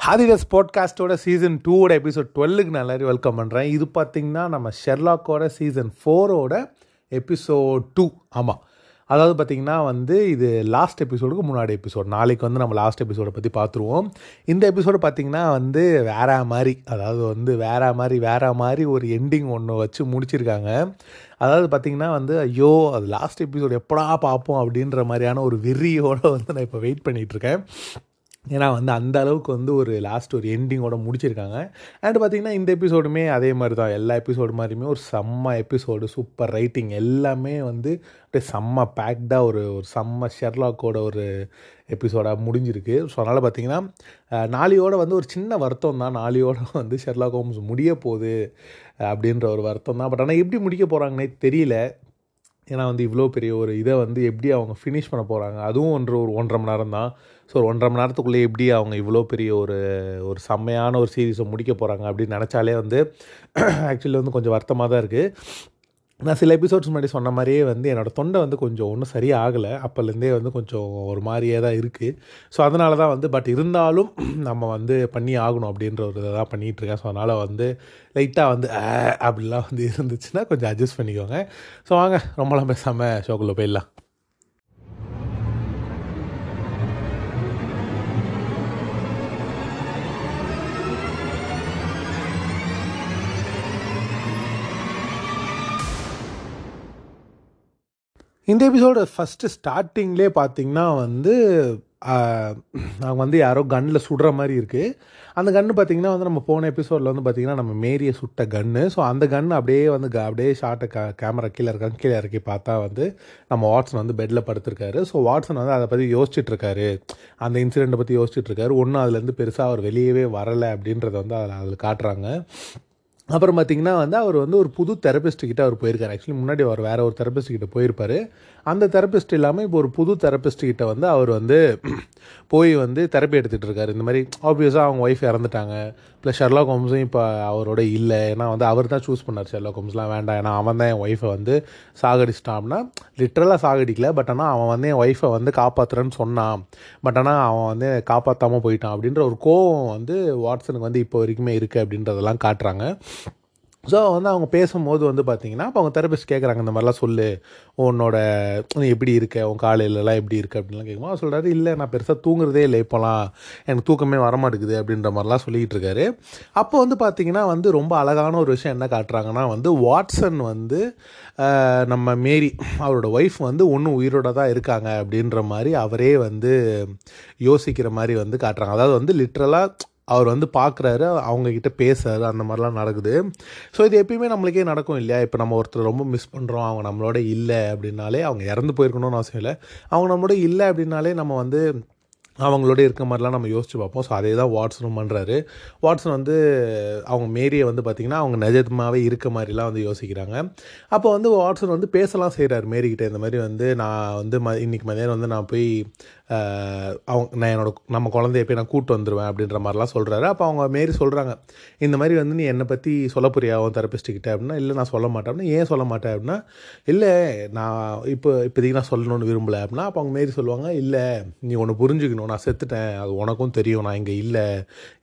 ஹாதிடஸ் பாட்காஸ்ட்டோட season டூவோட episode டுவெல்லுக்கு நான் எல்லாரும் வெல்கம் பண்ணுறேன் இது பார்த்திங்கன்னா நம்ம ஷெர்லாக்கோட சீசன் ஃபோரோட எபிசோட் டூ ஆமாம் அதாவது பார்த்திங்கன்னா வந்து இது லாஸ்ட் எபிசோடுக்கு முன்னாடி எபிசோட் நாளைக்கு வந்து நம்ம லாஸ்ட் எபிசோடை பற்றி பார்த்துருவோம். இந்த எபிசோடு பார்த்திங்கன்னா வந்து வேற மாதிரி அதாவது வந்து வேற மாதிரி வேற மாதிரி ஒரு எண்டிங் ஒன்று வச்சு முடிச்சிருக்காங்க. அதாவது பார்த்திங்கன்னா வந்து ஐயோ அது லாஸ்ட் எபிசோடு எப்படா பார்ப்போம் அப்படின்ற மாதிரியான ஒரு வெறியோடு வந்து நான் இப்போ வெயிட் பண்ணிகிட்ருக்கேன் ஏன்னா வந்து அந்த அளவுக்கு வந்து ஒரு லாஸ்ட் ஒரு எண்டிங்கோட முடிச்சிருக்காங்க. அண்ட் பார்த்திங்கன்னா இந்த எபிசோடுமே அதே மாதிரி தான் எல்லா எபிசோடு மாதிரியுமே ஒரு செம்ம எபிசோடு சூப்பர் ரைட்டிங் எல்லாமே வந்து அப்படியே செம்ம பேக்டாக ஒரு ஒரு செம்ம ஷெர்லாக்கோட ஒரு எபிசோடாக முடிஞ்சிருக்கு. ஸோ அதனால் பார்த்திங்கன்னா நாளையோட வந்து ஒரு சின்ன வருத்தம் தான் நாளையோட வந்து ஷெர்லாக் ஹோம்ஸ் முடிய போகுது அப்படின்ற ஒரு வருத்தம் தான் பட் ஆனால் எப்படி முடிக்க போகிறாங்கன்னே தெரியல. ஏன்னா வந்து இவ்வளோ பெரிய ஒரு இதை வந்து எப்படி அவங்க ஃபினிஷ் பண்ண போகிறாங்க அதுவும் ஒன்று ஒரு ஒன்றரை மணி நேரம் தான் ஸோ ஒரு ஒன்றரை மணி நேரத்துக்குள்ளே எப்படி அவங்க இவ்வளோ பெரிய ஒரு ஒரு செம்மையான ஒரு சீரீஸை முடிக்க போகிறாங்க அப்படின்னு நினச்சாலே வந்து ஆக்சுவலி வந்து கொஞ்சம் வருத்தமாக தான் இருக்குது நான் சில எபிசோட்ஸ் முன்னாடி சொன்ன மாதிரியே வந்து என்னோடய தொண்டை வந்து கொஞ்சம் ஒன்றும் சரியாகலை. அப்போலேருந்தே வந்து கொஞ்சம் ஒரு மாதிரியே தான் இருக்குது ஸோ அதனால தான் வந்து பட் இருந்தாலும் நம்ம வந்து பண்ணி ஆகணும் அப்படின்ற ஒரு இதை தான் பண்ணிகிட்ருக்கேன் ஸோ அதனால் வந்து லைட்டாக வந்து அப்படிலாம் வந்து இருந்துச்சுன்னா கொஞ்சம் அட்ஜஸ்ட் பண்ணிக்கோங்க. ஸோ வாங்க ரொம்பலாம் பேசாமல் ஷோக்குள்ளே போயிடலாம். இந்த எபிசோடு ஃபஸ்ட்டு ஸ்டார்டிங்லேயே பார்த்தீங்கன்னா வந்து அவங்க வந்து யாரோ கன்னில் சுடுற மாதிரி இருக்குது அந்த கன்று பார்த்திங்கன்னா வந்து நம்ம போன எபிசோடில் வந்து பார்த்திங்கன்னா நம்ம மேரியை சுட்ட கன்று ஸோ அந்த கன்று அப்படியே வந்து அப்படியே ஷார்ட்டை க கேமரா கீழே இருக்காங்க கீழே இறக்கி பார்த்தா வந்து நம்ம வாட்ஸன் வந்து பெட்டில் படுத்திருக்காரு. ஸோ வாட்ஸன் வந்து அதை பற்றி யோசிச்சுட்ருக்காரு. அந்த இன்சிடெண்ட்டை பற்றி யோசிச்சுட்ருக்காரு. ஒன்றும் அதுலேருந்து பெருசாக அவர் வெளியவே வரலை அப்படின்றத வந்து அதில் அதில் காட்டுறாங்க. அப்புறம் பார்த்திங்கன்னா வந்து அவர் வந்து ஒரு புது தெரபிஸ்ட் கிட்ட அவர் போயிருக்காரு. ஆக்சுவலி முன்னாடி அவர் வேறு ஒரு தெரபிஸ்ட் கிட்ட போயிருப்பார். அந்த தெரபிஸ்ட் இல்லாமல் இப்போ ஒரு புது தெரபிஸ்ட் கிட்ட வந்து அவர் வந்து போய் வந்து தெரப்பி எடுத்துகிட்டு இருக்காரு. இந்த மாதிரி ஆப்வியஸாக அவங்க ஒய்ஃப் இறந்துட்டாங்க. ப்ளஸ் ஷெர்லா கோம்ஸும் இப்போ அவரோட இல்லை. ஏன்னா வந்து அவர் தான் சூஸ் பண்ணார் ஷெர்லா கோம்ஸ்லாம் வேண்டாம். ஏன்னா அவன் தான் என் ஒய்ஃபை வந்து சாகடிச்சிட்டான்னா லிட்ரலாக சாகடிக்கல. பட் ஆனால் அவன் வந்து என் ஒய்ஃபை வந்து காப்பாற்றுறேன்னு சொன்னான். பட் ஆனால் அவன் வந்து காப்பாற்றாமல் போயிட்டான். அப்படின்ற ஒரு கோவம் வந்து வாட்ஸனுக்கு வந்து இப்போ வரைக்குமே இருக்குது அப்படின்றதெல்லாம் காட்டுறாங்க. ஸோ வந்து அவங்க பேசும்போது வந்து பார்த்தீங்கன்னா அப்போ அவங்க தெரபிஸ்ட் கேட்குறாங்க இந்த மாதிரிலாம் சொல்லு. உன்னோட நீ எப்படி இருக்க? உன் காலையிலலாம் எப்படி இருக்கு? அப்படின்லாம் கேட்கும்போது அவர் சொல்கிறாரு இல்லை நான் பெருசாக தூங்குறதே இல்லை இப்போலாம். எனக்கு தூக்கமே வரமாட்டேங்குது அப்படின்ற மாதிரிலாம் சொல்லிக்கிட்டு இருக்காரு. அப்போ வந்து பார்த்தீங்கன்னா வந்து ரொம்ப அழகான ஒரு விஷயம் என்ன காட்டுறாங்கன்னா வந்து வாட்ஸன் வந்து நம்ம மேரி அவரோட ஒய்ஃப் வந்து ஒன்றும் உயிரோட தான் இருக்காங்க அப்படின்ற மாதிரி அவரே வந்து யோசிக்கிற மாதிரி வந்து காட்டுறாங்க. அதாவது வந்து லிட்ரலாக அவர் வந்து பார்க்குறாரு அவங்கக்கிட்ட பேசுறாரு அந்த மாதிரிலாம் நடக்குது. ஸோ இது எப்பயுமே நம்மளுக்கே நடக்கும் இல்லையா? இப்போ நம்ம ஒருத்தர் ரொம்ப மிஸ் பண்ணுறோம் அவங்க நம்மளோட இல்லை அப்படின்னாலே அவங்க இறந்து போயிருக்கணும்னு அவசியம் இல்லை. அவங்க நம்மளோட இல்லை அப்படின்னாலே நம்ம வந்து அவங்களோட இருக்க மாதிரிலாம் நம்ம யோசிச்சு பார்ப்போம். ஸோ அதே தான் வாட்ஸனும் பண்ணுறாரு வாட்ஸன் வந்து அவங்க மேரியை வந்து பார்த்திங்கன்னா அவங்க நிஜமாகவே இருக்க மாதிரிலாம் வந்து யோசிக்கிறாங்க. அப்போ வந்து வாட்ஸன் வந்து பேசலாம் செய்கிறார் மேரிக்கிட்ட இந்த மாதிரி வந்து நான் வந்து ம இன்றைக்கி மதியானம் வந்து நான் போய் அவங்க நான் என்னோட நம்ம குழந்தைய போய் நான் கூட்டு வந்துடுவேன் அப்படின்ற மாதிரிலாம் சொல்கிறாரு அப்போ அவங்க மாரி சொல்கிறாங்க இந்த மாதிரி வந்து நீ என்னை பற்றி சொல்ல புரியா உன் தெரப்பிஸ்ட்டுக்கிட்ட அப்படின்னா இல்லை நான் சொல்ல மாட்டேன் அப்படின்னா ஏன் சொல்ல மாட்டேன் அப்படின்னா இல்லை நான் இப்போ இப்போதைக்கு நான் சொல்லணும்னு விரும்பலை அப்படின்னா அப்போ அவங்க மாரி சொல்லுவாங்க இல்லை நீ ஒன்று புரிஞ்சுக்கணும் நான் செத்துட்டேன் அது உனக்கும் தெரியும் நான் இங்கே இல்லை.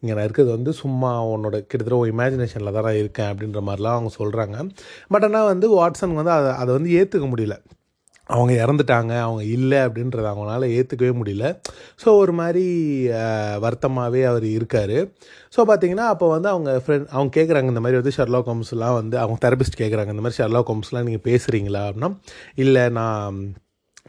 இங்கே நான் இருக்கிறது வந்து சும்மா உன்னோட கிட்டத்தட்ட ஒரு இமேஜினேஷனில் தான் நான் இருக்கேன் அப்படின்ற மாதிரிலாம் அவங்க சொல்கிறாங்க பட் ஆனால் வந்து வாட்ஸன் வந்து அதை அதை வந்து ஏற்றுக்க முடியல. அவங்க இறந்துட்டாங்க அவங்க இல்லை அப்படின்றத அவங்களால ஏற்றுக்கவே முடியல. ஸோ ஒரு மாதிரி வருத்தமாகவே அவர் இருக்கார். ஸோ பார்த்தீங்கன்னா அப்போ வந்து அவங்க ஃப்ரெண்ட் அவங்க கேட்குறாங்க இந்த மாதிரி வந்து ஷர்லா கோம்ஸ்லாம் வந்து அவங்க தெரபிஸ்ட் கேட்குறாங்க இந்த மாதிரி ஷர்லா கோம்ஸ்லாம் நீங்கள் பேசுகிறீங்களா அப்படின்னா இல்லை நான்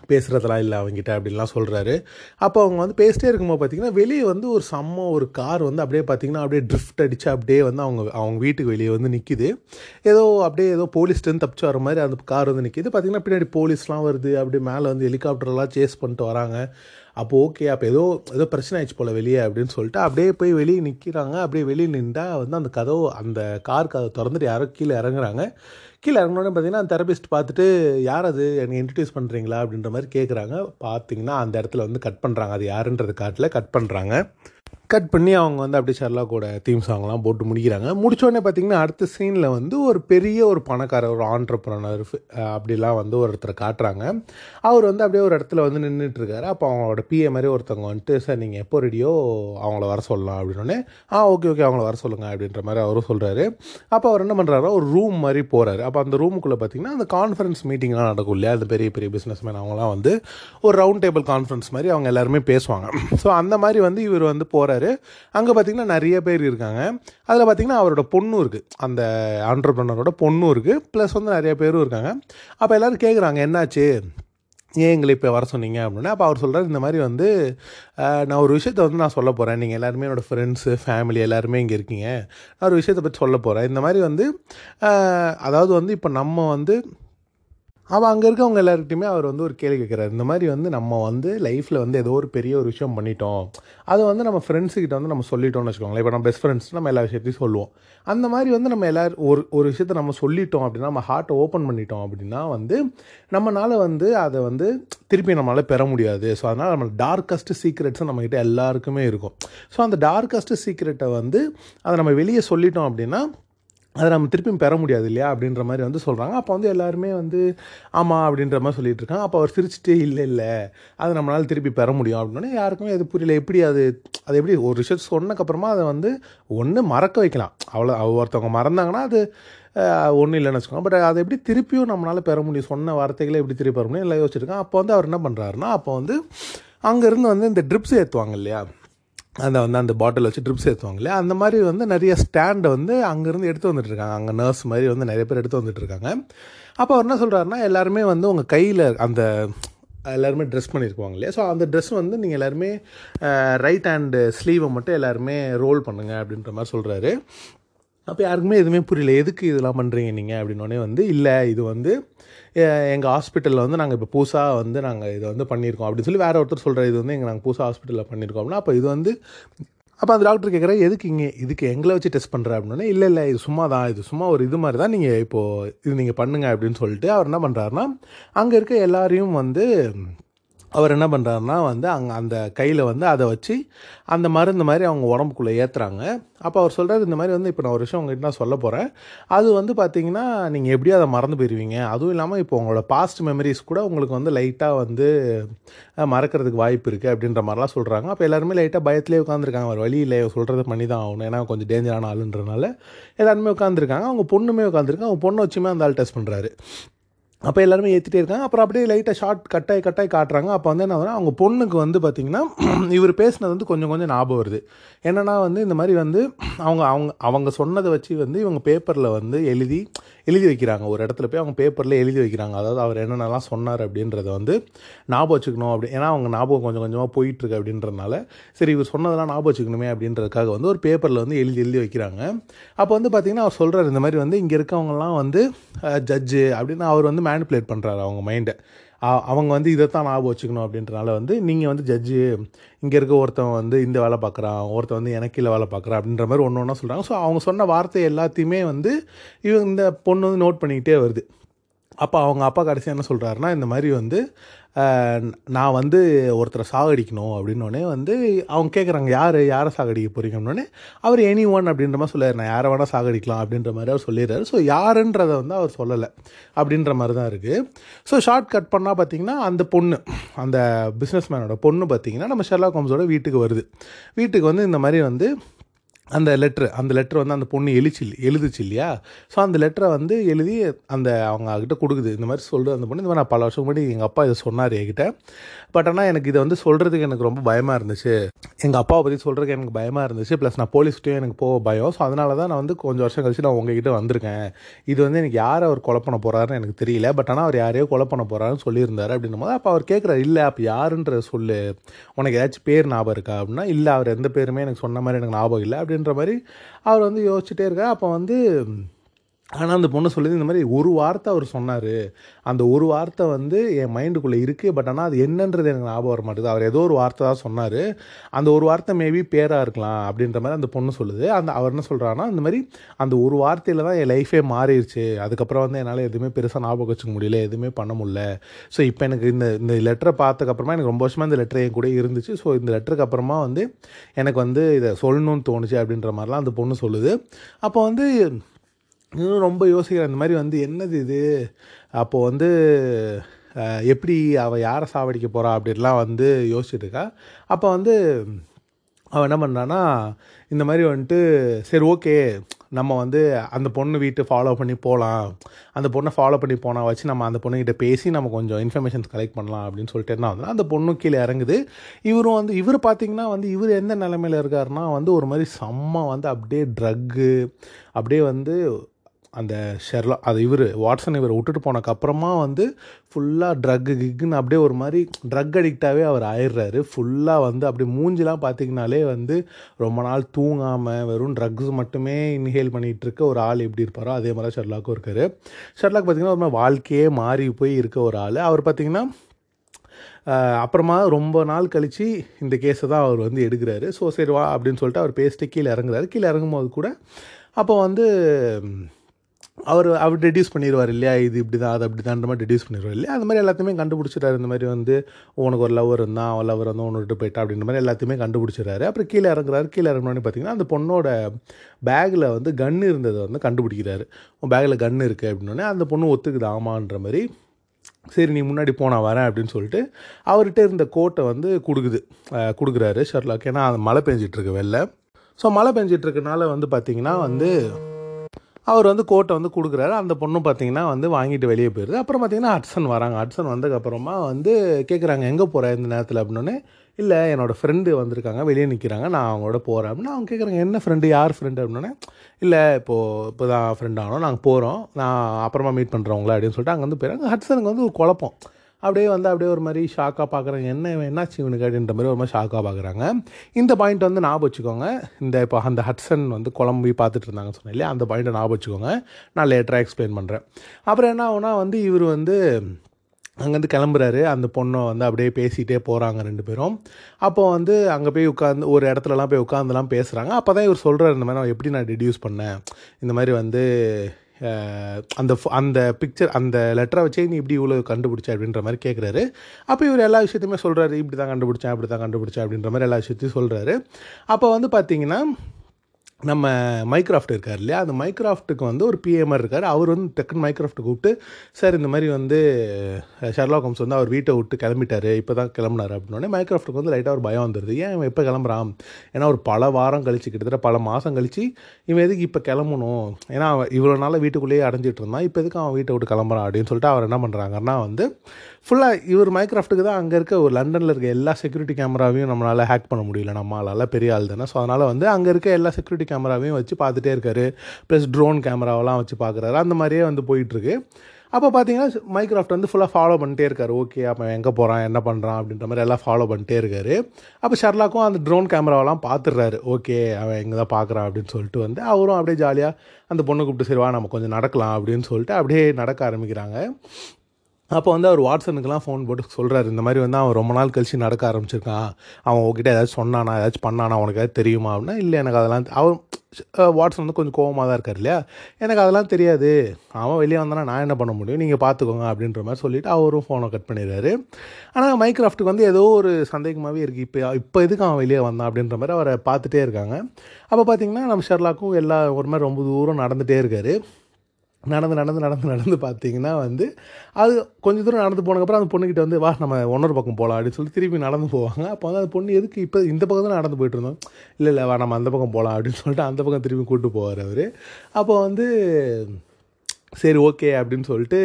பேசுகிறதெல்லாம் இல்லை அவங்ககிட்ட அப்படின்லாம் சொல்கிறாரு அப்போ அவங்க வந்து பேசிட்டே இருக்கும்போது பார்த்தீங்கன்னா வெளியே வந்து ஒரு செம்ம ஒரு கார் வந்து அப்படியே பார்த்தீங்கன்னா அப்படியே ட்ரிஃப்ட் அடித்து அப்படியே வந்து அவங்க அவங்க வீட்டுக்கு வெளியே வந்து நிற்கிது ஏதோ அப்படியே ஏதோ போலீஸ்டேருந்து தப்பிச்சு வர மாதிரி அந்த கார் வந்து நிற்கிது பார்த்திங்கன்னா பின்னாடி போலீஸ்லாம் வருது. அப்படியே மேலே வந்து ஹெலிகாப்டர்லாம் சேஸ் பண்ணிட்டு வராங்க. அப்போ ஓகே அப்போ ஏதோ ஏதோ பிரச்சனை ஆயிடுச்சு போல் வெளியே அப்படின்னு சொல்லிட்டு அப்படியே போய் வெளியே நிற்கிறாங்க அப்படியே வெளியே நின்றால் வந்து அந்த கதவு அந்த கார் கதை திறந்துட்டு யாரோ கீழே இறங்குறாங்க. கீழே இறங்கினோடனே பார்த்தீங்கன்னா அந்த தெரபிஸ்ட் பார்த்துட்டு யார் அது? எனக்கு இன்ட்ரடியூஸ் பண்ணுறீங்களா அப்படின்ற மாதிரி கேட்குறாங்க பார்த்தீங்கன்னா அந்த இடத்துல வந்து கட் பண்ணுறாங்க அது யாருன்றது காட்டில் கட் பண்ணுறாங்க கட் பண்ணி அவங்க வந்து அப்படியே ஷர்லாக்கோட தீம் சாங்லாம் போட்டு முடிக்கிறாங்க. முடிச்சோடனே பார்த்தீங்கன்னா அடுத்த சீனில் வந்து ஒரு பெரிய ஒரு பணக்காரர் ஒரு ஆண்டர்பிரனர் அப்படிலாம் வந்து ஒருத்தரை காட்டுறாங்க. அவர் வந்து அப்படியே ஒரு இடத்துல வந்து நின்றுட்டுருக்காரு அப்போ அவங்களோட பிஏ மாதிரி ஒருத்தவங்க வந்துட்டு சார் நீங்கள் எப்போ ரெடியோ அவங்கள வர சொல்லலாம் அப்படின்னோடனே ஆ ஓகே ஓகே அவங்கள வர சொல்லுங்கள் அப்படின்ற மாதிரி அவரும் சொல்கிறாரு அப்போ அவர் என்ன பண்ணுறாரு ஒரு ரூம் மாதிரி போகிறாரு அப்போ அந்த ரூமுக்குள்ளே பார்த்தீங்கன்னா அந்த கான்ஃபரன்ஸ் மீட்டிங்லாம் நடக்கும் இல்லையா? அந்த பெரிய பெரிய பிஸ்னஸ் மேன் அவங்களாம் வந்து ஒரு ரவுண்ட் டேபிள் கான்ஃபரன்ஸ் மாதிரி அவங்க எல்லாருமே பேசுவாங்க. ஸோ அந்த மாதிரி வந்து இவர் வந்து போகிறாரு அங்கே பார்த்தீங்கன்னா நிறைய பேர் இருக்காங்க. அதில் பார்த்தீங்கன்னா அவரோட பொண்ணும் இருக்குது அந்த ஆண்டர்பிரனரோட பொண்ணும் இருக்குது ப்ளஸ் வந்து நிறைய பேரும் இருக்காங்க. அப்போ எல்லோரும் கேட்குறாங்க என்னாச்சு? ஏன் எங்களை இப்போ வர சொன்னீங்க? அப்படின்னா. அப்போ அவர் சொல்கிறார் இந்த மாதிரி வந்து நான் ஒரு விஷயத்தை வந்து நான் சொல்ல போகிறேன் நீங்கள் எல்லாருமே என்னோடய ஃப்ரெண்ட்ஸு ஃபேமிலி எல்லாருமே இங்கே இருக்கீங்க. நான் ஒரு விஷயத்தை பற்றி சொல்ல போகிறேன் இந்த மாதிரி வந்து அதாவது வந்து இப்போ நம்ம வந்து அவன் அங்கே இருக்கவங்க எல்லாருக்கிட்டையுமே அவர் வந்து ஒரு கேள்வி கேட்குறாரு இந்த மாதிரி வந்து நம்ம வந்து லைஃப்பில் வந்து ஏதோ ஒரு பெரிய ஒரு விஷயம் பண்ணிட்டோம். அதை வந்து நம்ம ஃப்ரெண்ட்ஸுக்கிட்ட வந்து நம்ம சொல்லிட்டோம்னு வச்சுக்கோங்களேன். இப்போ நம்ம பெஸ்ட் ஃப்ரெண்ட்ஸ் நம்ம எல்லா விஷயத்தையும் சொல்லுவோம். அந்த மாதிரி வந்து நம்ம எல்லாரும் ஒரு ஒரு விஷயத்த நம்ம சொல்லிட்டோம் அப்படின்னா நம்ம ஹார்ட்டை ஓப்பன் பண்ணிட்டோம் அப்படின்னா வந்து நம்மளால் வந்து அதை வந்து திருப்பி நம்மளால் பெற முடியாது. ஸோ அதனால் நம்ம டார்க்கஸ்ட் சீக்ரெட்ஸ் நம்மக்கிட்ட எல்லாருக்குமே இருக்கும். ஸோ அந்த டார்க்கஸ்ட் சீக்ரெட்டை வந்து அதை நம்ம வெளியே சொல்லிட்டோம் அப்படின்னா அதை நம்ம திருப்பியும் பெற முடியாது இல்லையா அப்படின்ற மாதிரி வந்து சொல்கிறாங்க அப்போ வந்து எல்லாருமே வந்து ஆமாம் அப்படின்ற மாதிரி சொல்லிட்டு இருக்காங்க. அப்போ அவர் சிரிச்சுட்டே இல்லை இல்லை அது நம்மளால் திருப்பி பெற முடியும். அப்படின்னே யாருக்குமே அது புரியல. எப்படி அது அது எப்படி ஒரு ரிசர்ச் சொன்னக்கப்புறமா அதை வந்து ஒன்று மறக்க வைக்கலாம். அவ்வளோ ஒருத்தவங்க மறந்தாங்கன்னா அது ஒன்றும் இல்லைன்னு வச்சுக்கோங்க. பட் அதை எப்படி திருப்பியும் நம்மளால் பெற முடியும்? சொன்ன வார்த்தைகளை எப்படி திருப்பி பெற முடியும்? எல்லாம் யோசிச்சிருக்கேன் அப்போ வந்து அவர் என்ன பண்ணுறாருன்னா அப்போ வந்து அங்கேருந்து வந்து இந்த ட்ரிப்ஸ் ஏற்றுவாங்க இல்லையா? அந்த வந்து அந்த பாட்டில் வச்சு ட்ரிப்ஸ் ஏற்றுவாங்களே அந்த மாதிரி வந்து நிறைய ஸ்டாண்டை வந்து அங்கேருந்து எடுத்து வந்துட்டுருக்காங்க அங்கே நர்ஸ் மாதிரி வந்து நிறைய பேர் எடுத்து வந்துட்டுருக்காங்க அப்போ அவர் என்ன சொல்கிறாருன்னா எல்லாருமே வந்து உங்கள் கையில் அந்த எல்லாருமே ட்ரெஸ் பண்ணியிருப்பாங்க இல்லையா? ஸோ அந்த ட்ரெஸ் வந்து நீங்கள் எல்லாருமே ரைட் ஹேண்டு ஸ்லீவை மட்டும் எல்லாருமே ரோல் பண்ணுங்க அப்படின்ற மாதிரி சொல்கிறாரு அப்போ யாருக்குமே எதுவுமே புரியல எதுக்கு இதெல்லாம் பண்ணுறீங்க நீங்கள் அப்படின்னோடனே வந்து இல்லை இது வந்து எங்கள் ஹாஸ்பிட்டலில் வந்து நாங்கள் இப்போ புதுசாக வந்து நாங்கள் இதை வந்து பண்ணியிருக்கோம் அப்படின்னு சொல்லி வேறு ஒருத்தர் சொல்கிற இது வந்து எங்கள் நாங்கள் புதுசாக ஹாஸ்பிட்டலில் பண்ணியிருக்கோம் அப்படின்னா அப்போ இது வந்து அப்போ அந்த டாக்டர் கேட்குறா எதுக்கு இங்கே இதுக்கு எங்களை வச்சு டெஸ்ட் பண்ணுற அப்படின்னா இல்லை இல்லை இது சும்மா தான் இது சும்மா ஒரு இது மாதிரி தான் நீங்கள் இப்போது இது நீங்கள் பண்ணுங்க. அப்படின்னு சொல்லிட்டு அவர் என்ன பண்ணுறாருன்னா அங்கே இருக்க எல்லாரையும் வந்து அவர் என்ன பண்ணுறாருன்னா வந்து அங்கே அந்த கையில் வந்து அதை வச்சு அந்த மருந்து மாதிரி அவங்க உடம்புக்குள்ளே ஏற்றுறாங்க அப்போ அவர் சொல்கிறார் இந்த மாதிரி வந்து இப்போ நான் ஒரு விஷயம் உங்ககிட்ட நான் சொல்ல போகிறேன் அது வந்து பார்த்தீங்கன்னா நீங்கள் எப்படியும் அதை மறந்து போயிடுவீங்க அதுவும் இல்லாமல் இப்போ உங்களோட பாஸ்ட் மெமரிஸ் கூட உங்களுக்கு வந்து லைட்டாக வந்து மறக்கிறதுக்கு வாய்ப்பு இருக்குது அப்படின்ற மாதிரிலாம் சொல்கிறாங்க அப்போ எல்லாருமே லைட்டாக பயத்திலே உட்காந்துருக்காங்க ஒரு வழி இல்லை சொல்கிறத பண்ணி தான் ஆகணும். ஏன்னா கொஞ்சம் டேஞ்சரான ஆளுன்றனால எல்லாருமே உட்காந்துருக்காங்க அவங்க பொண்ணுமே உட்காந்துருக்காங்க அவங்க பொண்ணை வச்சுமே அந்த ஆள் டெஸ்ட் பண்ணுறாரு அப்போ எல்லாருமே ஏற்றிட்டே இருக்காங்க. அப்புறம் அப்படியே லைட்டாக ஷார்ட் கட்டாய் கட்டாய் காட்டுறாங்க. அப்போ வந்து என்ன அவங்க பொண்ணுக்கு வந்து பார்த்திங்கன்னா இவர் பேசினது வந்து கொஞ்சம் கொஞ்சம் ஞாபகம் வருது. என்னென்னா வந்து இந்த மாதிரி வந்து அவங்க அவங்க அவங்க சொன்னதை வச்சு வந்து இவங்க பேப்பரில் வந்து எழுதி எழுதி வைக்கிறாங்க. ஒரு இடத்துல போய் அவங்க பேப்பரில் எழுதி வைக்கிறாங்க. அதாவது அவர் என்னென்னலாம் சொன்னார் அப்படின்றத வந்து ஞாபகம் வச்சுக்கணும் அப்படி. ஏன்னா அவங்க ஞாபகம் கொஞ்சம் கொஞ்சமாக போயிட்டுருக்கு அப்படின்றனால சரி இவர் சொன்னதெல்லாம் ஞாபகம் வச்சுக்கணுமே அப்படின்றதுக்காக வந்து ஒரு பேப்பரில் வந்து எழுதி எழுதி வைக்கிறாங்க. அப்போ வந்து பார்த்திங்கன்னா அவர் சொல்கிறார் இந்த மாதிரி வந்து இங்கே இருக்கவங்கலாம் வந்து ஜட்ஜு அப்படின்னு அவர் வந்து மேனிப்புலேட் பண்ணுறாரு அவங்க மைண்டை அவங்க வந்து இதைத்தான் ஞாபகம் வச்சுக்கணும் அப்படின்றனால வந்து நீங்கள் வந்து ஜட்ஜு இங்கே இருக்க ஒருத்தன் வந்து இந்த வேலை பார்க்குறான் ஒருத்தன் வந்து எனக்கு இல்லை வேலை பார்க்குறான் அப்படின்ற மாதிரி ஒன்று ஒன்றா சொல்கிறாங்க ஸோ அவங்க சொன்ன வார்த்தை எல்லாத்தையுமே வந்து இவங்க இந்த பொண்ணு வந்து நோட் பண்ணிக்கிட்டே வருது. அப்போ அவங்க அப்பா கடைசியாக என்ன சொல்கிறாருன்னா இந்த மாதிரி வந்து நான் வந்து ஒருத்தரை சாகடிக்கணும் அப்படின்னோடனே வந்து அவங்க கேட்குறாங்க யார் யாரை சாகடிக்க போகிறீங்க அவர் எனி ஒன் அப்படின்ற மாதிரி சொல்லார் நான் யாரை வேணால் சாகடிக்கலாம் அப்படின்ற மாதிரி அவர் சொல்லிடுறாரு. ஸோ யாருன்றதை வந்து அவர் சொல்லலை அப்படின்ற மாதிரி தான் இருக்குது ஸோ ஷார்ட் கட் பண்ணால் பார்த்தீங்கன்னா அந்த பொண்ணு அந்த பிஸ்னஸ் மேனோட பொண்ணு பார்த்தீங்கன்னா நம்ம ஷெர்லா ஹோம்ஸோட வீட்டுக்கு வருது. வீட்டுக்கு வந்து இந்த மாதிரி வந்து அந்த லெட்ரு அந்த லெட்ரு வந்து அந்த பொண்ணு எழுச்சி எழுதுச்சு இல்லையா? ஸோ அந்த லெட்டரை வந்து எழுதி அந்த அவங்க கிட்ட கொடுக்குது. இந்த மாதிரி சொல்கிறது அந்த பொண்ணு இந்த மாதிரி நான் பல வருஷம் முன்னாடி எங்கள் அப்பா இதை சொன்னார் என்கிட்ட. பட் ஆனால் எனக்கு இதை வந்து சொல்கிறதுக்கு எனக்கு ரொம்ப பயமாக இருந்துச்சு. எங்கள் அப்பாவை பற்றி சொல்கிறதுக்கு எனக்கு பயமாக இருந்துச்சு. ப்ளஸ் நான் போலீஸ்கிட்டையும் எனக்கு போக பயம். ஸோ அதனால தான் நான் வந்து கொஞ்சம் வருஷம் கழிச்சு நான் உங்ககிட்ட வந்திருக்கேன். இது வந்து எனக்கு யார் அவர் கொலை பண்ண போகிறாருன்னு எனக்கு தெரியல. பட் ஆனால் அவர் யாரையோ கொலை பண்ண போகிறாருன்னு சொல்லியிருந்தார் அப்படின்னும் போது அப்போ அவர் கேட்குறாரு இல்லை அப்போ யாருன்ற சொல்லு. உனக்கு ஏதாச்சும் பேர் ஞாபகம் இருக்கா? அப்படின்னா இல்லை அவர் எந்த பேருமே எனக்கு சொன்ன மாதிரி எனக்கு ஞாபகம் இல்லை. அப்படின்னு அப்படின்ற மாதிரி அவர் வந்து யோசிச்சுட்டே இருக்கார். அப்போ வந்து ஆனால் அந்த பொண்ணு சொல்லுது இந்த மாதிரி ஒரு வார்த்தை அவர் சொன்னார். அந்த ஒரு வார்த்தை வந்து என் மைண்டுக்குள்ளே இருக்குது பட் ஆனால் அது என்னன்றது எனக்கு ஞாபகம் வர மாட்டேது அவர் ஏதோ ஒரு வார்த்தை தான் சொன்னார். அந்த ஒரு வார்த்தை மேபி பேராக இருக்கலாம் அப்படின்ற மாதிரி அந்த பொண்ணு சொல்லுது. அந்த அவர் என்ன சொல்கிறான்னா இந்த மாதிரி அந்த ஒரு வார்த்தையில் தான் என் லைஃபே மாறிடுச்சு. அதுக்கப்புறம் வந்து என்னால் எதுவுமே பெருசாக ஞாபகம் வச்சுக்க முடியல எதுவுமே பண்ண முடியல. ஸோ இப்போ எனக்கு இந்த இந்த லெட்டரை பார்த்ததுக்கப்புறமா எனக்கு ரொம்ப வருஷமாக இந்த லெட்டர் என் கூட இருந்துச்சு. ஸோ இந்த லெட்டருக்கு அப்புறமா வந்து எனக்கு வந்து இதை சொல்லணும்னு தோணுச்சு அப்படின்ற மாதிரிலாம் அந்த பொண்ணு சொல்லுது. அப்போ வந்து இன்னும் ரொம்ப யோசிக்கிறேன். இந்த மாதிரி வந்து என்னது இது? அப்போது வந்து எப்படி அவள் யாரை சாவடிக்க போகிறா அப்படின்லாம் வந்து யோசிச்சுட்டு இருக்கா. அப்போ வந்து அவன் என்ன பண்ணான்னா இந்த மாதிரி வந்துட்டு சரி ஓகே. நம்ம வந்து அந்த பொண்ணு வீட்டு ஃபாலோ பண்ணி போகலாம் அந்த பொண்ணை ஃபாலோ பண்ணி போனால் வச்சு நம்ம அந்த பொண்ணுக்கிட்ட பேசி நம்ம கொஞ்சம் இன்ஃபர்மேஷன்ஸ் கலெக்ட் பண்ணலாம் அப்படின்னு சொல்லிட்டு என்ன வந்து அந்த பொண்ணும் கீழே இறங்குது. இவரும் வந்து இவர் பார்த்தீங்கன்னா வந்து இவர் எந்த நிலமையில இருக்காருன்னா வந்து ஒரு மாதிரி செம்ம வந்து அப்படியே ட்ரக்கு அப்படியே வந்து அந்த ஷெர்லா அது இவர் வாட்சன் இவர் விட்டுட்டு போனதுக்கப்புறமா வந்து ஃபுல்லாக ட்ரக்கு கிக்குன்னு அப்படியே ஒரு மாதிரி ட்ரக் அடிக்டாகவே அவர் ஆயிடுறாரு. ஃபுல்லாக வந்து அப்படியே மூஞ்சிலாம் பார்த்தீங்கனாலே வந்து ரொம்ப நாள் தூங்காமல் வெறும் ட்ரக்ஸ் மட்டுமே இன்ஹேல் பண்ணிகிட்ருக்க ஒரு ஆள் எப்படி இருப்பாரோ அதே மாதிரி ஷெர்லாக்கும் இருக்கார். ஷெர்லாக் பார்த்தீங்கன்னா ஒரு மாதிரி வாழ்க்கையே மாறி போய் இருக்க ஒரு ஆள். அவர் பார்த்திங்கன்னா அப்புறமா ரொம்ப நாள் கழித்து இந்த கேஸை தான் அவர் வந்து எடுக்கிறாரு. ஸோ சரி வா அப்படின்னு சொல்லிட்டு அவர் பேசிட்டு கீழே இறங்குறாரு. கீழே இறங்கும்போது கூட அப்போ வந்து அவர் அவர் டெடியூஸ் பண்ணிடுவார் இல்லையா? இது இப்படி தான் அது அப்படி தான்ற மாதிரி டெடியூஸ் பண்ணிடுவார் இல்லையா? அந்த மாதிரி எல்லாத்தையுமே கண்டுபிடிச்சிட்டாரு. இந்த மாதிரி வந்து உனக்கு ஒரு லவர் இருந்தான் அவன் லவர் வந்து உன்னை விட்டு போயிட்டா அப்படின்ற மாதிரி எல்லாத்தையுமே கண்டுபிடிச்சிடுறாரு. அப்புறம் கீழே இறங்குறாரு. கீழே இறங்கினோடனே பார்த்தீங்கன்னா அந்த பொண்ணோட பேக்கில் வந்து கன் இருந்ததை வந்து கண்டுபிடிக்கிறாரு. உன் பேக்கில் கன் இருக்குது அப்படின்னோடனே அந்த பொண்ணு ஒத்துக்குது. ஆமான்ற மாதிரி சரி நீ முன்னாடி போனால் வரேன் அப்படின்னு சொல்லிட்டு அவர்கிட்ட இருந்த கோட்டை வந்து கொடுக்குது. கொடுக்குறாரு ஷர்லாக் ஏன்னா அது மழை பெஞ்சிட்ருக்கு வெளில. ஸோ மழை பெஞ்சிட்ருக்கனால வந்து பார்த்தீங்கன்னா வந்து அவர் வந்து கோட்டை வந்து கொடுக்குறாரு. அந்த பொண்ணும் பார்த்தீங்கன்னா வந்து வாங்கிட்டு வெளியே போயிடுது அப்புறம் பார்த்தீங்கன்னா ஹட்சன் வராங்க. ஹட்சன் வந்ததுக்கப்புறமா வந்து கேட்குறாங்க எங்கே போகிற இந்த நேரத்தில்? அப்படின்னோடனே இல்லை என்னோடய ஃப்ரெண்டு வந்திருக்காங்க. வெளியே நிற்கிறாங்க நான் அவங்களோட போகிறேன் அப்படின்னு அவங்க கேட்குறாங்க என்ன ஃப்ரெண்டு யார் ஃப்ரெண்டு அப்படின்னோடனே இல்லை இப்போது இப்போ தான் ஃப்ரெண்ட் ஆனோம். நாங்கள் போகிறோம் நான் அப்புறமா மீட் பண்ணுறவங்களா அப்படின்னு சொல்லிட்டு அங்கே வந்து போயிடுறாங்க ஹட்சனுக்கு வந்து ஒரு குழப்பம். அப்படியே வந்து அப்படியே ஒரு மாதிரி ஷாக்காக பார்க்குறாங்க. என்ன இவன் என்னாச்சு இவனுக்கு அப்படின்ற மாதிரி ஒரு மாதிரி ஷாக்காக பார்க்குறாங்க. இந்த பாயிண்ட் வந்து ஞாபகம் வச்சுக்கோங்க. இந்த இப்போ அந்த ஹட்சன் வந்து குழம்பு பார்த்துட்டு இருந்தாங்க சொன்னேன் இல்லையா? அந்த பாயிண்ட்டை ஞாபகம் வச்சுக்கோங்க. நான் லேட்டராக எக்ஸ்பிளைன் பண்ணுறேன் அப்புறம் என்ன ஆகுனா வந்து இவர் வந்து அங்கேருந்து கிளம்புறாரு. அந்த பொண்ணை வந்து அப்படியே பேசிகிட்டே போகிறாங்க ரெண்டு பேரும். அப்போ வந்து அங்கே போய் உட்காந்து ஒரு இடத்துலலாம் போய் உட்காந்துலாம் பேசுகிறாங்க அப்போ தான் இவர் சொல்கிறார் இந்த மாதிரி நான் எப்படி நான் டிடியூஸ் பண்ணேன்? இந்த மாதிரி வந்து அந்த அந்த பிக்சர் அந்த லெட்டரை வச்சே நீ இப்படி இவ்வளோ கண்டுபிடிச்ச அப்படின்ற மாதிரி கேட்குறாரு அப்போ இவர் எல்லா விஷயத்தையுமே சொல்கிறாரு இப்படி தான் கண்டுபிடிச்சேன் இப்படி தான் கண்டுபிடிச்சேன் அப்படின்ற மாதிரி எல்லா விஷயத்தையும் சொல்கிறாரு அப்போ வந்து பார்த்தீங்கன்னா நம்ம மைக்ராஃப்ட் இருக்கார் இல்லையா? அந்த மைக்ராஃப்ட்டுக்கு வந்து ஒரு பிஎம்ஆர் இருக்கார். அவர் வந்து டக்குன்னு மைக்ராஃப்ட் கூப்பிட்டு சார் இந்த மாதிரி வந்து ஷெர்லாக் ஹோம்ஸ் வந்து அவர் வீட்டை விட்டு கிளம்பிட்டார். இப்போ தான் கிளம்புனாரு. அப்படின்னே மைக்ராஃப்ட்டுக்கு வந்து லைட்டாக ஒரு பயம் வந்துடுது ஏன் இவன் எப்போ கிளம்புறான்? ஏன்னா ஒரு பல வாரம் கழிச்சு கிட்டத்தட்ட பல மாதம் கழிச்சு இவன் எதுக்கு இப்போ கிளம்பணும்? ஏன்னா அவன் இவ்வளோ நாள் வீட்டுக்குள்ளேயே அடைஞ்சிட்டு இருந்தான். இப்போ எதுக்கு அவன் வீட்டை விட்டு கிளம்புறான்? அப்படின்னு சொல்லிட்டு அவர் என்ன பண்ணுறாங்கன்னா வந்து ஃபுல்லாக இவர் மைக்ராஃப்ட்டுக்கு தான் அங்கே இருக்க ஒரு லண்டனில் இருக்க எல்லா செக்யூரிட்டி கேமராவையும் நம்மளால் ஹேக் பண்ண முடியல. நம்மளால் பெரிய ஆள் தானே. ஸோ அதனால் வந்து அங்கே இருக்க எல்லா செக்யூரிட்டி கேமராவையும் வச்சு பார்த்துட்டே இருக்காரு. ப்ளஸ் ட்ரோன் கேமராவெல்லாம் வச்சு பார்க்குறாரு. அந்த மாதிரியே வந்து போயிட்டுருக்கு. அப்போ பார்த்தீங்கன்னா மைக்ராஃப்ட் வந்து ஃபுல்லாக ஃபாலோ பண்ணிட்டே இருக்காரு. ஓகே அப்போ எங்கே போகிறான் என்ன பண்ணுறான் அப்படின்ற மாதிரி எல்லாம் ஃபாலோ பண்ணிட்டே இருக்காரு. அப்போ ஷர்லாக்கும் அந்த ட்ரோன் கேமராவெல்லாம் பார்த்துடுறாரு. ஓகே அவன் எங்கே தான் பார்க்குறான் அப்படின்னு சொல்லிட்டு வந்து அவரும் அப்படியே ஜாலியாக அந்த பொண்ணு கூப்பிட்டு சரிவா நம்ம கொஞ்சம் நடக்கலாம் அப்படின்னு சொல்லிட்டு அப்படியே நடக்க ஆரம்பிக்கிறாங்க. அப்போ வந்து அவர் வாட்ஸனுக்கெலாம் ஃபோன் போட்டு சொல்கிறாரு இந்த மாதிரி வந்து அவன் ரொம்ப நாள் கழிச்சு நடக்க ஆரம்பிச்சிருக்கான். அவன் உங்ககிட்ட ஏதாச்சும் சொன்னானா ஏதாச்சும் பண்ணானா உனக்கு ஏதாவது தெரியுமா? அப்படின்னா இல்லை எனக்கு அதெல்லாம் அவன் வாட்ஸன் வந்து கொஞ்சம் கோவமாக தான் இருக்கார் இல்லையா? எனக்கு அதெல்லாம் தெரியாது. அவன் வெளியே வந்தானா நான் என்ன பண்ண முடியும்? நீங்கள் பார்த்துக்கோங்க அப்படின்ற மாதிரி சொல்லிவிட்டு அவரும் ஃபோனை கட் பண்ணிடுறாரு. ஆனால் மைக்ராஃப்ட்டுக்கு வந்து ஏதோ ஒரு சந்தேகமாகவே இருக்குது இப்போ இப்போ எதுக்கு அவன் வெளியே வந்தான் அப்படின்ற மாதிரி அவரை பார்த்துட்டே இருக்காங்க. அப்போ பார்த்தீங்கன்னா நம்ம ஷெர்லாக்கும் எல்லா ஒரு மாதிரி ரொம்ப தூரம் நடந்துகிட்டே இருக்காரு. நடந்து நடந்து நடந்து நடந்து பார்த்தீங்கன்னா வந்து அது கொஞ்சம் தூரம் நடந்து போனதுக்கப்புறம் அந்த பொண்ணுக்கிட்ட வந்து வா நம்ம ஒன்னொரு பக்கம் போகலாம் அப்படின்னு சொல்லி திருப்பி நடந்து போவாங்க. அப்போ வந்து அந்த பொண்ணு எதுக்கு இப்போ இந்த பக்கம் தான் நடந்து போயிட்டு இருந்தோம். இல்லை இல்லை வா நம்ம அந்த பக்கம் போகலாம் அப்படின்னு சொல்லிட்டு அந்த பக்கம் திருப்பி கூப்பிட்டு போவார் அவர். அப்போ வந்து சரி ஓகே அப்படின்னு சொல்லிட்டு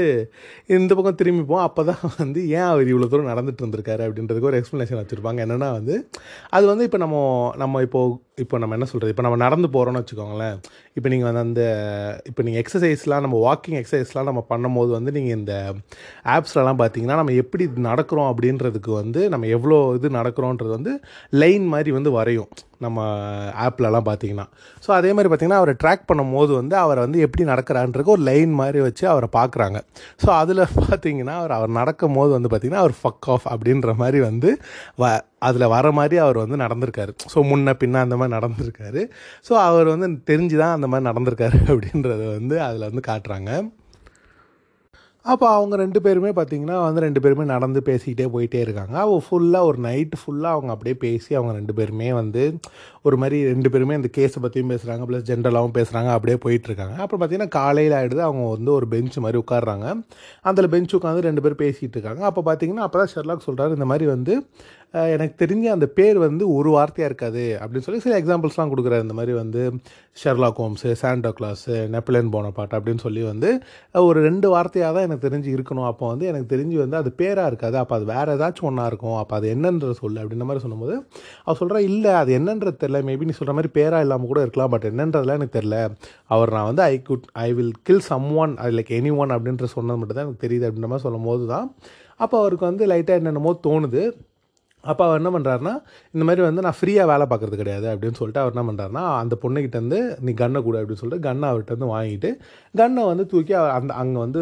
இந்த பக்கம் திரும்பி போவோம். அப்போ தான் வந்து ஏன் அவர் இவ்வளோ தூரம் நடந்துட்டு இருந்திருக்காரு? அப்படின்றதுக்கு ஒரு எக்ஸ்ப்ளனேஷன் வச்சுருப்பாங்க. என்னென்னா வந்து அது வந்து இப்போ நம்ம நம்ம இப்போது இப்போ நம்ம என்ன சொல்கிறது இப்போ நம்ம நடந்து போகிறோம்னு வச்சுக்கோங்களேன். இப்போ நீங்கள் வந்து அந்த இப்போ நீங்கள் எக்ஸசைஸ்லாம் நம்ம வாக்கிங் எக்ஸசைஸ்லாம் நம்ம பண்ணும்போது வந்து நீங்கள் இந்த ஆப்ஸ்லலாம் பார்த்தீங்கன்னா நம்ம எப்படி நடக்கிறோம் அப்படின்றதுக்கு வந்து நம்ம எவ்வளோ இது நடக்கிறோன்றது வந்து லைன் மாதிரி வந்து வரையும் நம்ம ஆப்லலாம் பார்த்தீங்கன்னா. ஸோ அதே மாதிரி பார்த்திங்கன்னா அவரை ட்ராக் பண்ணும்போது வந்து அவரை வந்து எப்படி நடக்கிறான்றக்கு ஒரு லைன் மாதிரி வச்சு அவரை பார்க்குறாங்க. ஸோ அதில் பார்த்தீங்கன்னா அவர் அவர் நடக்கும் போது வந்து பார்த்திங்கன்னா அவர் ஃபக் ஆஃப் அப்படின்ற மாதிரி வந்து வ அதில் வர மாதிரி அவர் வந்து நடந்திருக்காரு. ஸோ முன்ன பின்ன அந்த மாதிரி நடந்திருக்காரு. ஸோ அவர் வந்து தெரிஞ்சு தான் அந்த மாதிரி நடந்திருக்காரு அப்படின்றத வந்து அதில் வந்து காட்டுறாங்க. அப்போ அவங்க ரெண்டு பேருமே பார்த்திங்கன்னா வந்து ரெண்டு பேருமே நடந்து பேசிக்கிட்டே போயிட்டே இருக்காங்க. அவள் ஃபுல்லாக ஒரு நைட்டு ஃபுல்லாக அவங்க அப்படியே பேசி அவங்க ரெண்டு பேருமே வந்து ஒரு மாதிரி ரெண்டு பேருமே இந்த கேஸை பற்றியும் பேசுகிறாங்க ப்ளஸ் ஜென்ரலாகவும் பேசுகிறாங்க அப்படியே போயிட்டுருக்காங்க அப்புறம் பார்த்தீங்கன்னா காலையில் ஆகிடுது அவங்க வந்து ஒரு பெஞ்ச் மாதிரி உட்காடுறாங்க அதில் பெஞ்ச் உட்காந்து ரெண்டு பேரும் பேசிகிட்டு இருக்காங்க. அப்போ பார்த்தீங்கன்னா அப்போ தான் ஷெர்லாக் சொல்கிறாரு இந்த மாதிரி வந்து எனக்கு தெரிஞ்ச அந்த பேர் வந்து ஒரு வார்த்தையாக இருக்காது அப்படின்னு சொல்லி சில எக்ஸாம்பிள்ஸ்லாம் கொடுக்குறாரு. இந்த மாதிரி வந்து Sherlock Holmes Santa Claus Napoleon Bonaparte அப்படின்னு சொல்லி வந்து ஒரு ரெண்டு வார்த்தையாக தான் எனக்கு தெரிஞ்சு இருக்கணும். அப்போ வந்து எனக்கு தெரிஞ்சு வந்து அது பேராக இருக்காது. அப்போ அது வேறு ஏதாச்சும் ஒன்றா இருக்கும். அப்போ அது என்னன்ற சொல்லு அப்படின்ற மாதிரி சொல்லும்போது அவர் சொல்கிறா இல்லை அது என்னன்றது தெரில மேபி நீ சொல்கிற மாதிரி பேராக இல்லாமல் கூட இருக்கலாம். பட் என்னன்றதுலாம் எனக்கு தெரில அவர் நான் வந்து I could I will kill someone அது லைக் எனி ஒன் அப்படின்ற சொன்னது மட்டும் தான் எனக்கு தெரியுது அப்படின்ற மாதிரி சொல்லும் போது தான் அப்போ அவருக்கு வந்து லைட்டாக என்னென்னமோ தோணுது. அப்போ அவர் என்ன பண்ணுறாருனா இந்த மாதிரி வந்து நான் ஃப்ரீயாக வேலை பார்க்குறது கிடையாது அப்படின்னு சொல்லிட்டு அவர் என்ன பண்ணுறாருனா அந்த பொண்ணுக்கிட்டேருந்து நீ கன்னை கூட அப்படின்னு சொல்லிட்டு கன்னை அவர்கிட்ட வந்து வாங்கிட்டு கன்னை வந்து தூக்கி அவர் அந்த அங்கே வந்து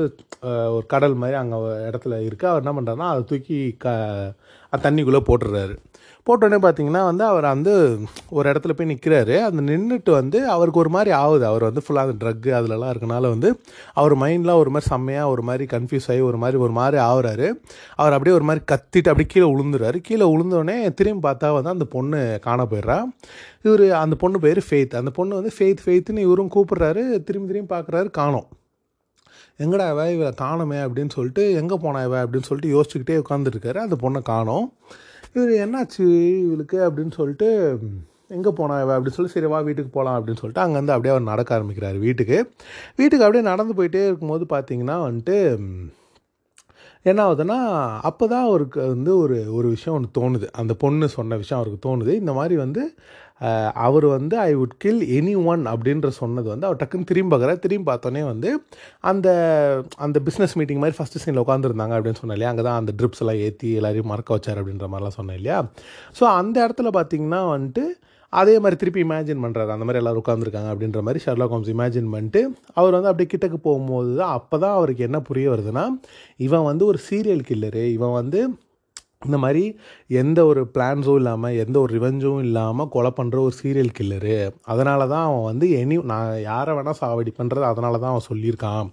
ஒரு கடல் மாதிரி அங்கே இடத்துல இருக்குது அவர் என்ன பண்ணுறாருனா அதை தூக்கி க தண்ணிக்குள்ளே போட்டுடுறாரு. போட்டோடனே பார்த்தீங்கன்னா வந்து அவர் வந்து ஒரு இடத்துல போய் நிற்கிறாரு அந்த நின்றுட்டு வந்து அவருக்கு ஒரு மாதிரி ஆகுது. அவர் வந்து ஃபுல்லாக அந்த ட்ரக்கு அதுலலாம் இருக்கனால வந்து அவர் மைண்ட்லாம் ஒரு மாதிரி செம்மையாக ஒரு மாதிரி கன்ஃபியூஸ் ஆகி ஒரு மாதிரி ஒரு மாதிரி ஆகுறாரு. அவர் அப்படியே ஒரு மாதிரி கத்திட்டு அப்படியே கீழே விழுந்துறாரு கீழே விழுந்தோடனே திரும்பி பார்த்தா வந்து அந்த பொண்ணு காண போயிடுறா. இவர் அந்த பொண்ணு பேர் ஃபெய்த் அந்த பொண்ணு வந்து ஃபெய்த் ஃபெய்த்துன்னு இவரும் கூப்பிட்றாரு. திரும்பி திரும்பி பார்க்குறாரு காணோம். எங்கடா இவ? இவளை காணுமே அப்படின்னு சொல்லிட்டு எங்கே போனா இவ? அப்படின்னு சொல்லிட்டு யோசிச்சுக்கிட்டே உட்காந்துருக்காரு அந்த பொண்ணை காணோம். இவர் என்னாச்சு இவளுக்கு அப்படின்னு சொல்லிட்டு எங்கே போனா இவ? அப்படின்னு சொல்லி சரி வா வீட்டுக்கு போகலாம் அப்படின்னு சொல்லிட்டு அங்கேருந்து அப்படியே அவர் நடக்க ஆரம்பிக்கிறார் வீட்டுக்கு. வீட்டுக்கு அப்படியே நடந்து போயிட்டே இருக்கும்போது பார்த்தீங்கன்னா வந்துட்டு என்ன ஆகுதுன்னா அப்போ தான் அவருக்கு வந்து ஒரு ஒரு விஷயம் ஒன்று தோணுது. அந்த பொண்ணு சொன்ன விஷயம் அவருக்கு தோணுது. இந்த மாதிரி வந்து அவர் வந்து I would kill anyone அப்படின்ற சொன்னது வந்து அவர் டக்குன்னு திரும்பி பார்க்குறாரு. திரும்பி பார்த்தோன்னே வந்து அந்த அந்த பிஸ்னஸ் மீட்டிங் மாதிரி ஃபஸ்ட்டு சீனில் உட்காந்துருந்தாங்க அப்படின்னு சொன்னேன் இல்லையா? அங்கே தான் அந்த ட்ரிப்ஸ் எல்லாம் ஏற்றி எல்லாரையும் மறக்க வச்சார் அப்படின்ற மாதிரிலாம் சொன்னேன் இல்லையா? ஸோ அந்த இடத்துல பார்த்தீங்கன்னா வந்துட்டு அதே மாதிரி திருப்பி இமேஜின் பண்ணுறாரு அந்த மாதிரி எல்லோரும் உட்காந்துருக்காங்க அப்படின்ற மாதிரி ஷர்லா கோம்ஸ் இமேஜின் பண்ணிட்டு அவர் வந்து அப்படியே கிட்டக்கு போகும்போது தான் அப்போ தான் அவருக்கு என்ன புரிய வருதுன்னா இவன் வந்து ஒரு சீரியல் கில்லரு இவன் வந்து இந்த மாதிரி எந்த ஒரு பிளான்ஸும் இல்லாமல் எந்த ஒரு ரிவெஞ்சும் இல்லாமல் கொலை பண்ணுற ஒரு சீரியல் கில்லரு அதனால தான் அவன் வந்து எனி நான் யாரை வேணால் சாவடி பண்ணுறது அதனால தான் அவன் சொல்லியிருக்கான்.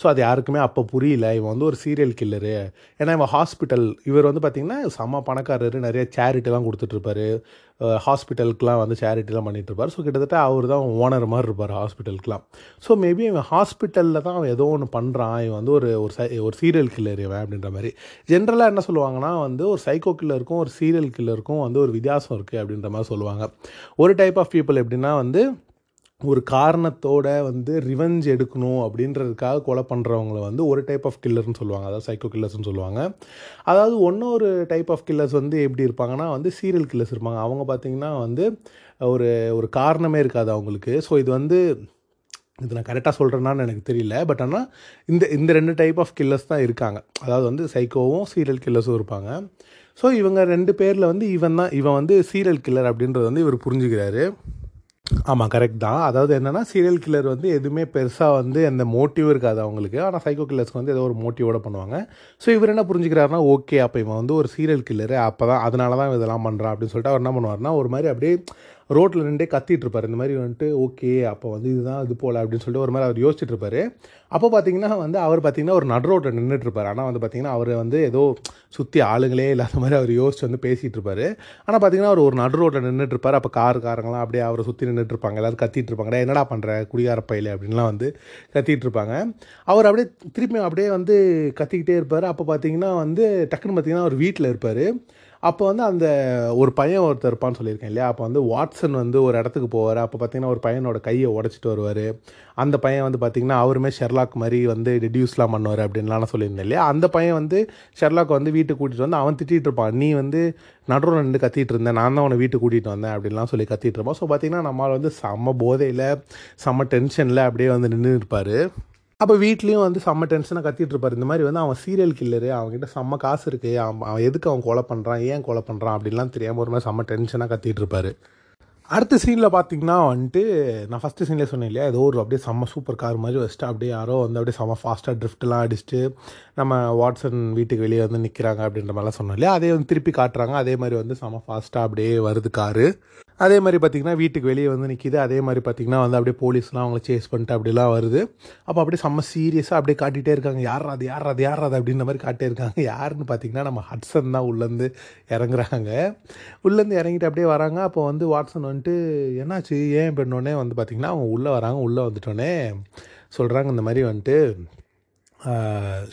ஸோ அது யாருக்குமே அப்போ புரியல. இவன் வந்து ஒரு சீரியல் கில்லரு ஏன்னா இவன் ஹாஸ்பிட்டல் இவர் வந்து பார்த்திங்கன்னா செம்ம பணக்காரர். நிறைய சேரிட்டிலாம் கொடுத்துட்ருப்பாரு. ஹாஸ்பிட்டலுக்குலாம் வந்து சேரிட்டிலாம் பண்ணிகிட்ருப்பார் ஸோ கிட்டத்தட்ட அவர் தான் ஓனர் மாதிரி இருப்பார் ஹாஸ்பிட்டலுக்குலாம் ஸோ மேபி இவன் ஹாஸ்பிட்டலில் தான் அவன் ஏதோ ஒன்று பண்ணுறான் இவன் வந்து ஒரு ஒரு சை ஒரு சீரியல் கில்லர் இவன் அப்படின்ற மாதிரி. ஜென்ரலாக என்ன சொல்லுவாங்கன்னா வந்து ஒரு சைக்கோ கில்லருக்கும் ஒரு சீரியல் கில்லருக்கும் வந்து ஒரு வித்தியாசம் இருக்குது அப்படின்ற மாதிரி சொல்லுவாங்க. ஒரு டைப் ஆஃப் பீப்புள் எப்படின்னா வந்து ஒரு காரணத்தோட வந்து ரிவெஞ்ச் எடுக்கணும் அப்படின்றதுக்காக கொலை பண்ணுறவங்கள வந்து ஒரு டைப் ஆஃப் கில்லர்னு சொல்லுவாங்க. அதாவது சைக்கோ கில்லர்ஸ்னு சொல்லுவாங்க. அதாவது ஒன்றொரு டைப் ஆஃப் கில்லர்ஸ் வந்து எப்படி இருப்பாங்கன்னா வந்து சீரியல் கில்லர்ஸ் இருப்பாங்க. அவங்க பார்த்திங்கன்னா வந்து ஒரு ஒரு காரணமே இருக்காது அவங்களுக்கு. ஸோ இது வந்து இது நான் கரெக்டாக சொல்கிறேன்னான்னு எனக்கு தெரியல. பட் ஆனால் இந்த இந்த ரெண்டு டைப் ஆஃப் கில்லர்ஸ் தான் இருக்காங்க. அதாவது வந்து சைக்கோவும் சீரியல் கில்லர்ஸும் இருப்பாங்க. ஸோ இவங்க ரெண்டு பேரில் வந்து இவன் தான் இவன் வந்து சீரியல் கில்லர் அப்படின்றது வந்து இவர் புரிஞ்சுக்கிறாரு. ஆமாம் கரெக்ட் தான். அதாவது என்னென்னா சீரியல் கில்லர் வந்து எதுவுமே பெருசாக வந்து அந்த மோட்டிவ் இருக்காது அவங்களுக்கு. ஆனால் சைக்கோ கில்லர்ஸ்க்கு வந்து ஏதோ ஒரு மோட்டிவோட பண்ணுவாங்க. ஸோ இவர் என்ன புரிஞ்சுக்கிறாருன்னா ஓகே அப்போ இவன் வந்து ஒரு சீரியல் கில்லரு அப்போ தான் அதனால தான் இதெல்லாம் பண்ணுறான் அப்படின்னு சொல்லிட்டு அவர் என்ன பண்ணுவார்னா ஒரு மாதிரி அப்படியே ரோட்டில் நின்றே கத்திட்டு இருப்பார் இந்த மாதிரி வந்துட்டு ஓகே அப்போ வந்து இதுதான் இது போல் அப்படின்னு சொல்லிட்டு ஒரு மாதிரி அவர் யோசிச்சுட்டு இருப்பார் அப்போ பார்த்தீங்கன்னா வந்து அவர் பார்த்தீங்கன்னா ஒரு நடு ரோட்டில் நின்றுட்டு இருப்பார் ஆனால் வந்து பார்த்தீங்கன்னா அவர் வந்து ஏதோ சுற்றி ஆளுங்களே இல்லாத மாதிரி அவர் யோசிச்சு வந்து பேசிகிட்டு இருப்பார் ஆனால் பார்த்தீங்கன்னா அவர் ஒரு நடு ரோட்டில் நின்றுட்டு இருப்பார் அப்போ காருக்காரங்களாம் அப்படியே அவரை சுற்றி நின்றுட்டு இருப்பாங்க எல்லாரும் கத்திட்டு இருப்பாங்க என்னடா பண்ணுற குடிகார பையில அப்படின்லாம் வந்து கத்திட்டு இருப்பாங்க அவர் அப்படியே திருப்பி அப்படியே வந்து கத்திக்கிட்டே இருப்பார். அப்போ பார்த்தீங்கன்னா வந்து டக்குன்னு பார்த்தீங்கன்னா அவர் வீட்டில் இருப்பார். அப்போ வந்து அந்த ஒரு பையன் ஒருத்தர் இருப்பான்னு சொல்லியிருக்கேன் இல்லையா? அப்போ வந்து வாட்சன் வந்து ஒரு இடத்துக்கு போவார். அப்போ பார்த்தீங்கன்னா ஒரு பையனோட கையை உடச்சிட்டு வருவார். அந்த பையன் வந்து பார்த்திங்கன்னா அவருமே ஷெர்லாக் மாதிரி வந்து டிடியூஸ்லாம் பண்ணுவார் அப்படின்லாம் நான் சொல்லியிருந்தேன் இல்லையா? அந்த பையன் வந்து ஷெர்லாக் வந்து வீட்டுக்கு கூட்டிகிட்டு வந்து அவன் திட்டிகிட்டு இருப்பான். நீ வந்து நடுவில் நின்று கத்திட்டு இருந்தேன் நான் தான் அவனை வீட்டுக்கு கூட்டிகிட்டு வந்தேன் அப்படின்லாம் சொல்லி கத்திட்டு இருப்பான். ஸோ பார்த்திங்கன்னா நம்மளால் வந்து செம்ம போதையில் செம்ம டென்ஷனில் அப்படியே வந்து நின்று இருப்பார். அப்போ வீட்லேயும் வந்து செம்ம டென்ஷனாக கத்திட்டு இருப்பார். இந்த மாதிரி வந்து அவன் சீரியல் கில்லரு அவன்கிட்ட செம்ம காசு இருக்குது அவன் அவன் எதுக்கு அவன் கொலை பண்ணுறான் ஏன் கொலை பண்ணுறான் அப்படின்லாம் தெரியாமல் ஒரு மாதிரி செம்ம டென்ஷனாக கத்திட்டு இருப்பார். அடுத்த சீனில் பார்த்தீங்கன்னா வந்துட்டு நான் ஃபஸ்ட்டு சீனில் சொன்னேன் இல்லையா? ஏதோ ஒரு அப்படியே செம்ம சூப்பர் கார் மாதிரி வச்சுட்டு அப்படியே யாரோ வந்து அப்படியே செம்ம ஃபாஸ்ட்டாக ட்ரிஃப்ட்லாம் அடிச்சுட்டு நம்ம வாட்சன் வீட்டுக்கு வெளியே வந்து நிற்கிறாங்க அப்படின்ற மாதிரிலாம் சொன்னோம் இல்லையா? அதே வந்து திருப்பி காட்டுறாங்க. அதே மாதிரி வந்து செம்ம ஃபாஸ்ட்டாக அப்படியே வருது காரு அதே மாதிரி பார்த்திங்கன்னா வீட்டுக்கு வெளியே வந்து நிற்கிது அதே மாதிரி பார்த்திங்கன்னா வந்து அப்படியே போலீஸ்லாம் அவங்கள சேஸ் பண்ணிட்டு அப்படிலாம் வருது. அப்போ அப்படியே செம்ம சீரியஸாக அப்படியே காட்டிகிட்டே இருக்காங்க. யார் அது? யார் அது? யார் அது? அப்படின்ற மாதிரி காட்டே இருக்காங்க. யாருன்னு பார்த்தீங்கன்னா நம்ம ஹட்சன் தான் உள்ளேருந்து இறங்குறாங்க. உள்ளேருந்து இறங்கிட்டு அப்படியே வராங்க. அப்போ வந்து வாட்சன் வந்துட்டு என்னாச்சு? ஏன் பண்ணோடனே வந்து பார்த்திங்கன்னா அவங்க உள்ளே வராங்க. உள்ளே வந்துட்டோடனே சொல்கிறாங்க இந்த மாதிரி வந்துட்டு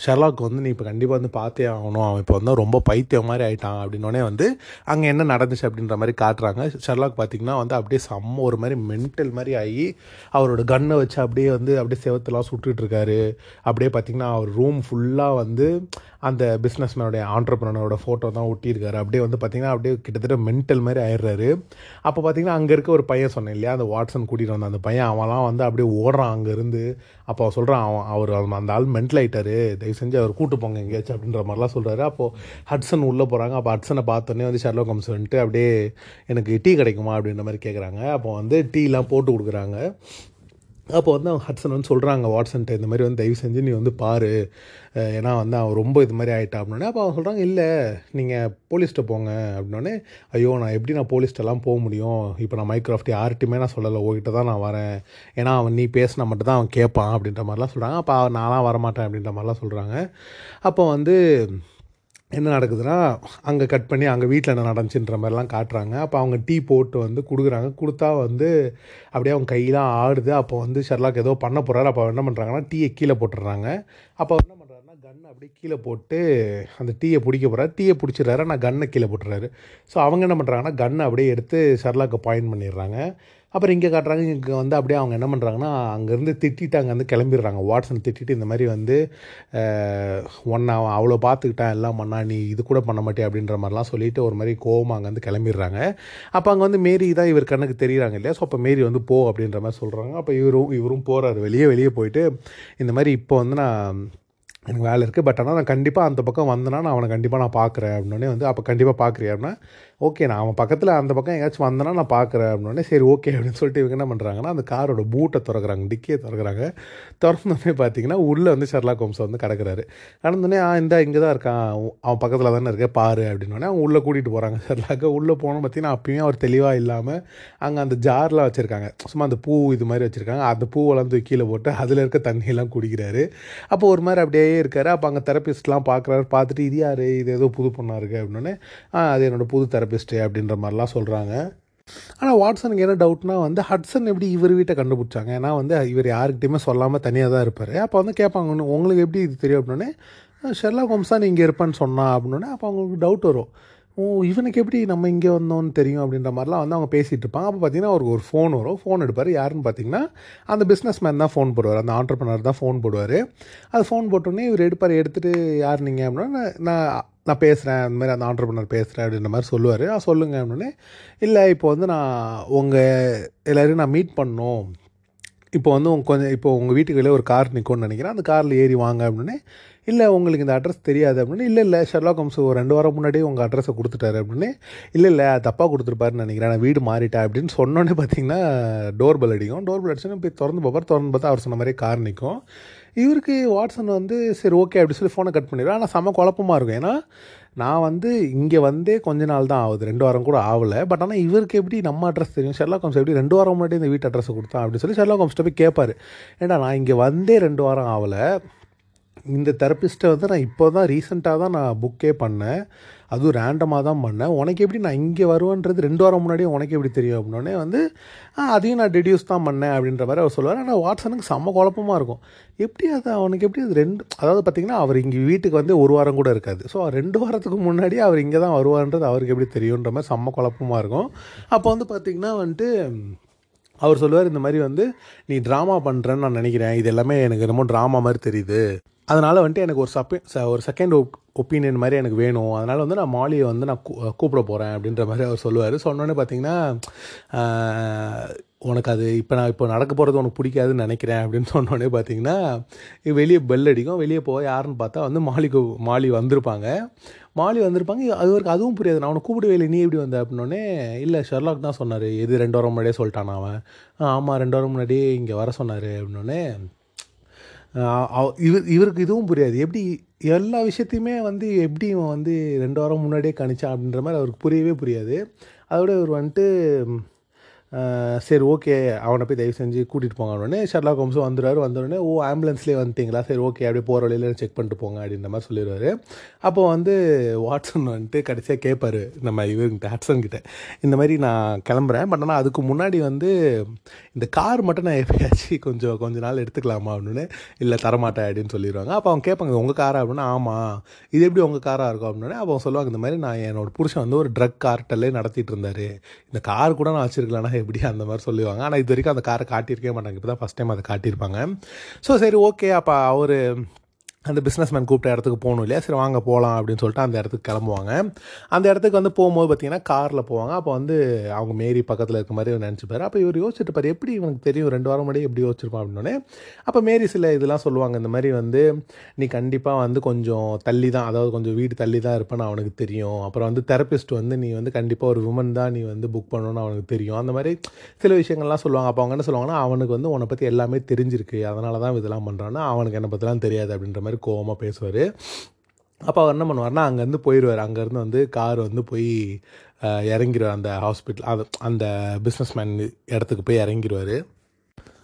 ஷெர்லாக் வந்து நீ இப்போ கண்டிப்பாக வந்து பார்த்தே ஆகணும். அவன் இப்போ வந்து ரொம்ப பைத்தியம் மாதிரி ஆயிட்டான் அப்படின்னோடனே வந்து அங்கே என்ன நடந்துச்சு அப்படின்ற மாதிரி காட்டுறாங்க. ஷெர்லாக் பார்த்திங்கன்னா வந்து அப்படியே செம்ம ஒரு மாதிரி மென்டல் மாதிரி ஆகி அவரோட கன்னை வச்சு அப்படியே வந்து அப்படியே செவத்தெல்லாம் சுட்டுட்டு இருக்காரு. அப்படியே பார்த்திங்கன்னா அவர் ரூம் ஃபுல்லாக வந்து அந்த பிஸ்னஸ்மேனுடைய மேனுடைய ஃபோட்டோ தான் ஒட்டியிருக்காரு. அப்படியே வந்து பார்த்திங்கன்னா அப்படியே கிட்டத்தட்ட மென்டல் மாதிரி ஆயிடுறாரு. அப்போ பார்த்திங்கன்னா அங்கே இருக்க ஒரு பையன் சொன்னேன் இல்லையா அந்த வாட்ஸன் கூட்டிகிட்டு வந்த அந்த பையன் அவன்லாம் வந்து அப்படியே ஓடுறான் அங்கேருந்து அப்போ அவன் சொல்கிறான் அவன் அவர் அந்த ஆள் மென்டல் ஆகிட்டாரு தயவு செஞ்சு அவர் கூட்டு போங்க எங்கேயாச்சும் அப்படின்ற மாதிரிலாம் சொல்கிறாரு அப்போது ஹட்சன் உள்ளே போகிறாங்க அப்போ ஹட்சனை பார்த்தோன்னே வந்து ஷெர்லோக் ஹோம்ஸ் வந்துட்டு அப்படியே எனக்கு டீ கிடைக்குமா? அப்படின்ற மாதிரி கேட்குறாங்க அப்போ வந்து டீலாம் போட்டு கொடுக்குறாங்க. அப்போ வந்து அவன் ஹட்சன் வந்து சொல்கிறாங்க வாட்ஸன்ட்ட இந்த மாதிரி வந்து தயவு செஞ்சு நீ வந்து பாரு. ஏன்னா வந்து அவன் ரொம்ப இது மாதிரி ஆகிட்டா அப்படின்னே அப்போ அவன் சொல்கிறாங்க இல்லை நீங்கள் போலீஸ்கிட்ட போங்க அப்படின்னோடனே ஐயோ நான் எப்படி நான் போலீஸ்ட்டெல்லாம் போக முடியும்? இப்போ நான் மைக்ரோஃப்ட் யார்கிட்டையுமே நான் சொல்லலை உங்ககிட்ட தான் நான் வரேன். ஏன்னா அவன் நீ பேசினா மட்டும் தான் அவன் கேட்பான் அப்படின்ற மாதிரிலாம் சொல்கிறாங்க அப்போ அவன் நான்லாம் வரமாட்டேன் அப்படின்ற மாதிரிலாம் சொல்கிறாங்க அப்போ வந்து என்ன நடக்குதுன்னா அங்கே கட் பண்ணி அங்கே வீட்டில் என்ன நடந்துச்சுன்ற மாதிரிலாம் காட்டுறாங்க. அப்போ அவங்க டீ போட்டு வந்து கொடுக்குறாங்க. கொடுத்தா வந்து அப்படியே அவங்க கையெல்லாம் ஆடுது. அப்போ வந்து ஷெர்லாக் ஏதோ பண்ண போகிறாரு அப்போ என்ன பண்ணுறாங்கன்னா டீயை கீழே போட்டுடுறாங்க. அப்போ என்ன அப்படியே கீழே போட்டு அந்த டீயை பிடிக்க போகிறாரு டீயை பிடிச்சிடுறாரு. ஆனால் கன்னை கீழே போட்டுறாரு. ஸோ அவங்க என்ன பண்ணுறாங்கன்னா கன்னை அப்படியே எடுத்து ஷெர்லாக்கை பாயிண்ட் பண்ணிடுறாங்க. அப்புறம் இங்கே காட்டுறாங்க இங்கே வந்து அப்படியே அவங்க என்ன பண்ணுறாங்கன்னா அங்கேருந்து திட்டிட்டு அங்கேருந்து கிளம்பிடுறாங்க. வாட்ஸன் திட்டிட்டு இந்த மாதிரி வந்து ஒன்றா அவன் அவ்வளோ பார்த்துக்கிட்டான். எல்லாம் பண்ணா நீ இது கூட பண்ண மாட்டே அப்படின்ற மாதிரிலாம் சொல்லிட்டு ஒரு மாதிரி கோவமாக அங்கேருந்து கிளம்பிடுறாங்க. அப்போ அங்கே வந்து மேரி தான் இவர் கண்ணுக்கு தெரியுறாங்க இல்லையா? ஸோ அப்போ மேரி வந்து போ அப்படின்ற மாதிரி சொல்கிறாங்க அப்போ இவரும் இவரும் போகிறாரு வெளியே வெளியே போயிட்டு இந்த மாதிரி இப்போ வந்து நான் எனக்கு வேலை இருக்குது பட் ஆனால் நான் கண்டிப்பாக அந்த பக்கம் வந்தேன்னா நான் அவனை கண்டிப்பாக நான் பார்க்குறேன் அப்படின்னே வந்து அப்போ கண்டிப்பாக பார்க்குறியா அப்படின்னா ஓகே நான் அவன் பக்கத்தில் அந்த பக்கம் எங்கேயாச்சும் வந்தேன்னா நான் பார்க்குறேன் அப்படின்னே சரி ஓகே அப்படின்னு சொல்லிட்டு இவங்க என்ன பண்ணுறாங்கன்னா அந்த காரோட பூட்டை திறக்கிறாங்க டிக்கியை திறக்கிறாங்க. திறந்தோடனே பார்த்தீங்கன்னா உள்ளே வந்து ஷர்லா ஹோம்ஸ் வந்து கிடக்கிறாரு. கடந்தோடனே ஆ இந்த இங்கே தான் இருக்கான். அவன் பக்கத்தில் தானே இருக்க பாரு அப்படின்னோடனே அவங்க உள்ளே கூட்டிகிட்டு போகிறாங்க ஷர்லாக்கு உள்ளே போனோம் பார்த்தீங்கன்னா அப்பயும் அவர் தெளிவாக இல்லாமல் அங்கே அந்த ஜார்லாம் வச்சுருக்காங்க. சும்மா அந்த பூ இது மாதிரி வச்சுருக்காங்க. அந்த பூவெல்லாம் தூக்கி கீழே போட்டு அதில் இருக்க தண்ணியெல்லாம் குடிக்கிறாரு. அப்போ ஒரு மாதிரி அப்படியே இருக்காரு. அப்போ அங்கே தெரப்பிஸ்ட்லாம் பார்க்குறாரு. பார்த்துட்டு இது யார்? இது ஏதோ புது பொண்ணாக இருக்குது அப்படின்னே ஆ அது என்னோடய புது தெரப்பிஸ்ட்டு அப்படின்ற மாதிரிலாம் சொல்கிறாங்க ஆனால் வாட்ஸனுக்கு என்ன டவுட்னா வந்து ஹட்சன் எப்படி இவர் வீட்டை கண்டுபிடிச்சாங்க? ஏன்னா வந்து இவர் யாருக்கிட்டையுமே சொல்லாமல் தனியாக தான் இருப்பார். அப்போ வந்து கேட்பாங்க உங்களுக்கு எப்படி இது தெரியும்? அப்படின்னே ஷெர்லா கோம்ஸ் தான் இங்கே இருப்பேன்னு சொன்னா அப்படின்னே அப்போ அவங்களுக்கு டவுட் வரும். ஓ இவனுக்கு எப்படி நம்ம இங்கே வந்தோம்னு தெரியும் அப்படின்ற மாதிரிலாம் வந்து அவங்க பேசிகிட்டு இருப்பாங்க. அப்போ பார்த்தீங்கன்னா அவருக்கு ஒரு ஃபோன் வரும். ஃபோன் எடுப்பார். யாருன்னு பார்த்தீங்கன்னா அந்த பிஸ்னஸ் மேன் தான் ஃபோன் போடுவார். அந்த ஆண்டர்பனர் தான் ஃபோன் போடுவார். அது ஃபோன் போட்டோன்னே இவர் எடுப்பார். எடுத்துகிட்டு யார் நீங்கள் அப்படின்னா நான் நான் பேசுகிறேன் அந்த மாதிரி அந்த ஆண்டர்பனர் பேசுகிறேன் அப்படின்ற மாதிரி சொல்லுவார். ஆ சொல்லுங்க அப்படின்னே இல்லை இப்போ வந்து நான் உங்கள் எல்லோரையும் நான் மீட் பண்ணோம் இப்போ வந்து உங்க கொஞ்சம் இப்போ உங்கள் வீட்டுக்கு வெளியே ஒரு கார் நிற்கும்னு நினைக்கிறேன். அந்த காரில் ஏறி வாங்க அப்படின்னே இல்லை உங்களுக்கு இந்த அட்ரஸ் தெரியாது அப்படின்னு. இல்லை இல்லை ஷெர்லாக் ஹோம்ஸ் ஒரு ரெண்டு வாரம் முன்னாடியே உங்கள் அட்ரஸை கொடுத்துட்டாரு அப்படின்னு. இல்லை இல்லை தப்பாக கொடுத்துருப்பாருன்னு நினைக்கிறேன். நான் வீடு மாறிட்டேன் அப்படின்னு சொன்னோன்னே பார்த்தீங்கன்னா டோர் பெல் அடிக்கும். டோர் பெல் அடிச்சோன்னே போய் திறந்து பார்ப்பார் திறந்து பார்த்தா அவர் சொன்ன மாதிரி கார் நிற்கும் இவருக்கு வாட்ஸன் வந்து சரி ஓகே அப்படி சொல்லி ஃபோனை கட் பண்ணிடுவேன் ஆனால் செம்ம குழப்பமாக இருக்கும். ஏன்னா நான் வந்து இங்கே வந்தே கொஞ்ச நாள் தான் ஆகுது. ரெண்டு வாரம் கூட ஆகலை. பட் ஆனால் இவருக்கு எப்படி நம்ம அட்ரஸ் தெரியும்? ஷெர்லாக் ஹோம்ஸ் எப்படி ரெண்டு வாரம் முன்னாடி இந்த வீட்டு அட்ரஸ் கொடுத்தான் அப்படின்னு சொல்லி ஷெர்லாக் ஹோம்ஸ்ட்ட போய் கேட்பாரு ஏன்டா நான் இங்கே வந்தே ரெண்டு வாரம் ஆகலை. இந்த தெரப்பிஸ்ட்டை வந்து நான் இப்போ தான் ரீசெண்டாக தான் நான் புக்கே பண்ணேன். அதுவும் ரேண்டமாக தான் பண்ணேன். உனக்கு எப்படி நான் இங்கே வருவேன்றது ரெண்டு வாரம் முன்னாடியே உனக்கு எப்படி தெரியும் அப்படின்னோடனே வந்து அதையும் நான் டெடியூஸ் தான் பண்ணேன் அப்படின்ற மாதிரி அவர் சொல்லுவார். ஆனால் வாட்ஸனுக்கு செம்ம குழப்பமாக இருக்கும். எப்படி அது அவனுக்கு எப்படி அது ரெண்டு அதாவது பார்த்திங்கன்னா அவர் இங்கே வீட்டுக்கு வந்து ஒரு வாரம் கூட இருக்காது. ஸோ ரெண்டு வாரத்துக்கு முன்னாடி அவர் இங்கே தான் வருவார்ன்றது அவருக்கு எப்படி தெரியுன்ற மாதிரி செம்ம குழப்பமாக இருக்கும். அப்போ வந்து பார்த்திங்கன்னா வந்துட்டு அவர் சொல்லுவார் இந்த மாதிரி வந்து நீ ட்ராமா பண்ணுறேன்னு நான் நினைக்கிறேன். இது எல்லாமே எனக்கு என்னமோ ட்ராமா மாதிரி தெரியுது. அதனால் வந்துட்டு எனக்கு ஒரு சப்பே ச- ஒரு செகண்ட் ஒப்பீனியன் மாதிரி எனக்கு வேணும். அதனால் வந்து நான் மாலியை வந்து நான் கூ- கூப்பிட போகிறேன் அப்படின்ற மாதிரி அவர் சொல்லுவார். சொன்னோன்னே பார்த்தீங்கன்னா உனக்கு அது இப்போ நான் இப்போ நடக்க போகிறது உனக்கு பிடிக்காதுன்னு நினைக்கிறேன். அப்படின்னு சொன்னோடனே பார்த்தீங்கன்னா வெளியே பெல் அடிக்கும். வெளியே போக யாருன்னு பார்த்தா வந்து மாலிக்கு மாலி வந்திருப்பாங்க. மாலி வந்திருப்பாங்க. அது வரைக்கும் அதுவும் புரியாது. நான் அவனை கூப்பிடவே இல்லை. நீ எப்படி வந்த? அப்படின்னோடனே இல்லை ஷெர்லாக் தான் சொன்னார். எது ரெண்டு வாரம் முன்னாடியே சொல்லிட்டான் அவன். ஆமாம் ரெண்டு வாரம் முன்னாடியே இங்கே வர சொன்னார். அப்படின்னோடனே இவர் இவருக்கு இதுவும் புரியாது. எப்படி எல்லா விஷயத்தையுமே வந்து எப்படி இவன் வந்து ரெண்டு வாரம் முன்னாடியே கணிச்சான் அப்படின்ற மாதிரி அவருக்கு புரியவே புரியாது. அதோட இவர் வந்துட்டு சரி ஓகே அவனை போய் தயவு செஞ்சு கூட்டிகிட்டு போங்க உடனே ஷர்லா ஹோம்ஸும் வந்துடுவார் வந்தோடனே ஓ ஆம்புலன்ஸ்லேயே வந்துட்டீங்களா? சரி ஓகே அப்படியே போகிற வழியில செக் பண்ணிட்டு போங்க அப்படின்ற மாதிரி சொல்லிடுவார். அப்போ வந்து வாட்சன் வந்துட்டு கடைசியாக கேட்பார் நம்ம இவர்கிட்ட ஹட்சன் கிட்ட இந்த மாதிரி நான் கிளம்புறேன். பட் ஆனால் அதுக்கு முன்னாடி வந்து இந்த கார் மட்டும் நான் எப்பயாச்சும் கொஞ்சம் கொஞ்ச நாள் எடுத்துக்கலாமா? அப்படின்னு இல்லை தரமாட்டேன் அப்படின்னு சொல்லிடுவாங்க. அப்போ அவங்க கேட்பாங்க உங்கள் காரா? அப்படின்னா ஆமாம் இது எப்படி உங்கள் காராக இருக்கும்? அப்படின்னே. அப்போ அவங்க சொல்லுவாங்க இந்த மாதிரி நான் என்னோட புருஷன் வந்து ஒரு ட்ரக் கார்ட்டல்லே நடத்திட்டு இருந்தார். இந்த கார் கூட நான் வச்சிருக்கலாம்னா எப்படி அந்த மாதிரி சொல்லுவாங்க ஆனால் இது வரைக்கும் அந்த காரை காட்டியிருக்கவே மாட்டாங்க. இப்போ தான் ஃபஸ்ட் டைம் அதை காட்டியிருப்பாங்க. ஸோ சரி ஓகே அப்போ அவர் அந்த பிஸ்னஸ்மேன் கூப்பிட்ட இடத்துக்கு போகணும் இல்லையா? சரி வாங்க போகலாம் அப்படின்னு சொல்லிட்டு அந்த இடத்துக்கு கிளம்புவாங்க. அந்த இடத்துக்கு வந்து போகும்போது பார்த்தீங்கன்னா காரில் போவாங்க. அப்போ வந்து அவங்க மேரி பக்கத்தில் இருக்க மாதிரி அவர் நினச்சிப்பாரு. அப்போ இவர் யோசிச்சுட்டு பாரு எப்படி இவனுக்கு தெரியும்? ரெண்டு வாரம் முன்னாடி எப்படி யோசிச்சிருப்பான் அப்படின்னோடனே அப்போ மேரி சில இதெல்லாம் சொல்லுவாங்க. இந்த மாதிரி வந்து நீ கண்டிப்பாக வந்து கொஞ்சம் தள்ளி தான் அதாவது கொஞ்சம் வீடு தள்ளி தான் இருப்பேன்னு அவனுக்கு தெரியும். அப்புறம் வந்து தெரப்பிஸ்ட் வந்து நீ வந்து கண்டிப்பாக ஒரு உமன் தான் நீ வந்து புக் பண்ணணும்னு அவனுக்கு தெரியும். அந்த மாதிரி சில விஷயங்கள்லாம் சொல்லுவாங்க. அப்போ அவங்க என்ன சொல்லுவாங்கன்னா அவனுக்கு வந்து உன்னை பற்றி எல்லாமே தெரிஞ்சிருக்கு. அதனால தான் இதெல்லாம் பண்ணுறான்னா அவனுக்கு என்னை பற்றிலாம் தெரியாது அப்படின்ற மாதிரி கோவமாக பேசுவார். அப்போ அவர் என்ன பண்ணுவார்னா அங்கேருந்து போயிடுவார் அங்கேருந்து வந்து கார் வந்து போய் இறங்கிடுவார் அந்த ஹாஸ்பிட்டல் அது அந்த பிஸ்னஸ் மேன் இடத்துக்கு போய் இறங்கிடுவார்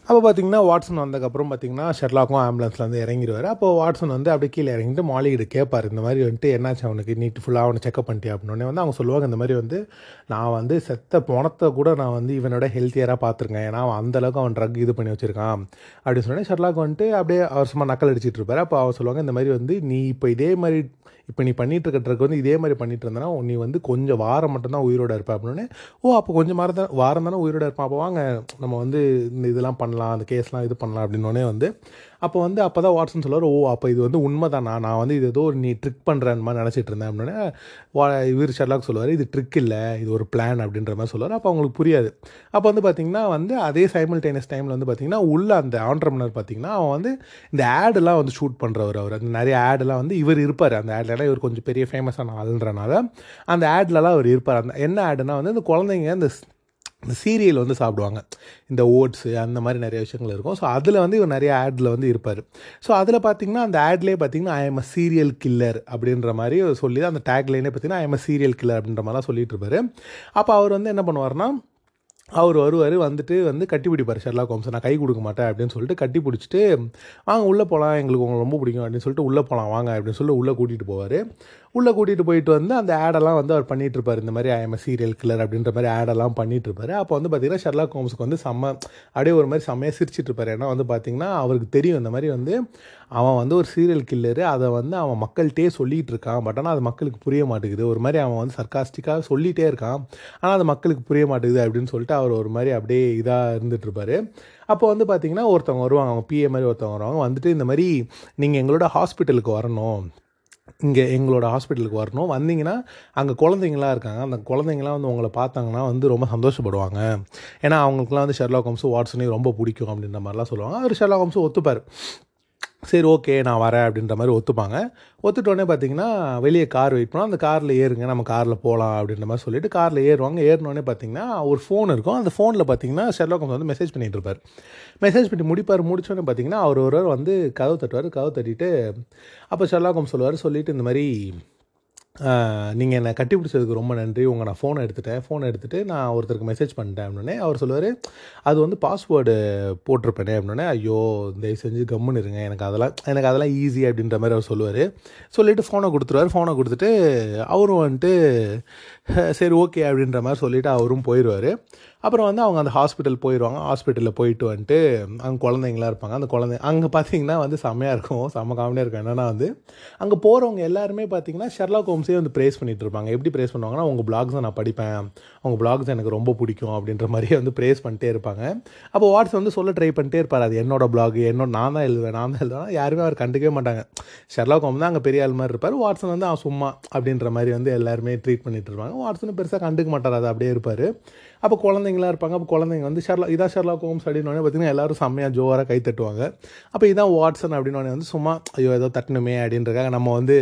அப்போ பார்த்தீங்கன்னா வாட்ஸன் வந்ததுக்கப்புறம் பார்த்தீங்கன்னா ஷெர்லாக்கும் ஆம்புலன்ஸில் வந்து இறங்கிடுவார் அப்போ வாட்ஸன் வந்து அப்படியே கீழே இறங்கிட்டு மாலிகிட்ட கேட்பார் இந்த மாதிரி வந்துட்டு என்னாச்சு அவனுக்கு? நீட் ஃபுல்லாக அவனை செக்அப் பண்ணிட்டியா அப்படின்னே வந்து அவங்க சொல்லுவாங்க இந்த மாதிரி வந்து நான் வந்து செத்த பணத்தை கூட நான் வந்து இவனோட ஹெல்த்தியராக பார்த்துருக்கேன் ஏன்னா அவன் அந்தளவுக்கு அவன் ட்ரக் இது பண்ணி வச்சுருக்கான் அப்படின்னு சொன்னேன் ஷெர்லாக் வந்துட்டு அப்படியே அவர் சும்மா நக்கல் அடிச்சிட்டு இருப்பார். அப்போ அவர் சொல்லுவாங்க இந்த மாதிரி வந்து நீ இப்போ இதே மாதிரி இப்போ நீ பண்ணிட்டு இருக்கிறதுக்கு வந்து இதே மாதிரி பண்ணிட்டு இருந்தனா நீ வந்து கொஞ்சம் வாரம் மட்டும்தான் உயிரோட இருப்ப அப்படின்னு ஓ அப்போ கொஞ்சம் வாரம் தான் வாரம் தானே உயிரோட இருப்பான். அப்போ வாங்க நம்ம வந்து இந்த இதெல்லாம் பண்ணலாம் அந்த கேஸ்லாம் இது பண்ணலாம் அப்படின்னோடனே வந்து அப்போ வந்து அப்போ தான் வாட்ஸன் சொல்லுவார் ஓ அப்போ இது வந்து உண்மை தானா நான் வந்து இது ஏதோ ஒரு நீ ட்ரிக் பண்ணுறேன் மாதிரி நினச்சிட்டு இருந்தேன். அப்படின்னா வா இவர் ஷெர்லாக் சொல்லுவார் இது ட்ரிக் இல்லை இது ஒரு பிளான் அப்படின்ற மாதிரி சொல்லுவார். அப்போ அவங்களுக்கு புரியாது. அப்போ வந்து பார்த்திங்கன்னா வந்து அதே சைமல்டேனியஸ் டைமில் வந்து பார்த்திங்கன்னா உள்ள அந்த ஆண்டர்மனர் பார்த்திங்கன்னா அவன் வந்து இந்த ஆடெல்லாம் வந்து ஷூட் பண்ணுறவர் அவர். அந்த நிறைய ஆடெல்லாம் வந்து இவர் இருப்பார். அந்த ஆட்லலாம் இவர் கொஞ்சம் பெரிய ஃபேமஸான ஆளுன்றனால அந்த ஆட்லலாம் அவர் இருப்பார். அந்த என்ன ஆடுனா வந்து இந்த குழந்தைங்க இந்த இந்த சீரியல் வந்து சாப்பிடுவாங்க. இந்த ஓட்ஸு அந்த மாதிரி நிறைய விஷயங்கள் இருக்கும். ஸோ அதில் வந்து இவர் நிறைய ஆடில் வந்து இருப்பார். ஸோ அதில் பார்த்தீங்கன்னா அந்த ஆட்லேயே பார்த்தீங்கன்னா I am a serial killer அப்படின்ற மாதிரி சொல்லி தான் அந்த டேக்லைனே பார்த்தீங்கன்னா I am a serial killer அப்படின்ற மாதிரிலாம் சொல்லிட்டு இருப்பாரு. அப்போ அவர் வந்து என்ன பண்ணுவார்னா அவர் வருவார் வந்துட்டு வந்து கட்டி பிடிப்பார். ஷெர்லா கோம்ஸ் நான் கை கொடுக்க மாட்டேன் அப்படின்னு சொல்லிட்டு கட்டி பிடிச்சிட்டு வாங்க உள்ளே போகலாம் எங்களுக்கு உங்களுக்கு ரொம்ப பிடிக்கும் அப்படின்னு சொல்லிட்டு உள்ளே போகலாம் வாங்க அப்படின்னு சொல்லிட்டு உள்ளே கூட்டிகிட்டு போவார். உள்ளே கூட்டிகிட்டு போயிட்டு வந்து அந்த ஆடெல்லாம் வந்து அவர் பண்ணிட்டு இருப்பார். இந்த மாதிரி ஐஎம் சீரியல் கில்லர் அப்படின்ற மாதிரி ஆடெல்லாம் பண்ணிட்டு அப்போ வந்து பார்த்தீங்கன்னா ஷர்லா ஹோம்ஸுக்கு வந்து செம்ம அப்படியே ஒரு மாதிரி செம்மையாக சிரிச்சிட்டு இருப்பார். ஏன்னா வந்து பார்த்தீங்கன்னா அவருக்கு தெரியும் இந்த மாதிரி வந்து அவன் வந்து ஒரு சீரியல் கில்லரு அதை வந்து அவன் மக்கள்கிட்டே சொல்லிகிட்டு இருக்கான். பட் ஆனால் அது மக்களுக்கு புரிய மாட்டேங்குது. ஒரு மாதிரி அவன் வந்து சர்க்காஸ்டிக்காக சொல்லிகிட்டே இருக்கான். ஆனால் அது மக்களுக்கு புரிய மாட்டேங்குது அப்படின்னு சொல்லிட்டு அவர் ஒரு மாதிரி அப்படியே இதாக இருந்துகிட்ருப்பார் அப்போ வந்து பார்த்தீங்கன்னா ஒருத்தவங்க வருவாங்க. அவங்க பிஏ மாதிரி ஒருத்தவங்க வருவாங்க. வந்துட்டு இந்த மாதிரி நீங்கள் எங்களோட ஹாஸ்பிட்டலுக்கு வரணும். இங்கே எங்களோட ஹாஸ்பிட்டலுக்கு வரணும். வந்தீங்கன்னா அங்கே குழந்தைங்களாம் இருக்காங்க. அந்த குழந்தைங்களாம் வந்து உங்களை பார்த்தாங்கன்னா வந்து ரொம்ப சந்தோஷப்படுவாங்க. ஏன்னா அவங்களுக்குலாம் வந்து ஷெர்லா ஹோம்ஸும் வாட்ஸனையும் ரொம்ப பிடிக்கும் அப்படின்ற மாதிரிலாம் சொல்லுவாங்க. அவர் ஷெர்லா ஹோம்ஸும் ஒத்துப்பார். சரி ஓகே நான் வரேன் அப்படின்ற மாதிரி ஒத்துப்பாங்க. ஒத்துட்டோடனே பார்த்தீங்கன்னா வெளியே கார் வெயிட் பண்ணோம். அந்த காரில் ஏறுங்க நம்ம காரில் போகலாம் அப்படின்ற மாதிரி சொல்லிட்டு காரில் ஏறுவாங்க. ஏறினோடனே பார்த்தீங்கன்னா ஒரு ஃபோன் இருக்கும். அந்த ஃபோனில் பார்த்தீங்கன்னா ஷெர்லாக் வந்து மெசேஜ் பண்ணிட்டு இருப்பார். மெசேஜ் பண்ணி முடிப்பார். முடிச்சோடனே பார்த்தீங்கன்னா அவர் ஒருவர் வந்து கதவு தட்டுவார். கதவு தட்டிட்டு அப்போ ஷெர்லாக் சொல்லுவார். சொல்லிட்டு இந்த மாதிரி நீங்கள் என்னை கட்டி பிடிச்சதுக்கு ரொம்ப நன்றி. உங்கள் நான் ஃபோனை எடுத்துட்டேன். ஃபோனை எடுத்துகிட்டு நான் ஒருத்தருக்கு மெசேஜ் பண்ணிட்டேன் அப்படின்னே அவர் சொல்லுவார் அது வந்து பாஸ்வேர்டு போட்டிருப்பேனே அப்படின்னே ஐயோ தயவு செஞ்சு கம்முன்னு இருங்க. எனக்கு அதெல்லாம் எனக்கு அதெல்லாம் ஈஸி அப்படின்ற மாதிரி அவர் சொல்லுவார். சொல்லிவிட்டு ஃபோனை கொடுத்துருவார். ஃபோனை கொடுத்துட்டு அவரும் வந்துட்டு சரி ஓகே அப்படின்ற மாதிரி சொல்லிவிட்டு அவரும் போயிடுவார் அப்புறம் வந்து அவங்க அந்த ஹாஸ்பிட்டல் போயிடுவாங்க. ஹாஸ்பிட்டலில் போயிட்டு வந்துட்டு அங்கே குழந்தைங்களாம் இருப்பாங்க. அந்த குழந்தை அங்கே பார்த்தீங்கன்னா வந்து செம்மையாக இருக்கும். செம்ம காமெடியாக இருக்கும். என்னென்னா வந்து அங்கே போகிறவங்க எல்லாருமே பார்த்தீங்கன்னா ஷெர்லாக் ஹோம்ஸே வந்து ப்ரேஸ் பண்ணிட்டு இருப்பாங்க. எப்படி ப்ரேஸ் பண்ணுவாங்கன்னா உங்கள் பிளாக்ஸை நான் படிப்பேன். உங்கள் பிளாக்ஸ் எனக்கு ரொம்ப பிடிக்கும். அப்படின்ற மாதிரியே வந்து ப்ரேஸ் பண்ணிட்டே இருப்பாங்க. அப்போ வாட்ஸ் வந்து சொல்ல ட்ரை பண்ணிட்டே இருப்பார். அது என்னோட பிளாக் என்னோட நான் தான் எழுதுவேன் நான் தான் எழுதுவேன். யாருமே அவர் கண்டுக்கவே மாட்டாங்க. ஷெர்லாக் ஹோம் தான் அங்கே பெரிய ஆள் மாதிரி இருப்பார். வாட்ஸன் வந்து அவன் சும்மா. அப்படின்ற மாதிரி வந்து எல்லாருமே ட்ரீட் பண்ணிட்டு இருப்பாங்க. வாட்ஸன் பெருசாக கண்டுக்க மாட்டார். அது அப்படியே இருப்பார். அப்போ குழந்தைங்களாம் இருப்பாங்க. அப்போ குழந்தைங்க வந்து ஷர்லா இதான் ஷர்லா ஹோம்ஸ் அப்படின்னு பார்த்தீங்கன்னா எல்லாரும் செம்மையாக ஜோராக கை தட்டுவாங்க. அப்போ இதான் வாட்ஸன் அப்படின்னு வந்து சும்மா ஐயோ ஏதோ தட்டணுமே அப்படின்றக்காக நம்ம வந்து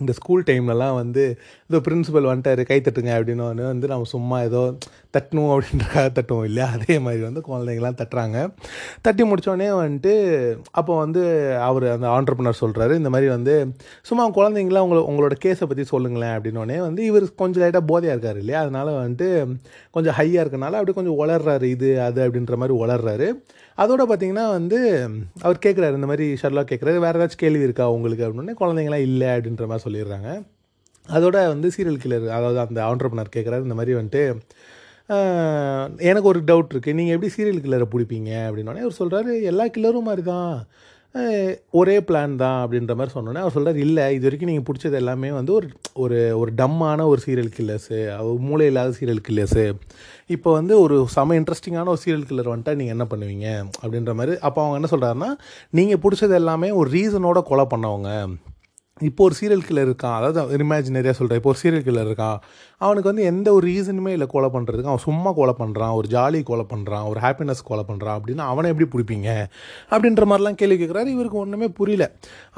இந்த ஸ்கூல் டைம்லலாம் வந்து இதோ பிரின்சிபல் வந்துட்டாரு கை தட்டுங்க அப்படின்னு வந்து நம்ம சும்மா ஏதோ தட்டணும் அப்படின்றக்காக தட்டுவோம் இல்லையா? அதே மாதிரி வந்து குழந்தைங்களாம் தட்டுறாங்க. தட்டி முடித்தோடனே வந்துட்டு அப்போ வந்து அவர் அந்த ஆண்டர்பனர் சொல்கிறாரு இந்த மாதிரி வந்து சும்மா குழந்தைங்களாம் உங்களை உங்களோட கேஸை பற்றி சொல்லுங்களேன் அப்படின்னோடனே வந்து இவர் கொஞ்சம் லைட்டாக போதையாக இருக்கார் இல்லையா? அதனால் வந்துட்டு கொஞ்சம் ஹையாக இருக்கனால அப்படி கொஞ்சம் வளர்றாரு இது அது அப்படின்ற மாதிரி வளர்றாரு அதோட பார்த்தீங்கன்னா வந்து அவர் கேட்குறாரு இந்த மாதிரி ஷர்லாக் கேட்குறாரு வேறு ஏதாச்சும் கேள்வி இருக்கா உங்களுக்கு அப்படின்னு குழந்தைங்களாம் இல்லை அப்படின்ற மாதிரி சொல்லிடுறாங்க. அதோட வந்து சீரியல் கில்லர் அதாவது அந்த ஆண்டர்பனர் கேட்குறாரு இந்த மாதிரி வந்துட்டு எனக்கு ஒரு டவுட் இருக்குது நீங்கள் எப்படி சீரியல் கில்லரை பிடிப்பீங்க அப்படின்னோடனே அவர் சொல்கிறாரு எல்லா கில்லரும் மாதிரி தான் ஒரே பிளான் தான் அப்படின்ற மாதிரி சொன்னோன்னே அவர் சொல்கிறார் இல்லை இது வரைக்கும் நீங்கள் பிடிச்சது எல்லாமே வந்து ஒரு ஒரு ஒரு டம்மான ஒரு சீரியல் கில்லர்ஸு மூளை இல்லாத சீரியல் கில்லர்ஸு இப்போ வந்து ஒரு செம இன்ட்ரெஸ்டிங்கான ஒரு சீரியல் கில்லர் வந்துட்டா நீங்கள் என்ன பண்ணுவீங்க? அப்படின்ற மாதிரி அப்போ அவங்க என்ன சொல்கிறாருன்னா நீங்கள் பிடிச்சது எல்லாமே ஒரு ரீசனோட கொலை பண்ணவங்க. இப்போ ஒரு சீரியல் கில்லர் இருக்கான். அதாவது இமேஜினரியாக சொல்கிறேன் இப்போ ஒரு சீரியல் கில்லர் இருக்கான். அவனுக்கு வந்து எந்த ஒரு ரீசனுமே இல்லை கொலை பண்ணுறதுக்கு அவன் சும்மா கொலை பண்ணுறான் ஒரு ஜாலி கொலை பண்ணுறான் ஒரு ஹாப்பினஸ் கொலை பண்ணுறான் அப்படின்னா அவனை எப்படி பிடிப்பீங்க? அப்படின்ற மாதிரிலாம் கேள்வி கேட்குறாரு இவருக்கு ஒன்றுமே புரியல.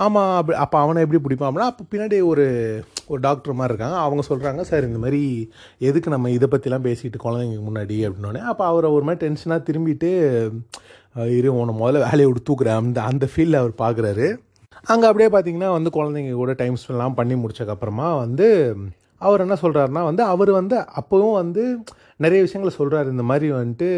ஆமாம் அப்படி அப்போ அவனை எப்படி பிடிப்பான் அப்படின்னா அப்போ பின்னாடி ஒரு ஒரு டாக்டர் மாதிரி இருக்காங்க. அவங்க சொல்கிறாங்க சார் இந்த மாதிரி எதுக்கு நம்ம இதை பற்றிலாம் பேசிட்டு குழந்தைங்க முன்னாடி? அப்படின்னோடனே அப்போ அவரை ஒரு மாதிரி டென்ஷனாக திரும்பிட்டு இரு உன முதல்ல வேலையை விட்டு தூக்குறேன். அந்த அந்த ஃபீல்டில் அவர் பார்க்குறாரு அங்கே அப்படியே பார்த்தீங்கன்னா வந்து குழந்தைங்க கூட டைம் ஸ்பெண்ட்லாம் பண்ணி முடிச்சக்கப்புறமா வந்து அவர் என்ன சொல்கிறாருன்னா வந்து அவர் வந்து அப்போவும் வந்து நிறைய விஷயங்களை சொல்கிறாரு இந்த மாதிரி வந்துட்டு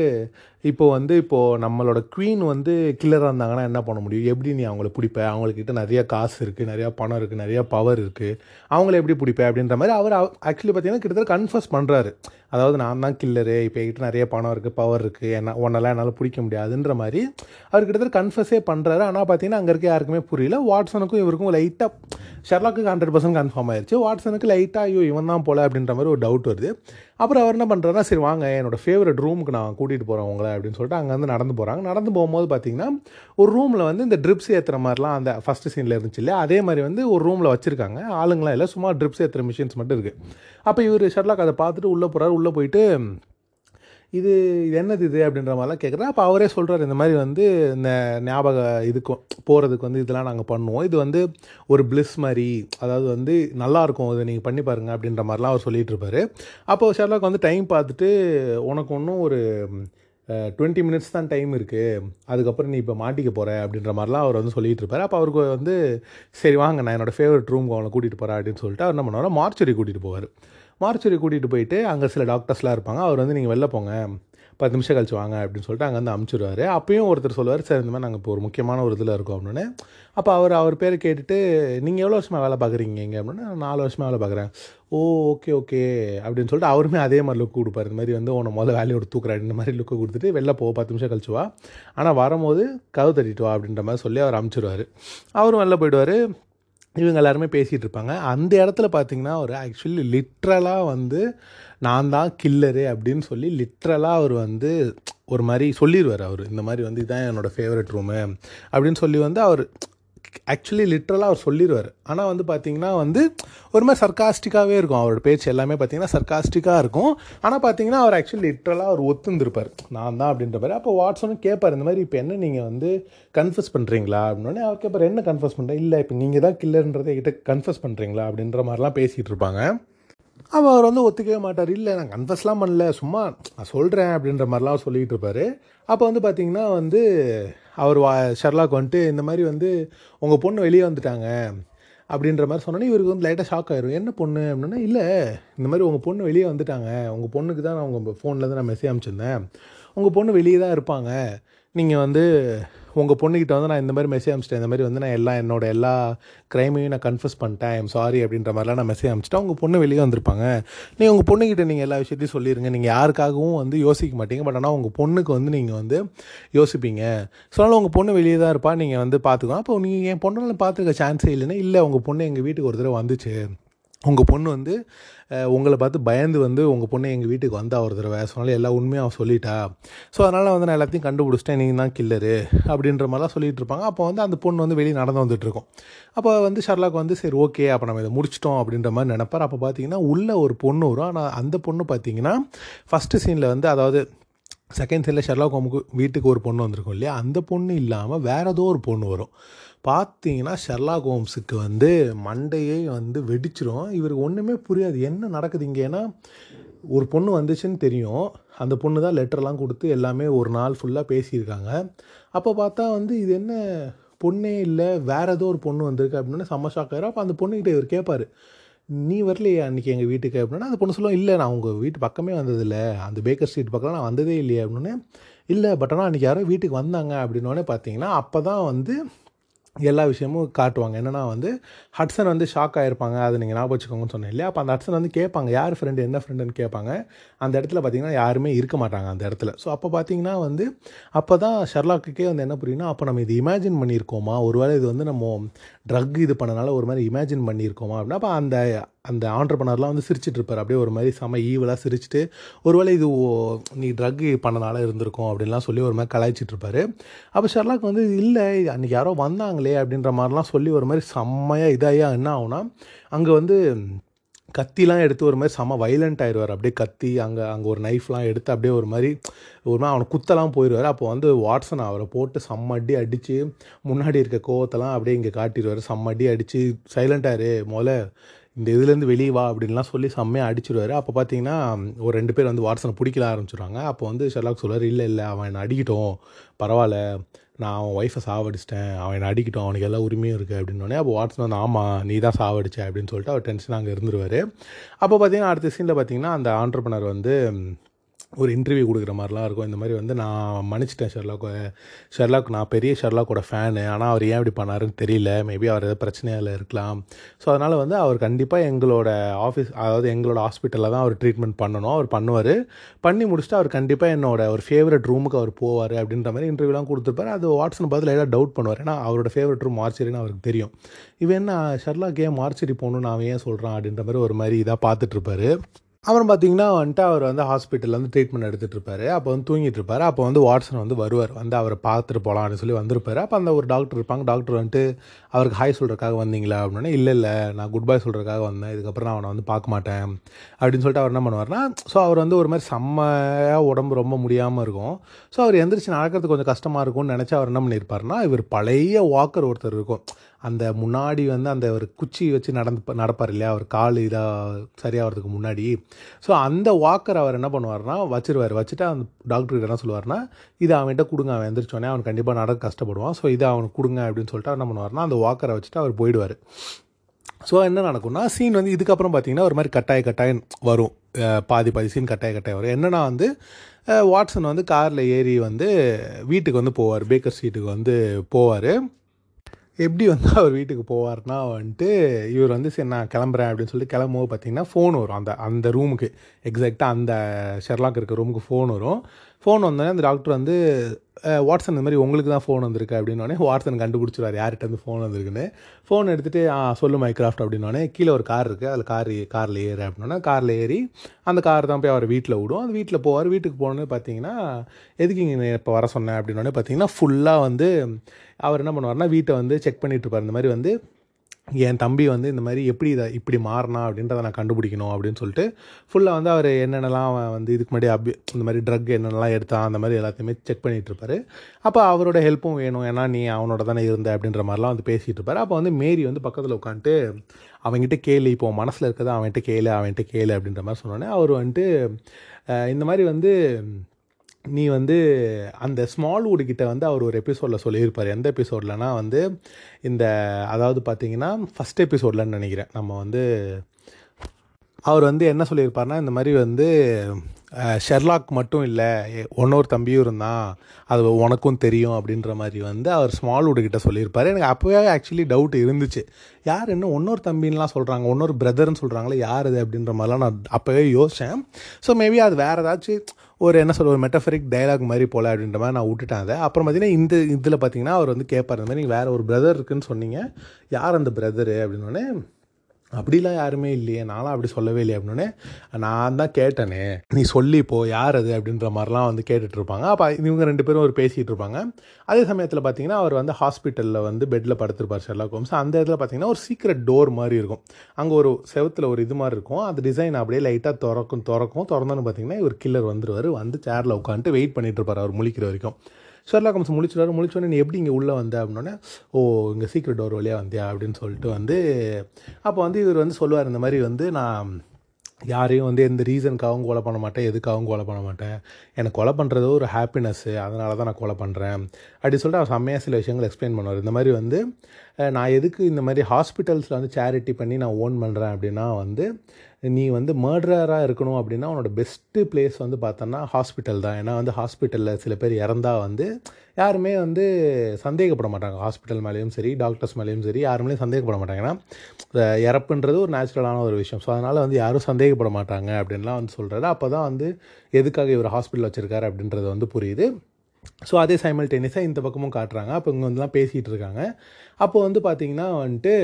இப்போ வந்து இப்போது நம்மளோட குவீன் வந்து கில்லராக இருந்தாங்கன்னா என்ன பண்ண முடியும்? எப்படி நீ அவங்கள பிடிப்ப? அவங்கக்கிட்ட நிறைய காசு இருக்குது நிறையா பணம் இருக்குது நிறையா பவர் இருக்குது அவங்கள எப்படி பிடிப்ப? அப்படின்ற மாதிரி அவர் ஆக்சுவலி பார்த்தீங்கன்னா கிட்டத்தட்ட கன்ஃபர்ஸ் பண்ணுறாரு அதாவது நான் தான் கில்லரு இப்போ என்கிட்ட நிறைய பணம் இருக்குது பவர் இருக்குது என்ன உன்னெல்லாம் என்னால் பிடிக்க முடியாதுன்ற மாதிரி அவர் கிட்டத்தட்ட கன்ஃபர்ஸே பண்ணுறாரு ஆனால் பார்த்தீங்கன்னா அங்கே இருக்க யாருக்குமே புரியல. வாட்ஸனுக்கும் இவருக்கும் லைட்டாக ஷெர்லாக்கு ஹண்ட்ரட் பர்சன்ட் கன்ஃபார்ம் ஆயிடுச்சு வாட்ஸனுக்கு லைட்டாக ஐயோ இவன் தான் போல அப்படின்ற மாதிரி ஒரு டவுட் வருது. அப்புறம் அவர் என்ன பண்ணுறாருன்னா சரி வாங்க என்னோடய ஃபேவரட் ரூமுக்கு நான் கூட்டிகிட்டு போகிறேன் உங்களை. அப்படின்னு சொல்லிட்டு அங்கேருந்து நடந்து போகிறாங்க நடந்து போகும்போது பார்த்தீங்கன்னா ஒரு ரூமில் வந்து இந்த ட்ரிப்ஸ் ஏற்றுற மாதிரிலாம் அந்த ஃபஸ்ட்டு சீனில் இருந்துச்சு இல்லையா? அதே மாதிரி வந்து ஒரு ரூமில் வச்சுருக்காங்க. ஆளுங்களாம் இல்லை சும்மா ட்ரிப்ஸ் ஏற்றுற மிஷின்ஸ் மட்டும் இருக்குது அப்போ இவர் ஷர்லாக் அதை பார்த்துட்டு உள்ளே போகிறாரு உள்ளே போயிட்டு இது இது என்னது இது அப்படின்ற மாதிரிலாம் கேட்குறேன் அப்போ அவரே சொல்கிறார் இந்த மாதிரி வந்து இந்த ஞாபக இதுக்கும் போகிறதுக்கு வந்து இதெல்லாம் நாங்கள் பண்ணுவோம். இது வந்து ஒரு பிளிஸ் மாதிரி அதாவது வந்து நல்லாயிருக்கும் இதை நீங்கள் பண்ணி பாருங்கள் அப்படின்ற மாதிரிலாம் அவர் சொல்லிகிட்டு இருப்பார். அப்போ ஷர்லாக் வந்து டைம் பார்த்துட்டு உனக்கு ஒன்றும் ஒரு டுவெண்ட்டி மினிட்ஸ் தான் டைம் இருக்குது அதுக்கப்புறம் நீ இப்போ மாட்டிக்க போகிற அப்படின்ற மாதிரிலாம் அவர் வந்து சொல்லிகிட்டு இருப்பார். அப்போ அவருக்கு வந்து சரி வாங்க நான் என்னோடய ஃபேவரட் ரூம் அவனை கூட்டிகிட்டு போகிறேன் அப்படின்னு சொல்லிட்டு அவர் என்ன பண்ணுவார் மார்ச்சரி கூட்டிகிட்டு போவார். மார்ச்சரி கூட்டிகிட்டு போயிட்டு அங்கே சில டாக்டர்ஸ்லாம் இருப்பாங்க. அவர் வந்து நீங்கள் வெளில போங்க. பத்து நிமிஷம் கழிச்சு வாங்க அப்படின்னு சொல்லிட்டு அங்கே வந்து அமுச்சிடுவார். அப்பயும் ஒருத்தர் சொல்லுவார் சார் இந்த மாதிரி நாங்கள் இப்போ ஒரு முக்கியமான ஒரு இதில் இருக்கோம் அப்படின்னு. அப்போ அவர் அவர் பேர் கேட்டுட்டு நீங்கள் எவ்வளோ வருஷமாக வேலை பார்க்குறீங்க இங்கே? அப்படின்னு. நாலு வருஷமாக வேலை பார்க்குறேன். ஓ ஓகே ஓகே அப்படின்னு சொல்லிட்டு அவருமே அதே மாதிரி லுக் கொடுப்பார். இந்த மாதிரி வந்து உன்னை முதல்ல வேலையோட தூக்குறாரு. இந்த மாதிரி லுக்கு கொடுத்துட்டு வெளில போ பத்து நிமிஷம் கழிச்சு வா. ஆனால் வரும்போது கதவு தட்டிட்டு வா அப்படின்ற மாதிரி சொல்லி அவர் அமுச்சிடுவார். அவரும் வெளில போயிடுவார். இவங்க எல்லாருமே பேசிகிட்டு இருப்பாங்க. அந்த இடத்துல பார்த்தீங்கன்னா ஒரு ஆக்சுவலி லிட்ரலாக வந்து நான் தான் கில்லரு அப்படின்னு சொல்லி லிட்ரலாக அவர் வந்து ஒரு மாதிரி சொல்லிடுவார் அவர். இந்த மாதிரி வந்து இதுதான் என்னோடய ஃபேவரட் ரூமு அப்படின்னு சொல்லி வந்து அவர் ஆக்சுவலி லிட்ரலாக அவர் சொல்லிடுவார் ஆனால் வந்து பார்த்தீங்கன்னா வந்து ஒரு மாதிரி சர்க்காஸ்டிக்காகவே இருக்கும். அவரோட பேச்சு எல்லாமே பார்த்தீங்கன்னா சர்க்காஸ்டிக்காக இருக்கும். ஆனால் பார்த்தீங்கன்னா அவர் ஆக்சுவலி லிட்ரலாக அவர் ஒத்துந்திருப்பார். நான் தான் அப்படின்ற மாதிரி. அப்போ வாட்ஸனும் கேட்பார் இந்த மாதிரி இப்போ என்ன நீங்கள் வந்து கன்ஃபியூஸ் பண்ணுறீங்களா அப்படின்னே அவர் கேட்பார் என்ன கன்ஃபியூஸ் பண்ணுறேன் இல்லை இப்போ நீங்கள் தான் கில்லர்ன்றதை கிட்ட கன்ஃபியூஸ் பண்ணுறீங்களா அப்படின்ற மாதிரிலாம் பேசிகிட்டு இருப்பாங்க. அப்போ அவர் வந்து ஒத்துக்கவே மாட்டார். இல்லை நான் கன்ஃபஸ்லாம் பண்ணல. சும்மா நான் சொல்கிறேன் அப்படின்ற மாதிரிலாம் சொல்லிகிட்டு இருப்பார். அப்போ வந்து பார்த்தீங்கன்னா வந்து அவர் வா ஷர்லாக் வந்துட்டு இந்த மாதிரி வந்து உங்கள் பொண்ணு வெளியே வந்துட்டாங்க அப்படின்ற மாதிரி சொன்னோன்னே இவருக்கு வந்து லைட்டாக ஷாக் ஆயிரும். என்ன பொண்ணு? அப்படின்னா இல்லை இந்த மாதிரி உங்கள் பொண்ணு வெளியே வந்துட்டாங்க. உங்கள் பொண்ணுக்கு தான் நான் உங்கள் ஃபோன்லேருந்து நான் மெசேஜ் அனுப்பிச்சிருந்தேன். உங்கள் பொண்ணு வெளியே தான் இருப்பாங்க. நீங்கள் வந்து உங்கள் பொண்ணுக்கிட்ட வந்து நான் இந்த மாதிரி மெசேஜ் அனுப்பிச்சிட்டேன். இந்த மாதிரி வந்து நான் எல்லாம் என்னோட எல்லா க்ரைமையும் நான் கன்ஃபியூஸ் பண்ணிட்டேன். ஐம் சாரி அப்படின்ற மாதிரிலாம் நான் மெசேஜ் அனுப்பிச்சிட்டேன். உங்கள் பொண்ணு வெளியே வந்திருப்பாங்க. நீங்கள் உங்கள் பொண்ணுக்கிட்ட நீங்கள் எல்லா விஷயத்தையும் சொல்லிடுங்க நீங்கள் யாருக்காகவும் வந்து யோசிக்க மாட்டீங்க. பட் ஆனால் உங்கள் பொண்ணுக்கு வந்து நீங்கள் வந்து யோசிப்பீங்க. ஸோ அதனால் உங்கள் பொண்ணு வெளியே தான் இருப்பா. நீங்கள் வந்து பார்த்துக்கோ. அப்போ நீங்கள் என் பொண்ணால் பார்த்துருக்க சான்ஸே இல்லைன்னா இல்லை உங்கள் பொண்ணு எங்கள் வீட்டுக்கு ஒரு தடவை வந்துச்சு. உங்கள் பொண்ணு வந்து உங்களை பார்த்து பயந்து வந்து உங்கள் பொண்ணு எங்கள் வீட்டுக்கு வந்தா ஒரு தடவை. சொன்னாலும் எல்லா உண்மையும் அவன் சொல்லிட்டா. ஸோ அதனால் வந்து நான் எல்லாத்தையும் கண்டுபிடிச்சிட்டேன். நீங்கள் தான் கில்லரு அப்படின்ற மாதிரிலாம் சொல்லிட்டு இருப்பாங்க. அப்போ வந்து அந்த பொண்ணு வந்து வெளியே நடந்து வந்துட்டுருக்கோம் அப்போ வந்து ஷர்லாக் வந்து சரி ஓகே அப்போ நம்ம இதை முடிச்சிட்டோம் அப்படின்ற மாதிரி நினைப்பார். அப்போ பார்த்தீங்கன்னா உள்ள ஒரு பொண்ணு வரும். ஆனால் அந்த பொண்ணு பார்த்தீங்கன்னா ஃபஸ்ட்டு சீனில் வந்து அதாவது செகண்ட் சீனில் ஷெர்லாக் ஹோமுக்கு வீட்டுக்கு ஒரு பொண்ணு வந்திருக்கும் இல்லையா? அந்த பொண்ணு இல்லாமல் வேறு ஏதோ ஒரு பொண்ணு வரும். பார்த்தீங்கன்னா ஷெர்லாக் ஹோம்ஸுக்கு வந்து மண்டையே வந்து வெடிச்சிரும். இவருக்கு ஒன்றுமே புரியாது. என்ன நடக்குது இங்கே? ஏன்னா ஒரு பொண்ணு வந்துச்சுன்னு தெரியும். அந்த பொண்ணு தான் லெட்டர்லாம் கொடுத்து எல்லாமே ஒரு நாள் ஃபுல்லாக பேசியிருக்காங்க. அப்போ பார்த்தா வந்து இது என்ன பொண்ணே இல்லை வேறு ஏதோ ஒரு பொண்ணு வந்திருக்கு அப்படின்னு செம்ம ஷாக் ஆயிரும். அப்போ அந்த பொண்ணுக்கிட்ட இவர் கேட்பார் நீ வரலையே அன்றைக்கி எங்கள் வீட்டுக்கு? அப்படின்னா அந்த பொண்ணு சொல்லுவோம் இல்லை நான் உங்கள் வீட்டு பக்கமே வந்ததில்லை. அந்த பேக்கர் ஸ்ட்ரீட் பக்கம் நான் வந்ததே இல்லையே? அப்படின்னு இல்லை பட் ஆனால் அன்றைக்கி யாரோ வீட்டுக்கு வந்தாங்க. அப்படின்னோடனே பார்த்தீங்கன்னா அப்போ தான் வந்து எல்லா விஷயமும் காட்டுவாங்க. என்னன்னா வந்து ஹட்சன் வந்து ஷாக் ஆகிருப்பாங்க அதை நீங்கள் ஞாபகம் வச்சுக்கோங்கன்னு சொன்னேன் இல்லையா? அப்போ அந்த ஹட்சன் வந்து கேட்பாங்க யார் ஃப்ரெண்டு என்ன ஃப்ரெண்டுன்னு கேட்பாங்க. அந்த இடத்துல பார்த்தீங்கன்னா யாருமே இருக்க மாட்டாங்க அந்த இடத்துல. ஸோ அப்போ பார்த்தீங்கன்னா வந்து அப்போ தான் ஷர்லாக்குக்கே வந்து என்ன புரியும்னா அப்போ நம்ம இது இமேஜின் பண்ணியிருக்கோமா? ஒருவேளை இது வந்து நம்ம ட்ரக் இது பண்ணனால ஒரு மாதிரி இமேஜின் பண்ணியிருக்கோமா? அப்படின்னா அப்போ அந்த அந்த ஆண்டர்பனர்லாம் வந்து சிரிச்சிட்டு இருப்பார் அப்படியே ஒரு மாதிரி செம ஈவலாக சிரிச்சிட்டு ஒருவேளை இது ஓ- நீ ட்ரக் பண்ணனால இருந்திருக்கும் அப்படின்லாம் சொல்லி ஒரு மாதிரி கலாய்ச்சிட்டு இருப்பார் அப்போ ஷெர்லாக் வந்து இல்லை அன்றைக்கி யாரோ வந்தாங்களே அப்படின்ற மாதிரிலாம் சொல்லி ஒரு மாதிரி செம்மையாக இதாகியா என்ன ஆகுனா அங்கே வந்து கத்திலாம் எடுத்து ஒரு மாதிரி செம வைலண்ட் ஆயிடுவார் அப்படியே கத்தி அங்கே அங்கே ஒரு நைஃப்லாம் எடுத்து அப்படியே ஒரு மாதிரி ஒரு மாதிரி அவனை குத்தலாம் போயிடுவார் அப்போ வந்து வாட்சன் அவரை போட்டு செம்ம அடி அடித்து முன்னாடி இருக்க கோவத்தெல்லாம் அப்படியே இங்கே காட்டிடுவார். செம்ம அடி அடித்து சைலண்டாரு முதல்ல இந்த இதுலேருந்து வெளியே வா அப்படின்லாம் சொல்லி செம்மையாக அடிச்சிடுவார் அப்போ பார்த்தீங்கன்னா ஒரு ரெண்டு பேர் வந்து வாட்ஸனை பிடிக்கல ஆரம்பிச்சிடுவாங்க அப்போ வந்து ஷெர்லாக் சொல்லுவார் இல்லை இல்லை அவன் என்னை அடிக்கட்டும். பரவாயில்ல. நான் அவன் ஒய்ஃபை சாவடிச்சிட்டேன். அவன் என்னை அடிக்கட்டும். அவனுக்கு எல்லா உரிமையும் இருக்குது அப்படின்னோடனே அப்போ வாட்ஸன் வந்து ஆமாம் நீ தான் சாவடிச்ச. அப்படின்னு சொல்லிட்டு அவர் டென்ஷன் அங்கே இருந்துருவார். அப்போ பார்த்தீங்கன்னா அடுத்த சீனில் பார்த்தீங்கன்னா அந்த ஆண்டர்பனர் வந்து ஒரு இன்டர்வியூ கொடுக்குற மாதிரிலாம் இருக்கும். இந்த மாதிரி வந்து நான் மன்னிச்சிட்டேன் ஷெர்லாக் ஷெர்லாக் நான் பெரிய ஷெர்லாக்கோட ஃபேனு ஆனால் அவர் ஏன் இப்படி பண்ணாருன்னு தெரியல. மேபி அவர் ஏதாவது பிரச்சனையால் இருக்கலாம். ஸோ அதனால் வந்து அவர் கண்டிப்பாக எங்களோட ஆஃபீஸ் அதாவது எங்களோட ஹாஸ்பிட்டலில் தான் அவர் ட்ரீட்மெண்ட் பண்ணணும். அவர் பண்ணுவார். பண்ணி முடிச்சுட்டு அவர் கண்டிப்பாக என்னோட ஒரு ஃபேவரட் ரூமுக்கு அவர் போவார் அப்படின்ற மாதிரி இன்டர்வியூலாம் கொடுத்துருப்பாரு. அது வாட்ஸன் பதில் ஏதாவது டவுட் பண்ணுவார். ஏன்னா அவரோட ஃபேவரட் ரூம் மார்ச்சரின்னு அவருக்கு தெரியும். இவன் என்ன ஷெர்லாக் ஏன் மார்ச்சரி போகணும்னு அவன் ஏன் சொல்கிறான் அப்படின்ற மாதிரி ஒரு மாதிரி இதாக பார்த்துட்ருப்பாரு அப்புறம் பார்த்தீங்கன்னா வந்துட்டு அவர் வந்து ஹாஸ்பிட்டலில் வந்து ட்ரீட்மெண்ட் எடுத்துகிட்டு இருப்பாரு. அப்போ வந்து தூங்கிட்டு இருப்பாரு. அப்போ வந்து வாட்ஸன் வந்து வருவார். வந்து அவரை பார்த்துட்டு போகலான்னு சொல்லி வந்திருப்பாரு. அப்போ அந்த ஒரு டாக்டர் இருப்பாங்க. டாக்டர் வந்துட்டு அவருக்கு ஹாய் சொல்கிறதுக்காக வந்தீங்களா? அப்படின்னா இல்லை இல்லை. நான் குட் பை சொல்கிறதுக்காக வந்தேன். இதுக்கப்புறம் நான் அவனை வந்து பார்க்க மாட்டேன். அப்படின்னு சொல்லிட்டு அவர் என்ன பண்ணுவார்னா ஸோ அவர் வந்து ஒரு மாதிரி செம்மையாக உடம்பு ரொம்ப முடியாமல் இருக்கும். ஸோ அவர் எந்திரிச்சு நடக்கிறதுக்கு கொஞ்சம் கஷ்டமாக இருக்கும்னு நினச்சி அவர் என்ன பண்ணியிருப்பாருன்னா இவர் பழைய வாக்கர் ஒருத்தர் இருக்கும். அந்த முன்னாடி வந்து அந்த ஒரு குச்சி வச்சு நடந்து நடப்பார் இல்லையா? அவர் கால் இதாக சரியாகிறதுக்கு முன்னாடி. ஸோ அந்த வாக்கர் அவர் என்ன பண்ணுவார்னா வச்சிருவார். வச்சுட்டு அந்த டாக்டர்கிட்ட என்ன சொல்லுவார்னா இது அவன்கிட்ட கொடுங்க. அவன் எந்திரிச்சோடனே அவன் கண்டிப்பாக நடக்க கஷ்டப்படுவான். ஸோ இதை அவனுக்கு கொடுங்க. அப்படின்னு சொல்லிட்டு அவர் என்ன பண்ணுவார்னா அந்த வாக்கரை வச்சுட்டு அவர் போயிடுவார். ஸோ என்ன நடக்கும்னா சீன் வந்து இதுக்கப்புறம் பார்த்தீங்கன்னா ஒரு மாதிரி கட்டாய கட்டாயம் வரும். பாதி பாதி சீன் கட்டாய கட்டாயம் வரும். என்னன்னா வந்து வாட்ஸன் வாட்சன் வந்து காரில் ஏறி வந்து வீட்டுக்கு வந்து போவார். பேக்கர் ஸ்ட்ரீட்டுக்கு வந்து போவார். எப்படி வந்து அவர் வீட்டுக்கு போவார்னா வந்துட்டு இவர் வந்து சரி நான் கிளம்புறேன் அப்படின்னு சொல்லிட்டு கிளம்பும்போது பார்த்தீங்கன்னா ஃபோன் வரும். அந்த அந்த ரூமுக்கு எக்ஸாக்டாக அந்த ஷெர்லாக் இருக்க ரூமுக்கு ஃபோன் வரும். ஃபோன் வந்தோடனே அந்த டாக்டர் வந்து வாட்ஸன் வாட்சன் இந்த மாதிரி உங்களுக்கு தான் ஃபோன் வந்திருக்கு அப்படின்னோடனே வாட்ஸன் கண்டுபிடிச்சிருவார் யார்கிட்ட வந்து ஃபோன் வந்திருக்குன்னு? ஃபோன் எடுத்துகிட்டு ஆ சொல்லு மைக்ராஃப்ட் அப்படின்னோடனே கீழே ஒரு கார் இருக்குது அதில் கார் காரில் ஏறு அப்படின்னா காரில் ஏறி அந்த கார் தான் போய் அவர் வீட்டில் விடும். அந்த வீட்டில் போவார் வீட்டுக்கு போனோன்னு பார்த்தீங்கன்னா எதுக்கு இங்கே இப்போ வர சொன்னேன் அப்படின்னோடனே பார்த்தீங்கன்னா ஃபுல்லாக வந்து அவர் என்ன பண்ணுவார்னா வீட்டை வந்து செக் பண்ணிகிட்டு இருப்பார். இந்த மாதிரி வந்து என் தம்பி வந்து இந்த மாதிரி எப்படி இதை இப்படி மாறினா அப்படின்றத நான் கண்டுபிடிக்கணும் அப்படின்னு சொல்லிட்டு ஃபுல்லாக வந்து அவர் என்னென்னலாம் அவன் வந்து இதுக்கு முன்னாடி அபி இந்த மாதிரி ட்ரக் என்னென்னலாம் எடுத்தான் அந்த மாதிரி எல்லாத்தையுமே செக் பண்ணிகிட்டு இருப்பாரு. அப்போ அவரோட ஹெல்ப்பும் வேணும். ஏன்னா நீ அவனோட தானே இருந்த அப்படின்ற மாதிரிலாம் வந்து பேசிகிட்டு இருப்பார். அப்போ வந்து மேரி வந்து பக்கத்தில் உட்காந்துட்டு அவன்கிட்ட கேளு இப்போ மனசில் இருக்கிறத அவன்கிட்ட கேளு அவன்கிட்ட கேளு அப்படின்ற மாதிரி சொன்னோன்னே அவர் வந்துட்டு இந்த மாதிரி வந்து நீ வந்து அந்த ஸ்மால் கிட்ட வந்து அவர் ஒரு எபிசோடில் சொல்லியிருப்பார். எந்த எபிசோட்லனா வந்து இந்த அதாவது பார்த்தீங்கன்னா ஃபஸ்ட் எபிசோட்லன்னு நினைக்கிறேன். நம்ம வந்து அவர் வந்து என்ன சொல்லியிருப்பார்னா இந்த மாதிரி வந்து ஷெர்லாக் மட்டும் இல்லை ஒன்னொரு தம்பியும் இருந்தான் அது உனக்கும் தெரியும் அப்படின்ற மாதிரி வந்து அவர் ஸ்மால் கிட்ட சொல்லியிருப்பார். எனக்கு அப்போவே ஆக்சுவலி டவுட் இருந்துச்சு. யார் என்ன ஒன்னொரு தம்பின்லாம் சொல்கிறாங்க இன்னொரு பிரதர்னு சொல்கிறாங்களே யார் இது அப்படின்ற மாதிரிலாம் நான் அப்போவே யோசித்தேன் ஸோ மேபி அது வேறு ஏதாச்சும் ஒரு என்ன சொல்ற ஒரு மெட்டஃபரிக் டைலாக் மாதிரி போல அப்படின்ற மாதிரி நான் விட்டுட்டேன் அதை. அப்புறம் பார்த்தீங்கன்னா இந்த இதில் பார்த்தீங்கன்னா அவர் வந்து கேட்பார் இந்த மாதிரி நீங்கள் வேறு ஒரு பிரதர் இருக்குன்னு சொன்னீங்க. யார் அந்த பிரதரு அப்படின்னோடனே அப்படிலாம் யாருமே இல்லையே நானும் அப்படி சொல்லவே இல்லையே அப்படின்னே நான் தான் கேட்டேனே நீ சொல்லி இப்போ யார் அது அப்படின்ற மாதிரிலாம் வந்து கேட்டுட்டு இருப்பாங்க அப்போ இவங்க ரெண்டு பேரும் ஒரு பேசிகிட்டு இருப்பாங்க அதே சமயத்தில் பார்த்தீங்கன்னா அவர் வந்து ஹாஸ்பிட்டலில் வந்து பெட்டில் படுத்துருப்பார் ஷெர்லா கோம்ஸ் அந்த இடத்துல பார்த்தீங்கன்னா ஒரு சீக்ரெட் டோர் மாதிரி இருக்கும். அங்கே ஒரு செவத்தில் ஒரு இது மாதிரி இருக்கும். அந்த டிசைன் அப்படியே லைட்டாக திறக்கும் திறக்கும். திறந்தோன்னு பார்த்தீங்கன்னா இவர் கில்லர் வந்துருவார். வந்து சேரில் உட்காந்துட்டு வெயிட் பண்ணிகிட்டு இருப்பார் அவர் முழிக்கிற வரைக்கும். ஷெர்லாக் ஹோம்ஸ் முழிச்சிடாரு முழிச்சோடனே நீ எப்படி இங்கே உள்ளே வந்த? அப்படின்னோடனே ஓ இங்கே சீக்ரெட் டோர் வழியாக வந்தியா? அப்படின்னு சொல்லிட்டு வந்து அப்போ வந்து இவர் வந்து சொல்லுவார் இந்த மாதிரி வந்து நான் யாரையும் வந்து எந்த ரீசனுக்காகவும் கொலை பண்ண மாட்டேன் எதுக்காகவும் கொலை பண்ண மாட்டேன். எனக்கு கொலை பண்ணுறது ஒரு ஹாப்பினஸ்ஸு அதனால தான் நான் கொலை பண்ணுறேன் அப்படி சொல்லிட்டு அவர் செம்மையாக சில விஷயங்கள் எக்ஸ்பிளைன் பண்ணுவார். இந்த மாதிரி வந்து நான் எதுக்கு இந்த மாதிரி ஹாஸ்பிட்டல்ஸில் வந்து சேரிட்டி பண்ணி நான் ஓன் பண்ணுறேன் அப்படின்னா வந்து நீ வந்து மர்டராக இருக்கணும் அப்படின்னா உன்னோட பெஸ்ட்டு பிளேஸ் வந்து பார்த்தோன்னா ஹாஸ்பிட்டல் தான். ஏன்னா வந்து ஹாஸ்பிட்டலில் சில பேர் இறந்தால் வந்து யாருமே வந்து சந்தேகப்பட மாட்டாங்க. ஹாஸ்பிட்டல் மேலேயும் சரி டாக்டர்ஸ் மேலேயும் சரி யாருமே சந்தேகப்பட மாட்டாங்க. ஏன்னா இறப்புன்றது ஒரு நேச்சுரலான ஒரு விஷயம். ஸோ அதனால் வந்து யாரும் சந்தேகப்பட மாட்டாங்க அப்படின்லாம் வந்து சொல்கிறாரு அப்போ தான் வந்து எதுக்காக இவர் ஹாஸ்பிட்டல் வச்சுருக்காரு அப்படின்றது வந்து புரியுது. ஸோ அதே சைமல் டென்னிஸாக இந்த பக்கமும் காட்டுறாங்க. அப்போ இங்கே வந்துலாம் பேசிகிட்டு இருக்காங்க. அப்போ வந்து பார்த்திங்கன்னா வந்துட்டு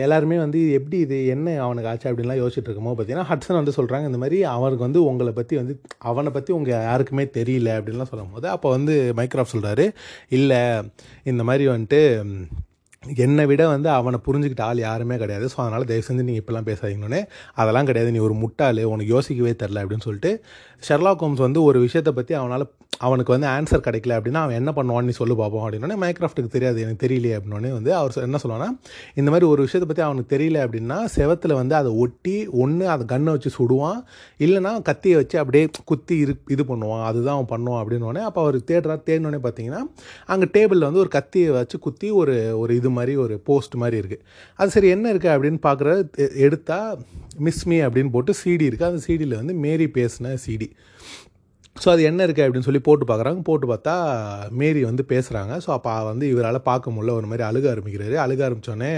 எல்லாருமே வந்து எப்படி இது என்ன அவனுக்கு ஆச்சு அப்படின்லாம் யோசிச்சுட்டு இருக்கும்போது பார்த்தீங்கன்னா ஹட்சன் வந்து சொல்கிறாங்க இந்த மாதிரி அவருக்கு வந்து உங்களை பற்றி வந்து அவனை பற்றி உங்கள் யாருக்குமே தெரியல அப்படின்லாம் சொல்லும்போது அப்போ வந்து மைக்ராஃப்ட் சொல்கிறாரு இல்லை இந்த மாதிரி வந்துட்டு என்னை விட வந்து அவனை புரிஞ்சுக்கிட்ட ஆள் யாருமே கிடையாது. ஸோ அதனால் தயவு செஞ்சு நீங்கள் இப்படிலாம் பேசாதீங்கன்னே அதெல்லாம் கிடையாது. நீ ஒரு முட்டாள் உனக்கு யோசிக்கவே தெரில அப்படின்னு சொல்லிட்டு ஷெர்லாக் ஹோம்ஸ் வந்து ஒரு விஷயத்தை பற்றி அவனால் அவனுக்கு வந்து ஆன்சர் கிடைக்கல அப்படின்னா அவன் என்ன பண்ணுவான்னு நீ சொல்லு பார்ப்போம் அப்படின்னே மைக்ராஃப்ட்டுக்கு தெரியாது எனக்கு தெரியலையே அப்படின்னே வந்து அவர் என்ன சொல்லுவான்னா இந்த மாதிரி ஒரு விஷயத்தை பற்றி அவனுக்கு தெரியல அப்படின்னா செவத்தில் வந்து அதை ஒட்டி ஒன்று அதை கன்னை வச்சு சுடுவான். இல்லைன்னா கத்தியை வச்சு அப்படியே குத்தி இரு இது பண்ணுவான். அதுதான் அவன் பண்ணுவான் அப்படின்னோடனே அப்போ அவர் தேடுறா தேடினோடனே பார்த்தீங்கன்னா அங்கே டேபிளில் வந்து ஒரு கத்தியை வச்சு குத்தி ஒரு ஒரு இது மாதிரி ஒரு போஸ்ட் மாதிரி இருக்குது அது சரி என்ன இருக்குது அப்படின்னு பார்க்குற எடுத்தால் மிஸ் மீ அப்படின்னு போட்டு சிடி இருக்குது அந்த சிடியில் வந்து மேரி பேசின சிடி ஸோ அது என்ன இருக்குது அப்படின்னு சொல்லி போட்டு பார்க்குறாங்க. போட்டு பார்த்தா மேரி வந்து பேசுகிறாங்க ஸோ அப்போ வந்து இவரால் பார்க்க முடியல. ஒரு மாதிரி அழுக ஆரம்பிக்கிறாரு. அழுக ஆரம்பித்தோடனே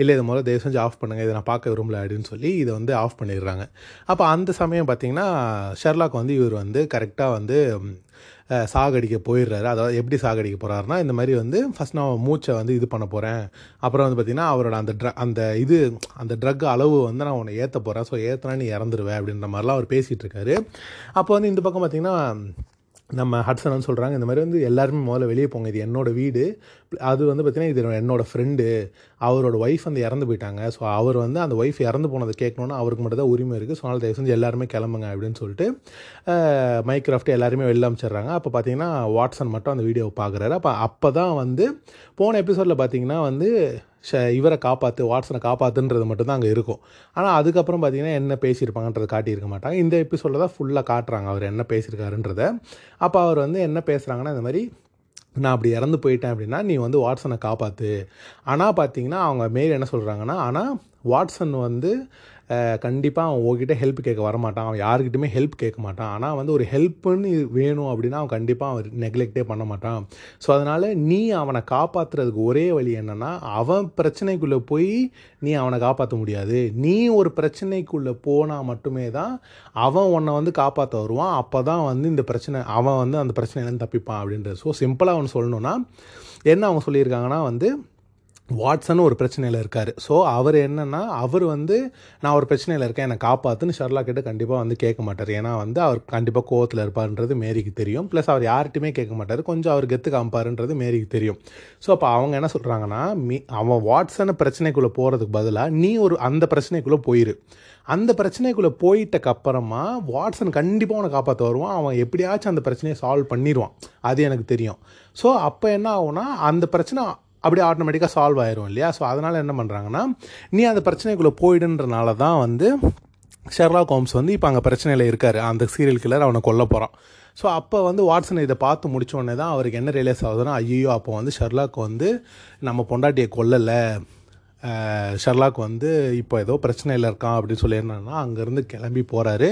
இல்லை இதை முதல்ல தயவு செஞ்சு ஆஃப் பண்ணுங்கள் இதை நான் பார்க்க விரும்பல அப்படின்னு சொல்லி இதை வந்து ஆஃப் பண்ணிடுறாங்க. அப்போ அந்த சமயம் பார்த்தீங்கன்னா ஷெர்லாக் வந்து இவர் வந்து கரெக்டாக வந்து சாகடிக்க போயிடுறாரு. அதாவது எப்படி சாகடிக்க போகிறாருன்னா இந்த மாதிரி வந்து ஃபஸ்ட் நான் மூச்சை வந்து இது பண்ண போகிறேன் அப்புறம் வந்து பார்த்திங்கன்னா அவரோட அந்த ட்ர அந்த இது அந்த ட்ரக் அளவு வந்து நான் உன்னை ஏற்ற போகிறேன் ஸோ ஏற்றினா நீ இறந்துருவேன் அப்படின்ற மாதிரிலாம் அவர் பேசிகிட்டு இருக்காரு. அப்போ வந்து இந்த பக்கம் பார்த்திங்கன்னா நம்ம ஹட்சன் வந்து சொல்கிறாங்க இந்த மாதிரி வந்து எல்லாருமே முதல்ல வெளியே போங்க. இது என்னோடய வீடு. அது வந்து பார்த்திங்கன்னா இது என்னோட ஃப்ரெண்டு அவரோட ஒய்ஃப் வந்து இறந்து போயிட்டாங்க. ஸோ அவர் வந்து அந்த ஒய்ஃப் இறந்து போனதை கேட்கணுன்னா அவருக்கு மட்டும் தான் உரிமை இருக்குது ஸோ அதனால் தயவு செஞ்சு எல்லாருமே கிளம்புங்க அப்படின்னு சொல்லிட்டு மைக்ராஃப்ட் எல்லாருமே வெளில அமைச்சிடுறாங்க. அப்போ பார்த்தீங்கன்னா வாட்சன் மட்டும் அந்த வீடியோவை பார்க்குறாரு அப்போ அப்போ தான் வந்து போன எபிசோடில் பார்த்தீங்கன்னா வந்து இவரை காப்பாற்று வாட்ஸனை காப்பாற்றுன்றது மட்டும்தான் அங்கே இருக்கும். ஆனால் அதுக்கப்புறம் பார்த்தீங்கன்னா என்ன பேசியிருப்பாங்கன்றதை காட்டியிருக்க மாட்டாங்க. இந்த எபிசோடில் தான் ஃபுல்லாக காட்டுறாங்க அவர் என்ன பேசியிருக்காருன்றத. அப்போ அவர் வந்து என்ன பேசுகிறாங்கன்னா இந்த மாதிரி நான் அப்படி இறந்து போயிட்டேன் அப்படின்னா நீ வந்து வாட்ஸனை காப்பாற்று ஆனால் பார்த்தீங்கன்னா அவங்க மேரி என்ன சொல்கிறாங்கன்னா ஆனால் வாட்சன் வந்து கண்டிப்பாக அவன் உங்ககிட்ட ஹெல்ப் கேட்க வரமாட்டான். அவன் யாருக்கிட்டுமே ஹெல்ப் கேட்க மாட்டான். ஆனால் வந்து ஒரு ஹெல்ப்புன்னு வேணும் அப்படின்னா அவன் கண்டிப்பாக அவன் நெக்லெக்டே பண்ண மாட்டான். ஸோ அதனால் நீ அவனை காப்பாற்றுறதுக்கு ஒரே வழி என்னென்னா அவன் பிரச்சனைக்குள்ளே போய் நீ அவனை காப்பாற்ற முடியாது. நீ ஒரு பிரச்சனைக்குள்ளே போனால் மட்டுமே தான் அவன் உன்னை வந்து காப்பாற்ற வருவான். அப்போ தான் வந்து இந்த பிரச்சனை அவன் வந்து அந்த பிரச்சனையிலேருந்து தப்பிப்பான் அப்படின்றது. ஸோ சிம்பிளாக அவன் சொல்லணுன்னா என்ன அவங்க சொல்லியிருக்காங்கன்னா வந்து வாட்சன் ஒரு பிரச்சனையில் இருக்கார். ஸோ அவர் என்னென்னா அவர் வந்து நான் ஒரு பிரச்சனையில் இருக்கேன் என்னை காப்பாற்றுன்னு ஷர்லா கிட்ட கண்டிப்பாக வந்து கேட்க மாட்டார். ஏன்னா வந்து அவர் கண்டிப்பாக கோவத்தில் இருப்பார்ன்றது மேரிக்கு தெரியும். ப்ளஸ் அவர் யார்கிட்டையுமே கேட்க மாட்டார். கொஞ்சம் அவர் கெத்து காமிப்பாருன்றது மேரிக்கு தெரியும். ஸோ அப்போ அவங்க என்ன சொல்கிறாங்கன்னா மீ அவன் வாட்சனை பிரச்சனைக்குள்ளே போகிறதுக்கு பதிலாக நீ ஒரு அந்த பிரச்சனைக்குள்ளே போயிரு. அந்த பிரச்சனைக்குள்ளே போயிட்டக்கப்புறமா வாட்சன் கண்டிப்பாக அவனை காப்பாற்ற வருவான். அவன் எப்படியாச்சும் அந்த பிரச்சனையை சால்வ் பண்ணிடுவான் அது எனக்கு தெரியும். ஸோ அப்போ என்ன ஆகும்னா அந்த பிரச்சனை அப்படியே ஆட்டோமேட்டிக்காக சால்வ் ஆயிரும் இல்லையா? ஸோ அதனால் என்ன பண்ணுறாங்கன்னா நீ அந்த பிரச்சனைக்குள்ளே போயிடுன்றனால தான் வந்து ஷெர்லாக் ஹோம்ஸ் வந்து இப்போ அங்கே பிரச்சனையில் இருக்கார். அந்த சீரியல் கில்லர் அவனை கொல்ல போகிறான் ஸோ அப்போ வந்து வாட்ஸன் இதை பார்த்து முடிச்ச உடனே தான் அவருக்கு என்ன ரியலைஸ் ஆகுதுன்னா ஐயோ அப்போ வந்து ஷெர்லாக் வந்து நம்ம பொண்டாட்டியை கொல்லலை. ஷெர்லாக் வந்து இப்போ ஏதோ பிரச்சனையில் இருக்கான் அப்படின்னு சொல்லி என்னன்னா அங்கேருந்து கிளம்பி போகிறாரு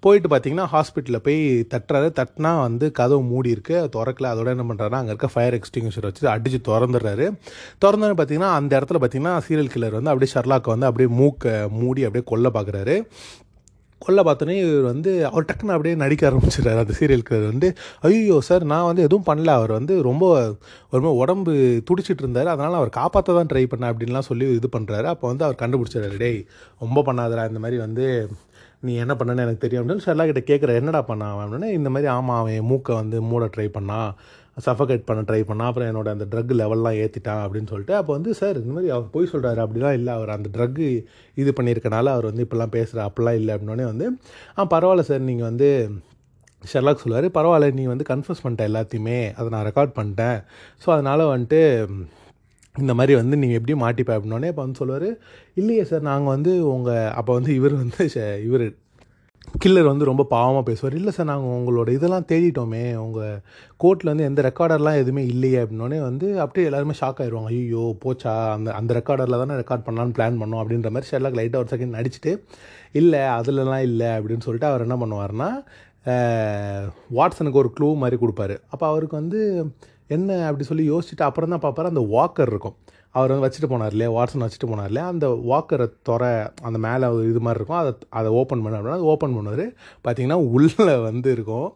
போயிட்டு பார்த்தீங்கன்னா ஹாஸ்பிட்டலில் போய் தட்டுறாரு. தட்டினா வந்து கதவு மூடி இருக்கு. திறக்கல. அதோட என்ன பண்ணுறாருன்னா அங்கே இருக்க ஃபயர் எக்ஸ்டிங்யூஷர் வச்சு அடித்து திறந்துடுறாரு. திறந்தோன்னு பார்த்தீங்கன்னா அந்த இடத்துல பார்த்தீங்கன்னா சீரியல் கில்லர் வந்து அப்படியே ஷெர்லாக் வந்து அப்படியே மூக்கை மூடி அப்படியே கொல்ல பார்க்குறாரு. கொல்ல பார்த்தோன்னே இவர் வந்து அவர் டக்குன்னு அப்படியே நடிக்க ஆரம்பிச்சிடுறாரு. அந்த சீரியலுக்கு வந்து ஐயோ சார் நான் வந்து எதுவும் பண்ணல. அவர் வந்து ரொம்ப ஒரு உடம்பு துடிச்சிட்டு இருந்தார். அதனால் அவர் காப்பாற்ற தான் ட்ரை பண்ண அப்படின்லாம் சொல்லி இது பண்ணுறாரு அப்போ வந்து அவர் கண்டுபிடிச்சிடாரு டேய் ரொம்ப பண்ணாதடா. இந்த மாதிரி வந்து நீ என்ன பண்ணனு எனக்கு தெரியும். அப்படின்னு ஷெர்லா கிட்ட கேட்குற என்னடா பண்ணான் அவன்? அப்படின்னா இந்த மாதிரி ஆமாம் அவன் மூக்கை வந்து மூட ட்ரை பண்ணான். சஃபகேட் பண்ண ட்ரை பண்ணால் அப்புறம் என்னோட அந்த ட்ரக் லெவல்லாம் ஏற்றிட்டான் அப்படின்னு சொல்லிட்டு அப்போ வந்து சார் இந்த மாதிரி அவர் போய் சொல்கிறாரு அப்படிலாம் இல்லை. அவர் அந்த ட்ரக்கு இது பண்ணியிருக்கனால அவர் வந்து இப்படிலாம் பேசுகிற அப்படிலாம் இல்லை அப்படின்னோடனே வந்து ஆ பரவாயில்ல சார். நீங்கள் வந்து ஷெர்லாக் சொல்லுவார். பரவாயில்ல நீ வந்து கன்ஃபர்ஸ் பண்ணிட்ட எல்லாத்தையுமே. அதை நான் ரெக்கார்ட் பண்ணிட்டேன். ஸோ அதனால் வந்துட்டு இந்த மாதிரி வந்து நீங்கள் எப்படி மாட்டிப்பேன் அப்படின்னோடனே இப்போ வந்து சொல்லுவார் இல்லையே சார். நாங்கள் வந்து உங்கள் அப்போ வந்து இவர் வந்து இவர் கில்லர் வந்து ரொம்ப பாவமாக பேசுவார். இல்லை சார் நாங்கள் உங்களோட இதெல்லாம் தேடிட்டோமே. உங்கள் கோர்ட்டில் வந்து எந்த ரெக்கார்டர்லாம் எதுவுமே இல்லையே. அப்படின்னோடனே வந்து அப்படியே எல்லாருமே ஷாக் ஆயிடுவாங்க ஐயோ போச்சா? அந்த அந்த ரெக்கார்டரில் தானே ரெக்கார்ட் பண்ணலான்னு பிளான் பண்ணோம். அப்படின்ற மாதிரி ஷெர்லாக் லைட்டாக ஒரு செகண்ட் நடிச்சுட்டு இல்லை அதுலலாம் இல்லை. அப்படின்னு சொல்லிட்டு அவர் என்ன பண்ணுவார்னா வாட்ஸனுக்கு ஒரு க்ளூ மாதிரி கொடுப்பாரு. அப்போ அவருக்கு வந்து என்ன அப்படி சொல்லி யோசிச்சுட்டு அப்புறம் தான் பார்ப்பாரு. அந்த வாக்கர் இருக்கும். அவர் வந்து வச்சுட்டு போனார் இல்லையா? வாட்ஸன் வச்சுட்டு போனார் இல்லையா? அந்த வாக்கரை துறை அந்த மேலே ஒரு இது மாதிரி இருக்கும். அதை அதை ஓப்பன் பண்ண அப்படின்னா அதை ஓப்பன் பண்ணுவார். பார்த்தீங்கன்னா உள்ளே வந்து இருக்கும்.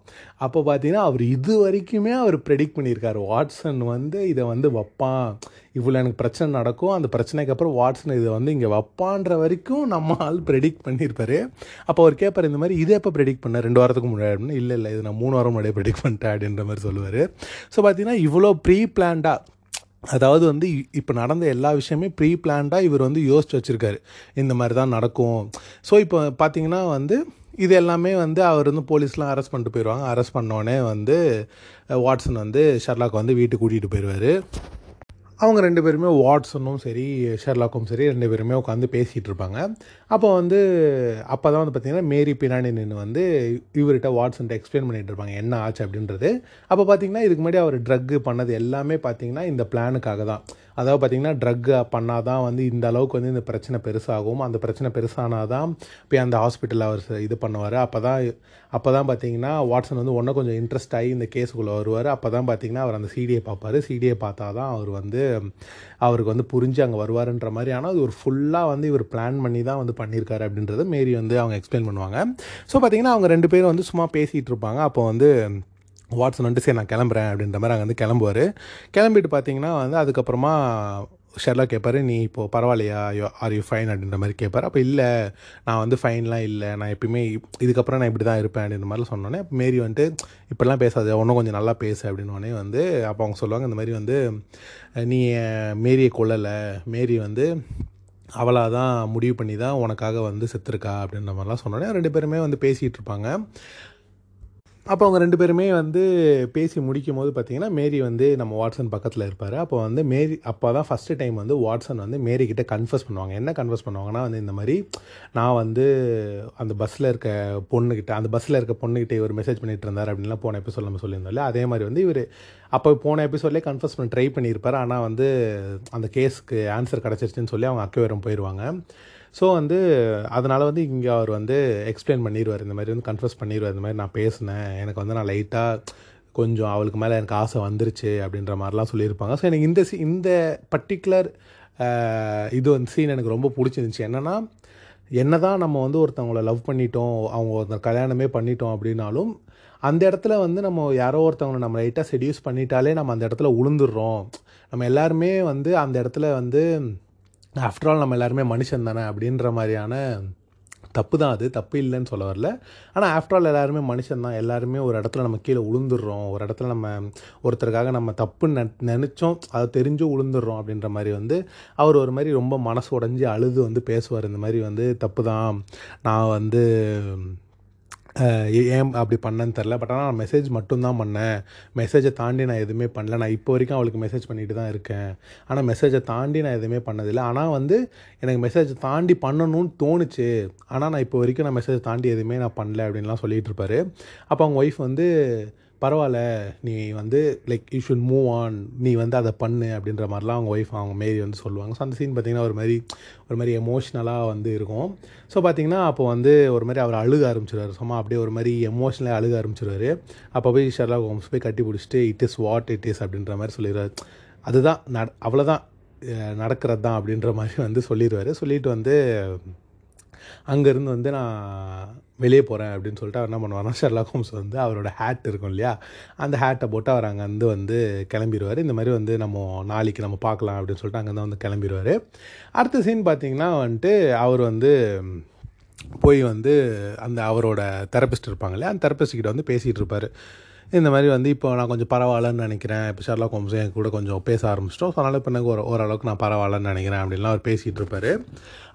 அப்போ பார்த்தீங்கன்னா அவர் இது வரைக்குமே அவர் ப்ரெடிக்ட் பண்ணியிருக்காரு. வாட்ஸன் வந்து இதை வந்து வைப்பான். இவ்வளோ எனக்கு பிரச்சனை நடக்கும். அந்த பிரச்சனைக்கு அப்புறம் வாட்ஸன் இதை வந்து இங்கே வைப்பான்ற வரைக்கும் நம்ம ஆள் ப்ரெடிக்ட் பண்ணியிருப்பாரு. அப்போ அவர் கேட்பார் இந்த மாதிரி இதை எப்போ ப்ரெடிக்ட் பண்ண? ரெண்டு வாரத்துக்கு முன்னாடி? அப்படின்னு இல்லை இல்லை இது நான் மூணு வாரம் முன்னாடியே ப்ரெடிக்ட் பண்ணிட்டேன் அப்படின்ற மாதிரி சொல்லுவார். ஸோ பார்த்தீங்கன்னா இவ்வளோ ப்ரீ பிளான்டாக அதாவது வந்து இப்போ நடந்த எல்லா விஷயமே ப்ரீ பிளான்டாக இவர் வந்து யோசிச்சு வச்சுருக்காரு. இந்த மாதிரி தான் நடக்கும். ஸோ இப்போ பார்த்தீங்கன்னா வந்து இது எல்லாமே வந்து அவர் வந்து போலீஸ்லாம் அரெஸ்ட் பண்ணிட்டு போயிடுவாங்க அரெஸ்ட் பண்ணோடனே வந்து வாட்ஸன் வந்து ஷர்லாக் வந்து வீட்டுக்கு கூட்டிகிட்டு போயிடுவார் அவங்க ரெண்டு பேருமே வாட்ஸனும் சரி ஷெர்லாக்கும் சரி ரெண்டு பேருமே உட்காந்து பேசிகிட்டு இருப்பாங்க. அப்போ வந்து அப்போ தான் வந்து பார்த்திங்கன்னா மேரி பினானி நின்று வந்து இவர்கிட்ட வாட்ஸன்ட்ட எக்ஸ்பிளைன் பண்ணிகிட்டு இருப்பாங்க என்ன ஆச்சு அப்படின்றது. அப்போ பார்த்தீங்கன்னா இதுக்கு முன்னாடி அவர் ட்ரக்கு பண்ணது எல்லாமே பார்த்திங்கன்னா இந்த பிளானுக்காக தான் அதாவது பார்த்திங்கன்னா ட்ரக் பண்ணால் தான் வந்து இந்த அளவுக்கு வந்து இந்த பிரச்சனை பெருசாகும். அந்த பிரச்சனை பெருசானால் தான் போய் அந்த ஹாஸ்பிட்டலில் அவர் இது பண்ணுவார். அப்போ தான் அப்போ தான் பார்த்தீங்கன்னா வாட்ஸன் வந்து ஒன்றும் கொஞ்சம் இன்ட்ரெஸ்ட் ஆகி இந்த கேஸுக்குள்ளே வருவார். அப்போ தான் பார்த்தீங்கன்னா அவர் அந்த சிடியை பார்ப்பார். சிடியை பார்த்தா தான் அவர் வந்து அவருக்கு வந்து புரிஞ்சு அங்கே வருவாருன்ற மாதிரி. ஆனால் அது ஒரு ஃபுல்லாக வந்து இவர் பிளான் பண்ணி தான் வந்து பண்ணியிருக்காரு அப்படின்றத மேரி வந்து அவங்க எக்ஸ்பிளைன் பண்ணுவாங்க. ஸோ பார்த்தீங்கன்னா அவங்க ரெண்டு பேரும் வந்து சும்மா பேசிகிட்டு இருப்பாங்க. அப்போ வந்து வாட்ஸன் வந்துட்டு சரி நான் கிளம்புறேன் அப்படின்ற மாதிரி அங்கே வந்து கிளம்புவார். கிளம்பிட்டு பார்த்தீங்கன்னா வந்து அதுக்கப்புறமா ஷெர்லா கேட்பார் நீ இப்போது பரவாயில்லையா? Are you fine? அப்படின்ற மாதிரி கேட்பார் அப்போ இல்லை நான் வந்து ஃபைன்லாம் இல்லை. நான் எப்பயுமே இதுக்கப்புறம் நான் இப்படி தான் இருப்பேன் அப்படின்ற மாதிரி சொன்னோன்னே மேரி வந்துட்டு இப்படிலாம் பேசாது ஒன்றும் கொஞ்சம் நல்லா பேசு அப்படின்னோடனே வந்து அப்போ அவங்க சொல்லுவாங்க இந்த மாதிரி வந்து நீ மேரியை கொல்லலை. மேரி வந்து அவளாக தான் முடிவு பண்ணி தான் உனக்காக வந்து செத்துருக்கா அப்படின்ற மாதிரிலாம் சொன்னோன்னே ரெண்டு பேருமே வந்து பேசிகிட்டு இருப்பாங்க. அப்போ அவங்க ரெண்டு பேருமே வந்து பேசி முடிக்கும் போது பார்த்தீங்கன்னா மேரி வந்து நம்ம வாட்ஸன் பக்கத்தில் இருப்பார். அப்போ வந்து மேரி அப்போ தான் ஃபஸ்ட்டு டைம் வந்து வாட்ஸன் வந்து மேரி கிட்டே கன்ஃபர்ஸ் பண்ணுவாங்க. என்ன கன்ஃபர்ஸ் பண்ணுவாங்கன்னா வந்து இந்த மாதிரி நான் வந்து அந்த பஸ்ஸில் இருக்க பொண்ணுக்கிட்ட அந்த பஸ்ஸில் இருக்க பொண்ணுக்கிட்ட இவர் மெசேஜ் பண்ணிட்டு இருந்தார் அப்படின்லாம் போன எபிசோட் நம்ம சொல்லியிருந்தோம்ல அதே மாதிரி வந்து இவர் அப்போ போன எபிசோட்லேயே கன்ஃபர்ஸ் பண்ண ட்ரை பண்ணியிருப்பார். ஆனால் வந்து அந்த கேஸுக்கு ஆன்சர் கிடச்சிருச்சுன்னு சொல்லி அவங்க அக்கவேரம் போயிடுவாங்க ஸோ வந்து அதனால் வந்து இங்கே அவர் வந்து எக்ஸ்பிளைன் பண்ணிடுவார் இந்த மாதிரி வந்து கன்ஃபர்ஸ் பண்ணிடுவார் இந்த மாதிரி நான் பேசினேன். எனக்கு வந்து நான் லைட்டாக கொஞ்சம் அவளுக்கு மேலே எனக்கு ஆசை வந்துருச்சு அப்படின்ற மாதிரிலாம் சொல்லியிருப்பாங்க. ஸோ எனக்கு இந்த சி இந்த பர்டிகுலர் இது வந்து சீன் எனக்கு ரொம்ப பிடிச்சிருந்துச்சி. என்னென்னா என்ன தான் நம்ம வந்து ஒருத்தவங்கள லவ் பண்ணிட்டோம் அவங்க ஒருத்தர் கல்யாணமே பண்ணிட்டோம் அப்படின்னாலும் அந்த இடத்துல வந்து நம்ம யாரோ ஒருத்தவங்களை நம்ம லைட்டாக செடியூஸ் பண்ணிட்டாலே நம்ம அந்த இடத்துல உளுந்துடுறோம். நம்ம எல்லாருமே வந்து அந்த இடத்துல வந்து ஆஃப்டர் ஆல் நம்ம எல்லாருமே மனுஷன் தானே அப்படின்ற மாதிரியான தப்பு தான் அது. தப்பு இல்லைன்னு சொல்ல வரல. ஆனால் ஆஃப்டர் ஆல் எல்லாருமே மனுஷன் தான். எல்லாருமே ஒரு இடத்துல நம்ம கீழே உளுந்துடுறோம். ஒரு இடத்துல நம்ம ஒருத்தருக்காக நம்ம தப்புன்னு நெ நினச்சோம். அதை தெரிஞ்சும் உளுந்துடுறோம் அப்படின்ற மாதிரி வந்து அவர் ஒரு மாதிரி ரொம்ப மனசு உடஞ்சி அழுது வந்து பேசுவார். இந்த மாதிரி வந்து தப்பு தான் நான் வந்து ஏன் அப்படி பண்ணேன்னு தெரில பட் ஆனால் நான் மெசேஜ் மட்டும்தான் பண்ணேன். மெசேஜை தாண்டி நான் எதுவுமே பண்ணல. நான் இப்போ வரைக்கும் அவளுக்கு மெசேஜ் பண்ணிட்டு தான் இருக்கேன். ஆனால் மெசேஜை தாண்டி நான் எதுவுமே பண்ணதில்லை ஆனால் வந்து எனக்கு மெசேஜ் தாண்டி பண்ணணும்னு தோணுச்சு. ஆனால் நான் இப்போ வரைக்கும் நான் மெசேஜ் தாண்டி எதுவுமே நான் பண்ணல அப்படின்லாம் சொல்லிகிட்டு இருப்பாரு. அப்போ அவங்க ஒய்ஃப் வந்து பரவாயில்ல நீ வந்து like you should move on நீ வந்து அதை பண்ணு அப்படின்ற மாதிரிலாம் அவங்க ஒய்ஃப் அவங்க மாரி வந்து சொல்லுவாங்க. ஸோ அந்த சீன் பார்த்திங்கன்னா ஒரு மாதிரி ஒரு மாதிரி எமோஷ்னலாக வந்து இருக்கும். ஸோ பார்த்தீங்கன்னா அப்போ வந்து ஒரு மாதிரி அவர் அழுக ஆரம்பிச்சிருவார். சும்மா அப்படியே ஒரு மாதிரி எமோஷ்னலாக அழுக ஆரம்பிச்சிருவார். அப்போ போய் ஷெர்லாக் ஹோம்ஸ் போய் கட்டி பிடிச்சிட்டு it is what it is அப்படின்ற மாதிரி சொல்லிடுவார். அதுதான் நட அவ்வளோதான் நடக்கிறது தான் அப்படின்ற மாதிரி வந்து சொல்லிடுவார். சொல்லிட்டு வந்து அங்கேருந்து வந்து நான் வெளியே போகிறேன் அப்படின்னு சொல்லிட்டு அவர் என்ன பண்ணுவார்னா ஷெர்லாக் ஹோம்ஸ் வந்து அவரோட ஹேட் இருக்கும் இல்லையா? அந்த ஹேட்டை போட்டு அவர் அங்கேருந்து வந்து கிளம்பிடுவார் இந்த மாதிரி வந்து நம்ம நாளைக்கு நம்ம பார்க்கலாம் அப்படின்னு சொல்லிட்டு அங்கேருந்து வந்து கிளம்பிடுவார் அடுத்த சீன் பார்த்தீங்கன்னா வந்துட்டு அவர் வந்து போய் வந்து அந்த அவரோட தெரப்பிஸ்ட் இருப்பாங்க இல்லையா? அந்த தெரபிஸ்ட் கிட்ட வந்து பேசிகிட்டு இருப்பார். இந்த மாதிரி வந்து இப்போ நான் கொஞ்சம் பரவாயில்லன்னு நினைக்கிறேன். இப்போ ஷர்லா ஹோம்ஸ் என் கூட கொஞ்சம் பேச ஆரம்பிச்சிட்டோம். ஸோ அதனால் இப்போ எனக்கு ஒரு ஓரளவுக்கு நான் பரவாயில்லன்னு நினைக்கிறேன் அப்படின்லாம் அவர் பேசிகிட்டு இருப்பார்.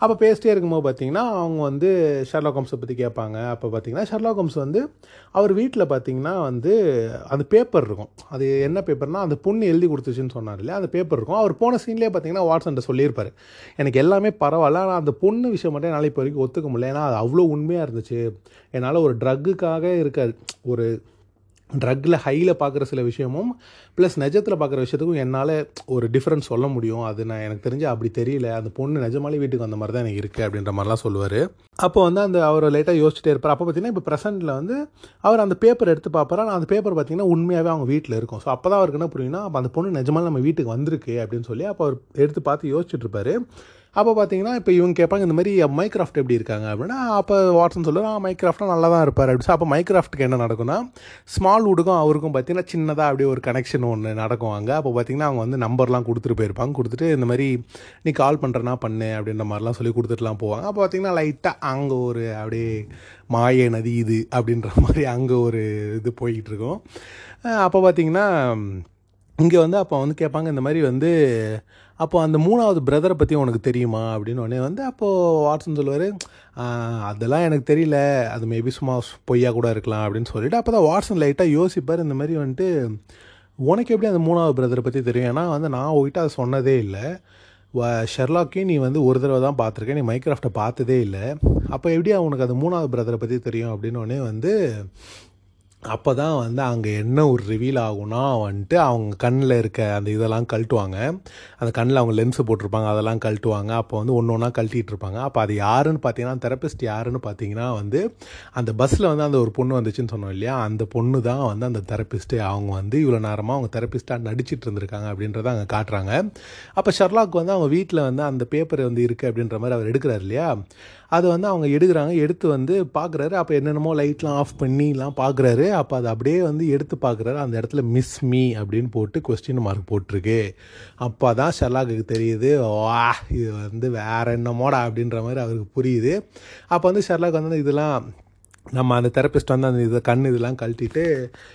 அப்போ பேசிட்டே இருக்கும்போது பார்த்தீங்கன்னா அவங்க வந்து ஷர்லா ஹோம்ஸை பற்றி கேட்பாங்க. அப்போ பார்த்தீங்கன்னா ஷர்லா ஹோம்ஸ் வந்து அவர் வீட்டில் பார்த்தீங்கன்னா வந்து அந்த பேப்பர் இருக்கும். அது என்ன பேப்பர்னால் அந்த பொண்ணு எழுதி கொடுத்துச்சுன்னு சொன்னார் இல்லையா? அந்த பேப்பர் இருக்கும். அவர் போன சீன்லேயே பார்த்தீங்கன்னா வாட்ஸன்ட்ட சொல்லியிருப்பார். எனக்கு எல்லாமே பரவாயில்ல. ஆனால் அந்த பொண்ணு விஷயம் மட்டும் என்னால் இப்போ வரைக்கும் ஒத்துக்க முடியல. ஏன்னா அது அவ்வளோ உண்மையாக இருந்துச்சு. என்னால் ஒரு ட்ரக்குக்காக இருக்காது. ஒரு ட்ரக்கில் ஹையில் பார்க்குற சில விஷயமும் ப்ளஸ் நிஜத்தில் பார்க்குற விஷயத்துக்கும் என்னால் ஒரு டிஃப்ரென்ஸ் சொல்ல முடியும். அது நான் எனக்கு தெரிஞ்சு அப்படி தெரியல. அந்த பொண்ணு நிஜமாலே வீட்டுக்கு வந்த மாதிரி தான் எனக்கு இருக்குது அப்படின்ற மாதிரிலாம் சொல்லுவார். அப்போ வந்து அந்த அவர் லேட்டாக யோசிச்சுட்டே இருப்பார். அப்போ பார்த்தீங்கன்னா இப்போ ப்ரெசென்ட்டில் வந்து அவர் அந்த பேப்பர் எடுத்து பார்ப்பார் ஆனால் அந்த பேப்பர் பார்த்தீங்கன்னா உண்மையாகவே அவங்க வீட்டில் இருக்கும். ஸோ அப்போ தான் அவருக்கு என்ன புரியும்னா அப்போ அந்த பொண்ணு நிஜமாலே நம்ம வீட்டுக்கு வந்திருக்கு அப்படின்னு சொல்லி அப்போ அவர் எடுத்து பார்த்து யோசிச்சுட்டு இருப்பார். அப்போ பார்த்தீங்கன்னா இப்போ இவங்க கேட்பாங்க இந்த மாதிரி மைக்ராஃப்ட் எப்படி இருக்காங்க? அப்படின்னா அப்போ வாட்ஸன் சொல்லுவாங்க மைக்ராஃப்ட்னா நல்லா தான் இருப்பார். அப்படி அப்போ மைக்ராஃப்ட்டுக்கு என்ன நடக்கும்னா ஸ்மால் வுடுக்கும் அவருக்கும் பார்த்தீங்கன்னா சின்னதாக அப்படியே ஒரு கனெக்ஷன் ஒன்று நடக்கும் அங்கே. அப்போ பார்த்தீங்கன்னா அவங்க வந்து நம்பர்லாம் கொடுத்துட்டு போயிருப்பாங்க. கொடுத்துட்டு இந்த மாதிரி நீ கால் பண்ணுறனா பண்ணு அப்படின்ற மாதிரிலாம் சொல்லி கொடுத்துட்டுலாம் போவாங்க. அப்போ பார்த்தீங்கன்னா லைட்டாக அங்கே ஒரு அப்படியே மாய நதி இது அப்படின்ற மாதிரி அங்கே ஒரு இது போய்கிட்டு இருக்கும். அப்போ பார்த்தீங்கன்னா இங்கே வந்து அப்போ வந்து கேட்பாங்க இந்த மாதிரி வந்து அப்போ அந்த மூணாவது பிரதரை பற்றி உனக்கு தெரியுமா? அப்படின்னு உடனே வந்து அப்போது வாட்ஸன் சொல்லுவார் அதெல்லாம் எனக்கு தெரியல. அது மேபி சும்மா பொய்யா கூட இருக்கலாம் அப்படின்னு சொல்லிட்டு அப்போ தான் வாட்ஸன் லைட்டாக யோசிப்பார். இந்த மாதிரி வந்துட்டு உனக்கு எப்படி அந்த மூணாவது பிரதரை பற்றி தெரியும்? ஏன்னா வந்து நான் உங்ககிட்ட அதை சொன்னதே இல்லை. ஷெர்லாக்கையும் நீ வந்து ஒரு தடவை தான் பார்த்துருக்க. நீ மைக்ராஃப்டை பார்த்ததே இல்லை. அப்போ எப்படி உனக்கு அந்த மூணாவது பிரதரை பற்றி தெரியும்? அப்படின்னு உடனே வந்து அப்போ தான் வந்து அங்கே என்ன ஒரு ரிவீல் ஆகும்னா வந்துட்டு அவங்க கண்ணில் இருக்க அந்த இதெல்லாம் கழட்டுவாங்க. அந்த கண்ணில் அவங்க லென்ஸு போட்டிருப்பாங்க அதெல்லாம் கழட்டுவாங்க. அப்போ வந்து ஒன்று ஒன்றா கழட்டிட்டு இருப்பாங்க. அப்போ அது யாருன்னு பார்த்தீங்கன்னா தெரப்பிஸ்ட் யாருன்னு பார்த்தீங்கன்னா வந்து அந்த பஸ்ஸில் வந்து அந்த ஒரு பொண்ணு வந்துச்சுன்னு சொன்னோம் இல்லையா? அந்த பொண்ணு தான் வந்து அந்த தெரப்பிஸ்ட்டு அவங்க வந்து இவ்வளோ நேரமாக அவங்க தெரப்பிஸ்ட்டாக நடிச்சிட்டு இருந்திருக்காங்க அப்படின்றத அங்கே காட்டுறாங்க. அப்போ ஷர்லாக் வந்து அவங்க வீட்டில் வந்து அந்த பேப்பர் வந்து இருக்குது அப்படின்ற மாதிரி அவர் எடுக்கிறார் இல்லையா? அது வந்து அவங்க எடுக்கிறாங்க எடுத்து வந்து பார்க்குறாரு. அப்போ என்னென்னமோ லைட்லாம் ஆஃப் பண்ணிலாம் பார்க்குறாரு. அப்போ அதை அப்படியே வந்து எடுத்து பார்க்குறாரு. அந்த இடத்துல மிஸ் மீ அப்படின்னு போட்டு கொஸ்டின் மார்க் போட்டிருக்கு. அப்போ தான் ஷர்லாக்கு தெரியுது வா இது வந்து வேற என்னமோடா? அப்படின்ற மாதிரி அவருக்கு புரியுது. அப்போ வந்து ஷெர்லாக் வந்து இதெல்லாம் நம்ம அந்த தெரப்பிஸ்ட் வந்து அந்த இதை கண் இதெல்லாம் கழட்டிட்டு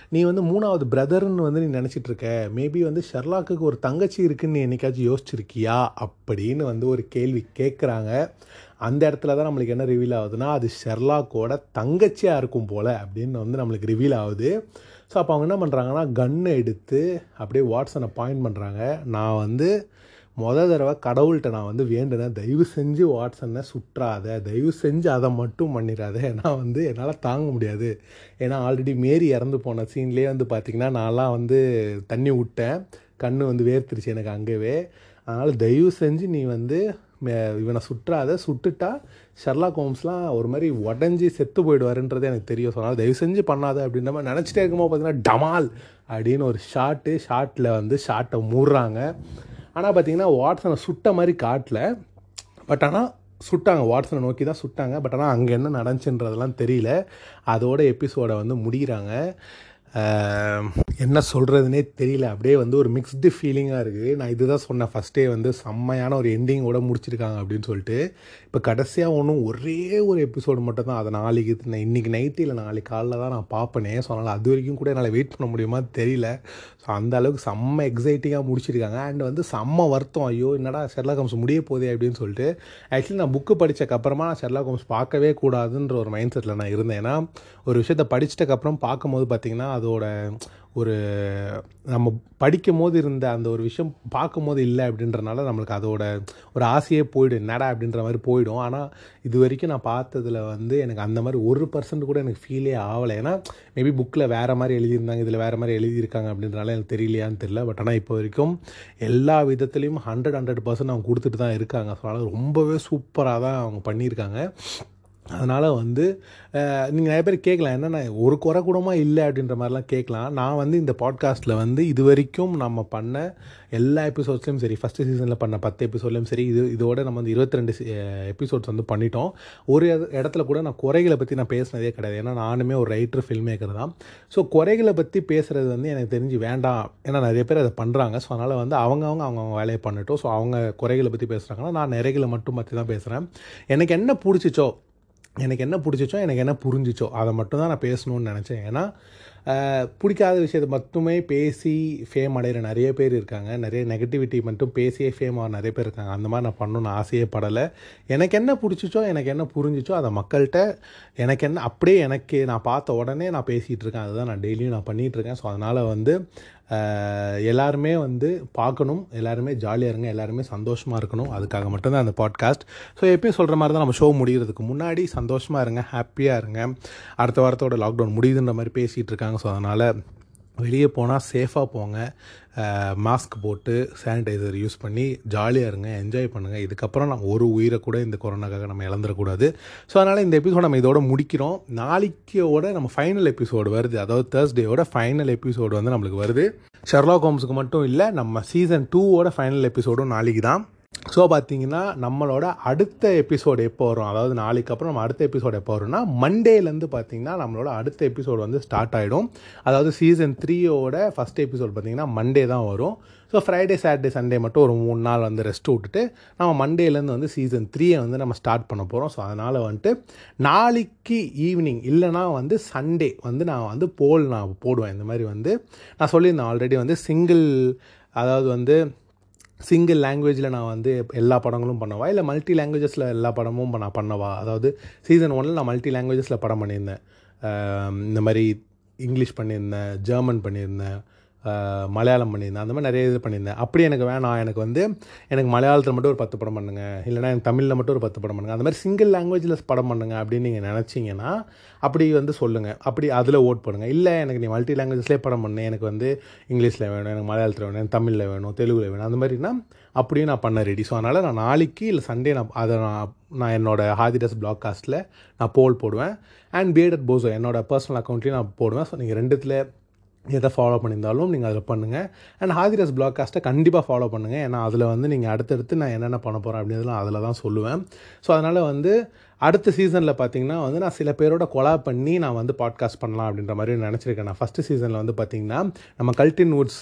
நீ வந்து மூணாவது பிரதர்னு வந்து நீ நினச்சிட்டு இருக்க. மேபி வந்து ஷெர்லாக்கு ஒரு தங்கச்சி இருக்குன்னு நீ என்னைக்காச்சும் யோசிச்சிருக்கியா? அப்படின்னு வந்து ஒரு கேள்வி கேட்குறாங்க. அந்த இடத்துல தான் நம்மளுக்கு என்ன ரிவீல் ஆகுதுன்னா அது ஷெர்லாக்கோட தங்கச்சியாக இருக்கும் போல் அப்படின்னு வந்து நம்மளுக்கு ரிவீல் ஆகுது. ஸோ அப்போ அவங்க என்ன பண்ணுறாங்கன்னா கன்று எடுத்து அப்படியே வாட்ஸனை பாயிண்ட் பண்ணுறாங்க நான் வந்து மொதல் தடவை கடவுள்கிட்ட நான் வந்து வேண்டுனேன். தயவு செஞ்சு வாட்ஸனை சுற்றாத. தயவு செஞ்சு அதை மட்டும் பண்ணிடாத. ஏன்னா வந்து என்னால் தாங்க முடியாது. ஏன்னா ஆல்ரெடி மேரி இறந்து போன சீன்லேயே வந்து பார்த்திங்கன்னா நான்லாம் வந்து தண்ணி விட்டேன். கண் வந்து வேர்த்துருச்சு எனக்கு அங்கேவே. அதனால் தயவு செஞ்சு நீ வந்து இவனை சுற்றாத சுட்டுட்டா ஷெர்லாக் ஹோம்ஸ்லாம் ஒரு மாதிரி உடஞ்சி செத்து போயிடுவாருன்றது எனக்கு தெரியும். சொன்னால் தயவு செஞ்சு பண்ணாத அப்படின்ற மாதிரி நினச்சிட்டே இருக்கும்போது பார்த்தீங்கன்னா டமால் அப்படின்னு ஒரு ஷாட்டு ஷாட்டில் வந்து ஷாட்டை மூடுறாங்க. ஆனால் பார்த்தீங்கன்னா வாட்ஸனை சுட்ட மாதிரி காட்டல. பட் ஆனால் சுட்டாங்க. வாட்ஸனை நோக்கி தான் சுட்டாங்க. பட் ஆனால் அங்கே என்ன நடந்துச்சுன்றதெல்லாம் தெரியல. அதோட எபிசோடை வந்து முடிகிறாங்க என்ன சொல்கிறதுனே தெரியல. அப்படியே வந்து ஒரு மிக்ஸ்டு ஃபீலிங்காக இருக்குது நான் இதுதான் சொன்னேன். ஃபஸ்ட்டே வந்து செம்மையான ஒரு எண்டிங்கோட முடிச்சிருக்காங்க அப்படின்னு சொல்லிட்டு. இப்போ கடைசியாக ஒன்றும் ஒரே ஒரு எபிசோடு மட்டும் தான். அதை நாளைக்கு நான் இன்றைக்கி நைட்டு இல்லை நாளைக்கு காலைல தான் நான் பார்ப்பேனே. ஸோ அதனால் அது வரைக்கும் கூட என்னால் வெயிட் பண்ண முடியுமா தெரியல. ஸோ அந்த அளவுக்கு செம்ம எக்ஸைட்டிங்காக முடிச்சிருக்காங்க. அண்ட் வந்து செம்ம வருத்தம். ஐயோ என்னடா ஷெர்லா கோம்ஸ் முடிய போதே அப்படின்னு சொல்லிட்டு. ஆக்சுவலி நான் புக்கு படித்தக்கப்புறமா நான் ஷெர்லா கோம்ஸ் பார்க்கவே கூடாதுன்ற ஒரு மைண்ட் செட்டில் நான் இருந்தேன். ஏன்னா ஒரு விஷயத்தை படிச்சிட்டக்கப்புறம் பார்க்கும்போது பார்த்திங்கன்னா அதோட ஒரு நம்ம படிக்கும் போது இருந்த அந்த ஒரு விஷயம் பார்க்கும்போது இல்லை அப்படின்றனால நம்மளுக்கு அதோட ஒரு ஆசையே போயிடும். என்னடா அப்படின்ற மாதிரி போயிடும். ஆனால் இது வரைக்கும் நான் பார்த்ததுல வந்து எனக்கு அந்த மாதிரி ஒரு பர்சன்ட் கூட எனக்கு ஃபீலே ஆகலை. ஏன்னா மேபி புக்கில் வேறு மாதிரி எழுதியிருந்தாங்க இதில் வேறு மாதிரி எழுதியிருக்காங்க அப்படின்றனால எனக்கு தெரியலையான்னு தெரியல. பட் ஆனால் இப்போ வரைக்கும் எல்லா விதத்துலேயும் ஹண்ட்ரட் ஹண்ட்ரட் பர்சன்ட் அவங்க கொடுத்துட்டு தான் இருக்காங்க. ஸோ அதனால் ரொம்பவே சூப்பராக தான் அவங்க பண்ணியிருக்காங்க. அதனால் வந்து நீங்கள் நிறைய பேர் கேட்கலாம் என்னென்ன ஒரு குறை கூடமா இல்லை அப்படின்ற மாதிரிலாம் கேட்கலாம். நான் வந்து இந்த பாட்காஸ்ட்டில் வந்து இது வரைக்கும் நம்ம பண்ண எல்லா எபிசோட்ஸ்லையும் சரி ஃபஸ்ட்டு சீசனில் பண்ண பத்து எபிசோட்லையும் சரி இது இதோட நம்ம வந்து இருபத்தி ரெண்டு எபிசோட்ஸ் வந்து பண்ணிட்டோம். ஒரு இடத்துல கூட நான் குறைகளை பற்றி நான் பேசினதே கிடையாது. ஏன்னா நானுமே ஒரு ரைட்டர் ஃபில்ம் மேக்கர் தான். ஸோ குறைகளை பற்றி பேசுகிறது வந்து எனக்கு தெரிஞ்சு வேண்டாம். ஏன்னா நிறைய பேர் அதை பண்ணுறாங்க ஸோ அதனால் வந்து அவங்கவுங்க அவங்கவுங்க வேலையை பண்ணட்டும். ஸோ அவங்க குறைகளை பற்றி பேசுகிறாங்கன்னா நான் நிறைகளை மட்டும் பற்றி தான் பேசுகிறேன் எனக்கு என்ன பிடிச்சிச்சோ எனக்கு என்ன பிடிச்சிச்சோ எனக்கு என்ன புரிஞ்சிச்சோ அதை மட்டும் தான் நான் பேசணும்னு நினச்சேன். ஏன்னா பிடிக்காத விஷயத்தை மட்டுமே பேசி ஃபேம் அடைகிற நிறைய பேர் இருக்காங்க. நிறைய நெகட்டிவிட்டி மட்டும் பேசியே ஃபேம் ஆகிற நிறைய பேர் இருக்காங்க. அந்த மாதிரி நான் பண்ணணும்னு ஆசையே படலை. எனக்கு என்ன பிடிச்சிச்சோ எனக்கு என்ன புரிஞ்சிச்சோ அதை மக்கள்கிட்ட எனக்கு என்ன அப்படியே எனக்கு நான் பார்த்த உடனே நான் பேசிகிட்டு இருக்கேன். அதுதான் நான் டெய்லியும் நான் பண்ணிகிட்டு இருக்கேன். ஸோ அதனால் வந்து எல்லாருமே வந்து பார்க்கணும் எல்லாருமே ஜாலியாக இருங்க எல்லாருமே சந்தோஷமாக இருக்கணும். அதுக்காக மட்டும்தான் அந்த பாட்காஸ்ட் ஸோ எப்பயும் சொல்கிற மாதிரி தான் நம்ம ஷோ முடிகிறதுக்கு முன்னாடி சந்தோஷமாக இருங்க ஹாப்பியாக இருங்க. அடுத்த வாரத்தோட லாக்டவுன் முடியுதுன்ற மாதிரி பேசிகிட்டு இருக்காங்க. ஸோ அதனால் வெளியே போனால் சேஃபாக போங்க. மாஸ்க் போட்டு சானிடைசர் யூஸ் பண்ணி ஜாலியாக இருங்க என்ஜாய் பண்ணுங்கள் இதுக்கப்புறம் நம்ம ஒரு உயிரை கூட இந்த கொரோனாக்காக நம்ம இழந்துடக்கூடாது. ஸோ அதனால் இந்த எபிசோட் நம்ம இதோட முடிக்கிறோம். நாளைக்கோட நம்ம ஃபைனல் எபிசோடு வருது. அதாவது தேர்ஸ்டேயோட ஃபைனல் எபிசோடு வந்து நம்மளுக்கு வருது. ஷெர்லாக் ஹோம்ஸுக்கு மட்டும் இல்லை நம்ம சீசன் டூவோட ஃபைனல் எபிசோடும் நாளைக்கு தான் ஸோ பார்த்தீங்கன்னா நம்மளோட அடுத்த எபிசோடு எப்போ வரும்? அதாவது நாளைக்கு அப்புறம் நம்ம அடுத்த எபிசோடு எப்போ வரும்னா மண்டேலேருந்து பார்த்தீங்கன்னா நம்மளோட அடுத்த எபிசோடு வந்து ஸ்டார்ட் ஆகிடும் அதாவது சீசன் த்ரீயோட ஃபஸ்ட் எபிசோட் பார்த்தீங்கன்னா மண்டே தான் வரும். ஸோ ஃப்ரைடே சாட்டர்டே சண்டே மட்டும் ஒரு மூணு நாள் வந்து ரெஸ்ட் விட்டுட்டு நம்ம மண்டேலேருந்து வந்து சீசன் த்ரீயை வந்து நம்ம ஸ்டார்ட் பண்ண போகிறோம் ஸோ அதனால் வந்துட்டு நாளைக்கு ஈவினிங் இல்லைனா வந்து சண்டே வந்து நான் வந்து போல் நான் போடுவேன். இந்த மாதிரி வந்து நான் சொல்லியிருந்தேன் ஆல்ரெடி வந்து சிங்கிள் அதாவது வந்து சிங்கிள் லாங்குவேஜில் நான் வந்து எல்லா படங்களும் பண்ணவா? இல்லை மல்டி லாங்குவேஜஸில் எல்லா படமும் நான் பண்ணவா? அதாவது சீசன் ஒன்ல நான் மல்டி லாங்குவேஜஸில் படம் பண்ணியிருந்தேன். இந்த மாதிரி இங்கிலீஷ் பண்ணியிருந்தேன் ஜெர்மன் பண்ணியிருந்தேன். மலையாளம் பண்ணியிருந்தேன். அந்த மாதிரி நிறைய இது பண்ணியிருந்தேன். அப்படி எனக்கு வேணாம். எனக்கு வந்து எனக்கு மலையாளத்தில் மட்டும் ஒரு பத்து படம் பண்ணுங்க. இல்லைனா எனக்கு தமிழில் மட்டும் ஒரு பத்து படம் பண்ணுங்க. அந்த மாதிரி சிங்கிள் லாங்குவேஜில் படம் பண்ணுங்க அப்படின்னு நீங்கள் நினச்சிங்கன்னா அப்படி வந்து சொல்லுங்கள் அப்படி அதில் ஓட் பண்ணுங்கள் இல்லை எனக்கு நீ மல்டி லாங்குவேஜஸ்லேயே படம் பண்ணு. எனக்கு வந்து இங்கிலீஷில் வேணும் எனக்கு மலையாளத்தில் வேணும் எனக்கு தமிழில் வேணும் தெலுங்கில் வேணும். அந்த மாதிரினா அப்படியும் நான் பண்ண ரெடி ஸோ அதனால் நான் நாளைக்கு இல்லை சண்டே நான் அதை நான் நான் என்னோட ஹாதிடஸ் பிளாக்காஸ்ட்டில் நான் போல் போடுவேன். அண்ட் பிஎட் போசோ என்னோட பர்சனல் அக்கௌண்ட்லேயும் நான் போடுவேன். ஸோ நீங்கள் ரெண்டுத்தில் எதை ஃபாலோ பண்ணியிருந்தாலும் நீங்கள் அதில் பண்ணுங்கள் அண்ட் ஹாதிரஸ் பிளாக்காஸ்ட்டை கண்டிப்பாக ஃபாலோ பண்ணுங்கள் ஏன்னா அதில் வந்து நீங்கள் அடுத்தடுத்து நான் என்னென்ன பண்ண போகிறேன் அப்படின்றதுலாம் அதில் தான் சொல்லுவேன். ஸோ அதனால் வந்து அடுத்த சீசனில் பார்த்தீங்கன்னா வந்து நான் சில பேரோட கொலா பண்ணி நான் வந்து பாட்காஸ்ட் பண்ணலாம் அப்படின்ற மாதிரி நினச்சிருக்கேன். நான் ஃபஸ்ட்டு சீசனில் வந்து பார்த்தீங்கன்னா நம்ம கல்டின் வுட்ஸ்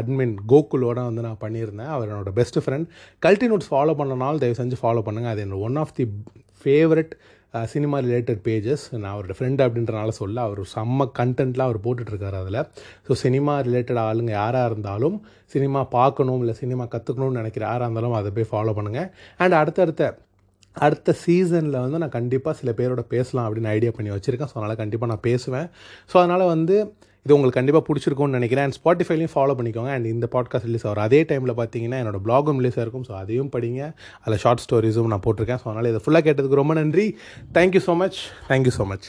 அட்மின் கோகுலோட வந்து நான் பண்ணியிருந்தேன். அவர் என்னோட பெஸ்ட் ஃப்ரெண்ட் கல்டின் வுட்ஸ் ஃபாலோ பண்ணனாலும் தயவு செஞ்சு ஃபாலோ பண்ணுங்கள் அது என்னோட one of the favourite cinema related pages நான் அவரோட ஃப்ரெண்ட் அப்படின்றனால சொல்ல அவர் செம்ம கண்டென்ட்லாம் அவர் போட்டுட்ருக்காரு அதில். ஸோ சினிமா ரிலேட்டட் ஆளுங்க யாராக இருந்தாலும் சினிமா பார்க்கணும் இல்லை சினிமா கற்றுக்கணும்னு நினைக்கிற யாராக இருந்தாலும் அதை போய் ஃபாலோ பண்ணுங்கள் அண்ட் அடுத்தடுத்த அடுத்த சீசனில் வந்து நான் கண்டிப்பாக சில பேரோட பேசலாம் அப்படின்னு ஐடியா பண்ணி வச்சுருக்கேன். ஸோ அதனால் கண்டிப்பாக நான் பேசுவேன். ஸோ அதனால் வந்து இது உங்களுக்கு கண்டிப்பாக பிடிச்சிருக்கும்னு நினைக்கிறேன். அண்ட் ஸ்பாட்டிஃபைலையும் ஃபாலோ பண்ணிக்கோங்க. அண்ட் இந்த பாட்காஸ்ட் ரிலீஸ் ஆகிற அதே டைமில் பார்த்தீங்கன்னா என்னோட ப்ளாகும் ரிலீஸாக இருக்கும். ஸோ அதையும் படிங்க. அதில் ஷார்ட் ஸ்டோரிஸும் நான் போட்டிருக்கேன். ஸோ அதனால் இதை ஃபுல்லாக கேட்டதுக்கு ரொம்ப நன்றி. Thank you so much thank you so much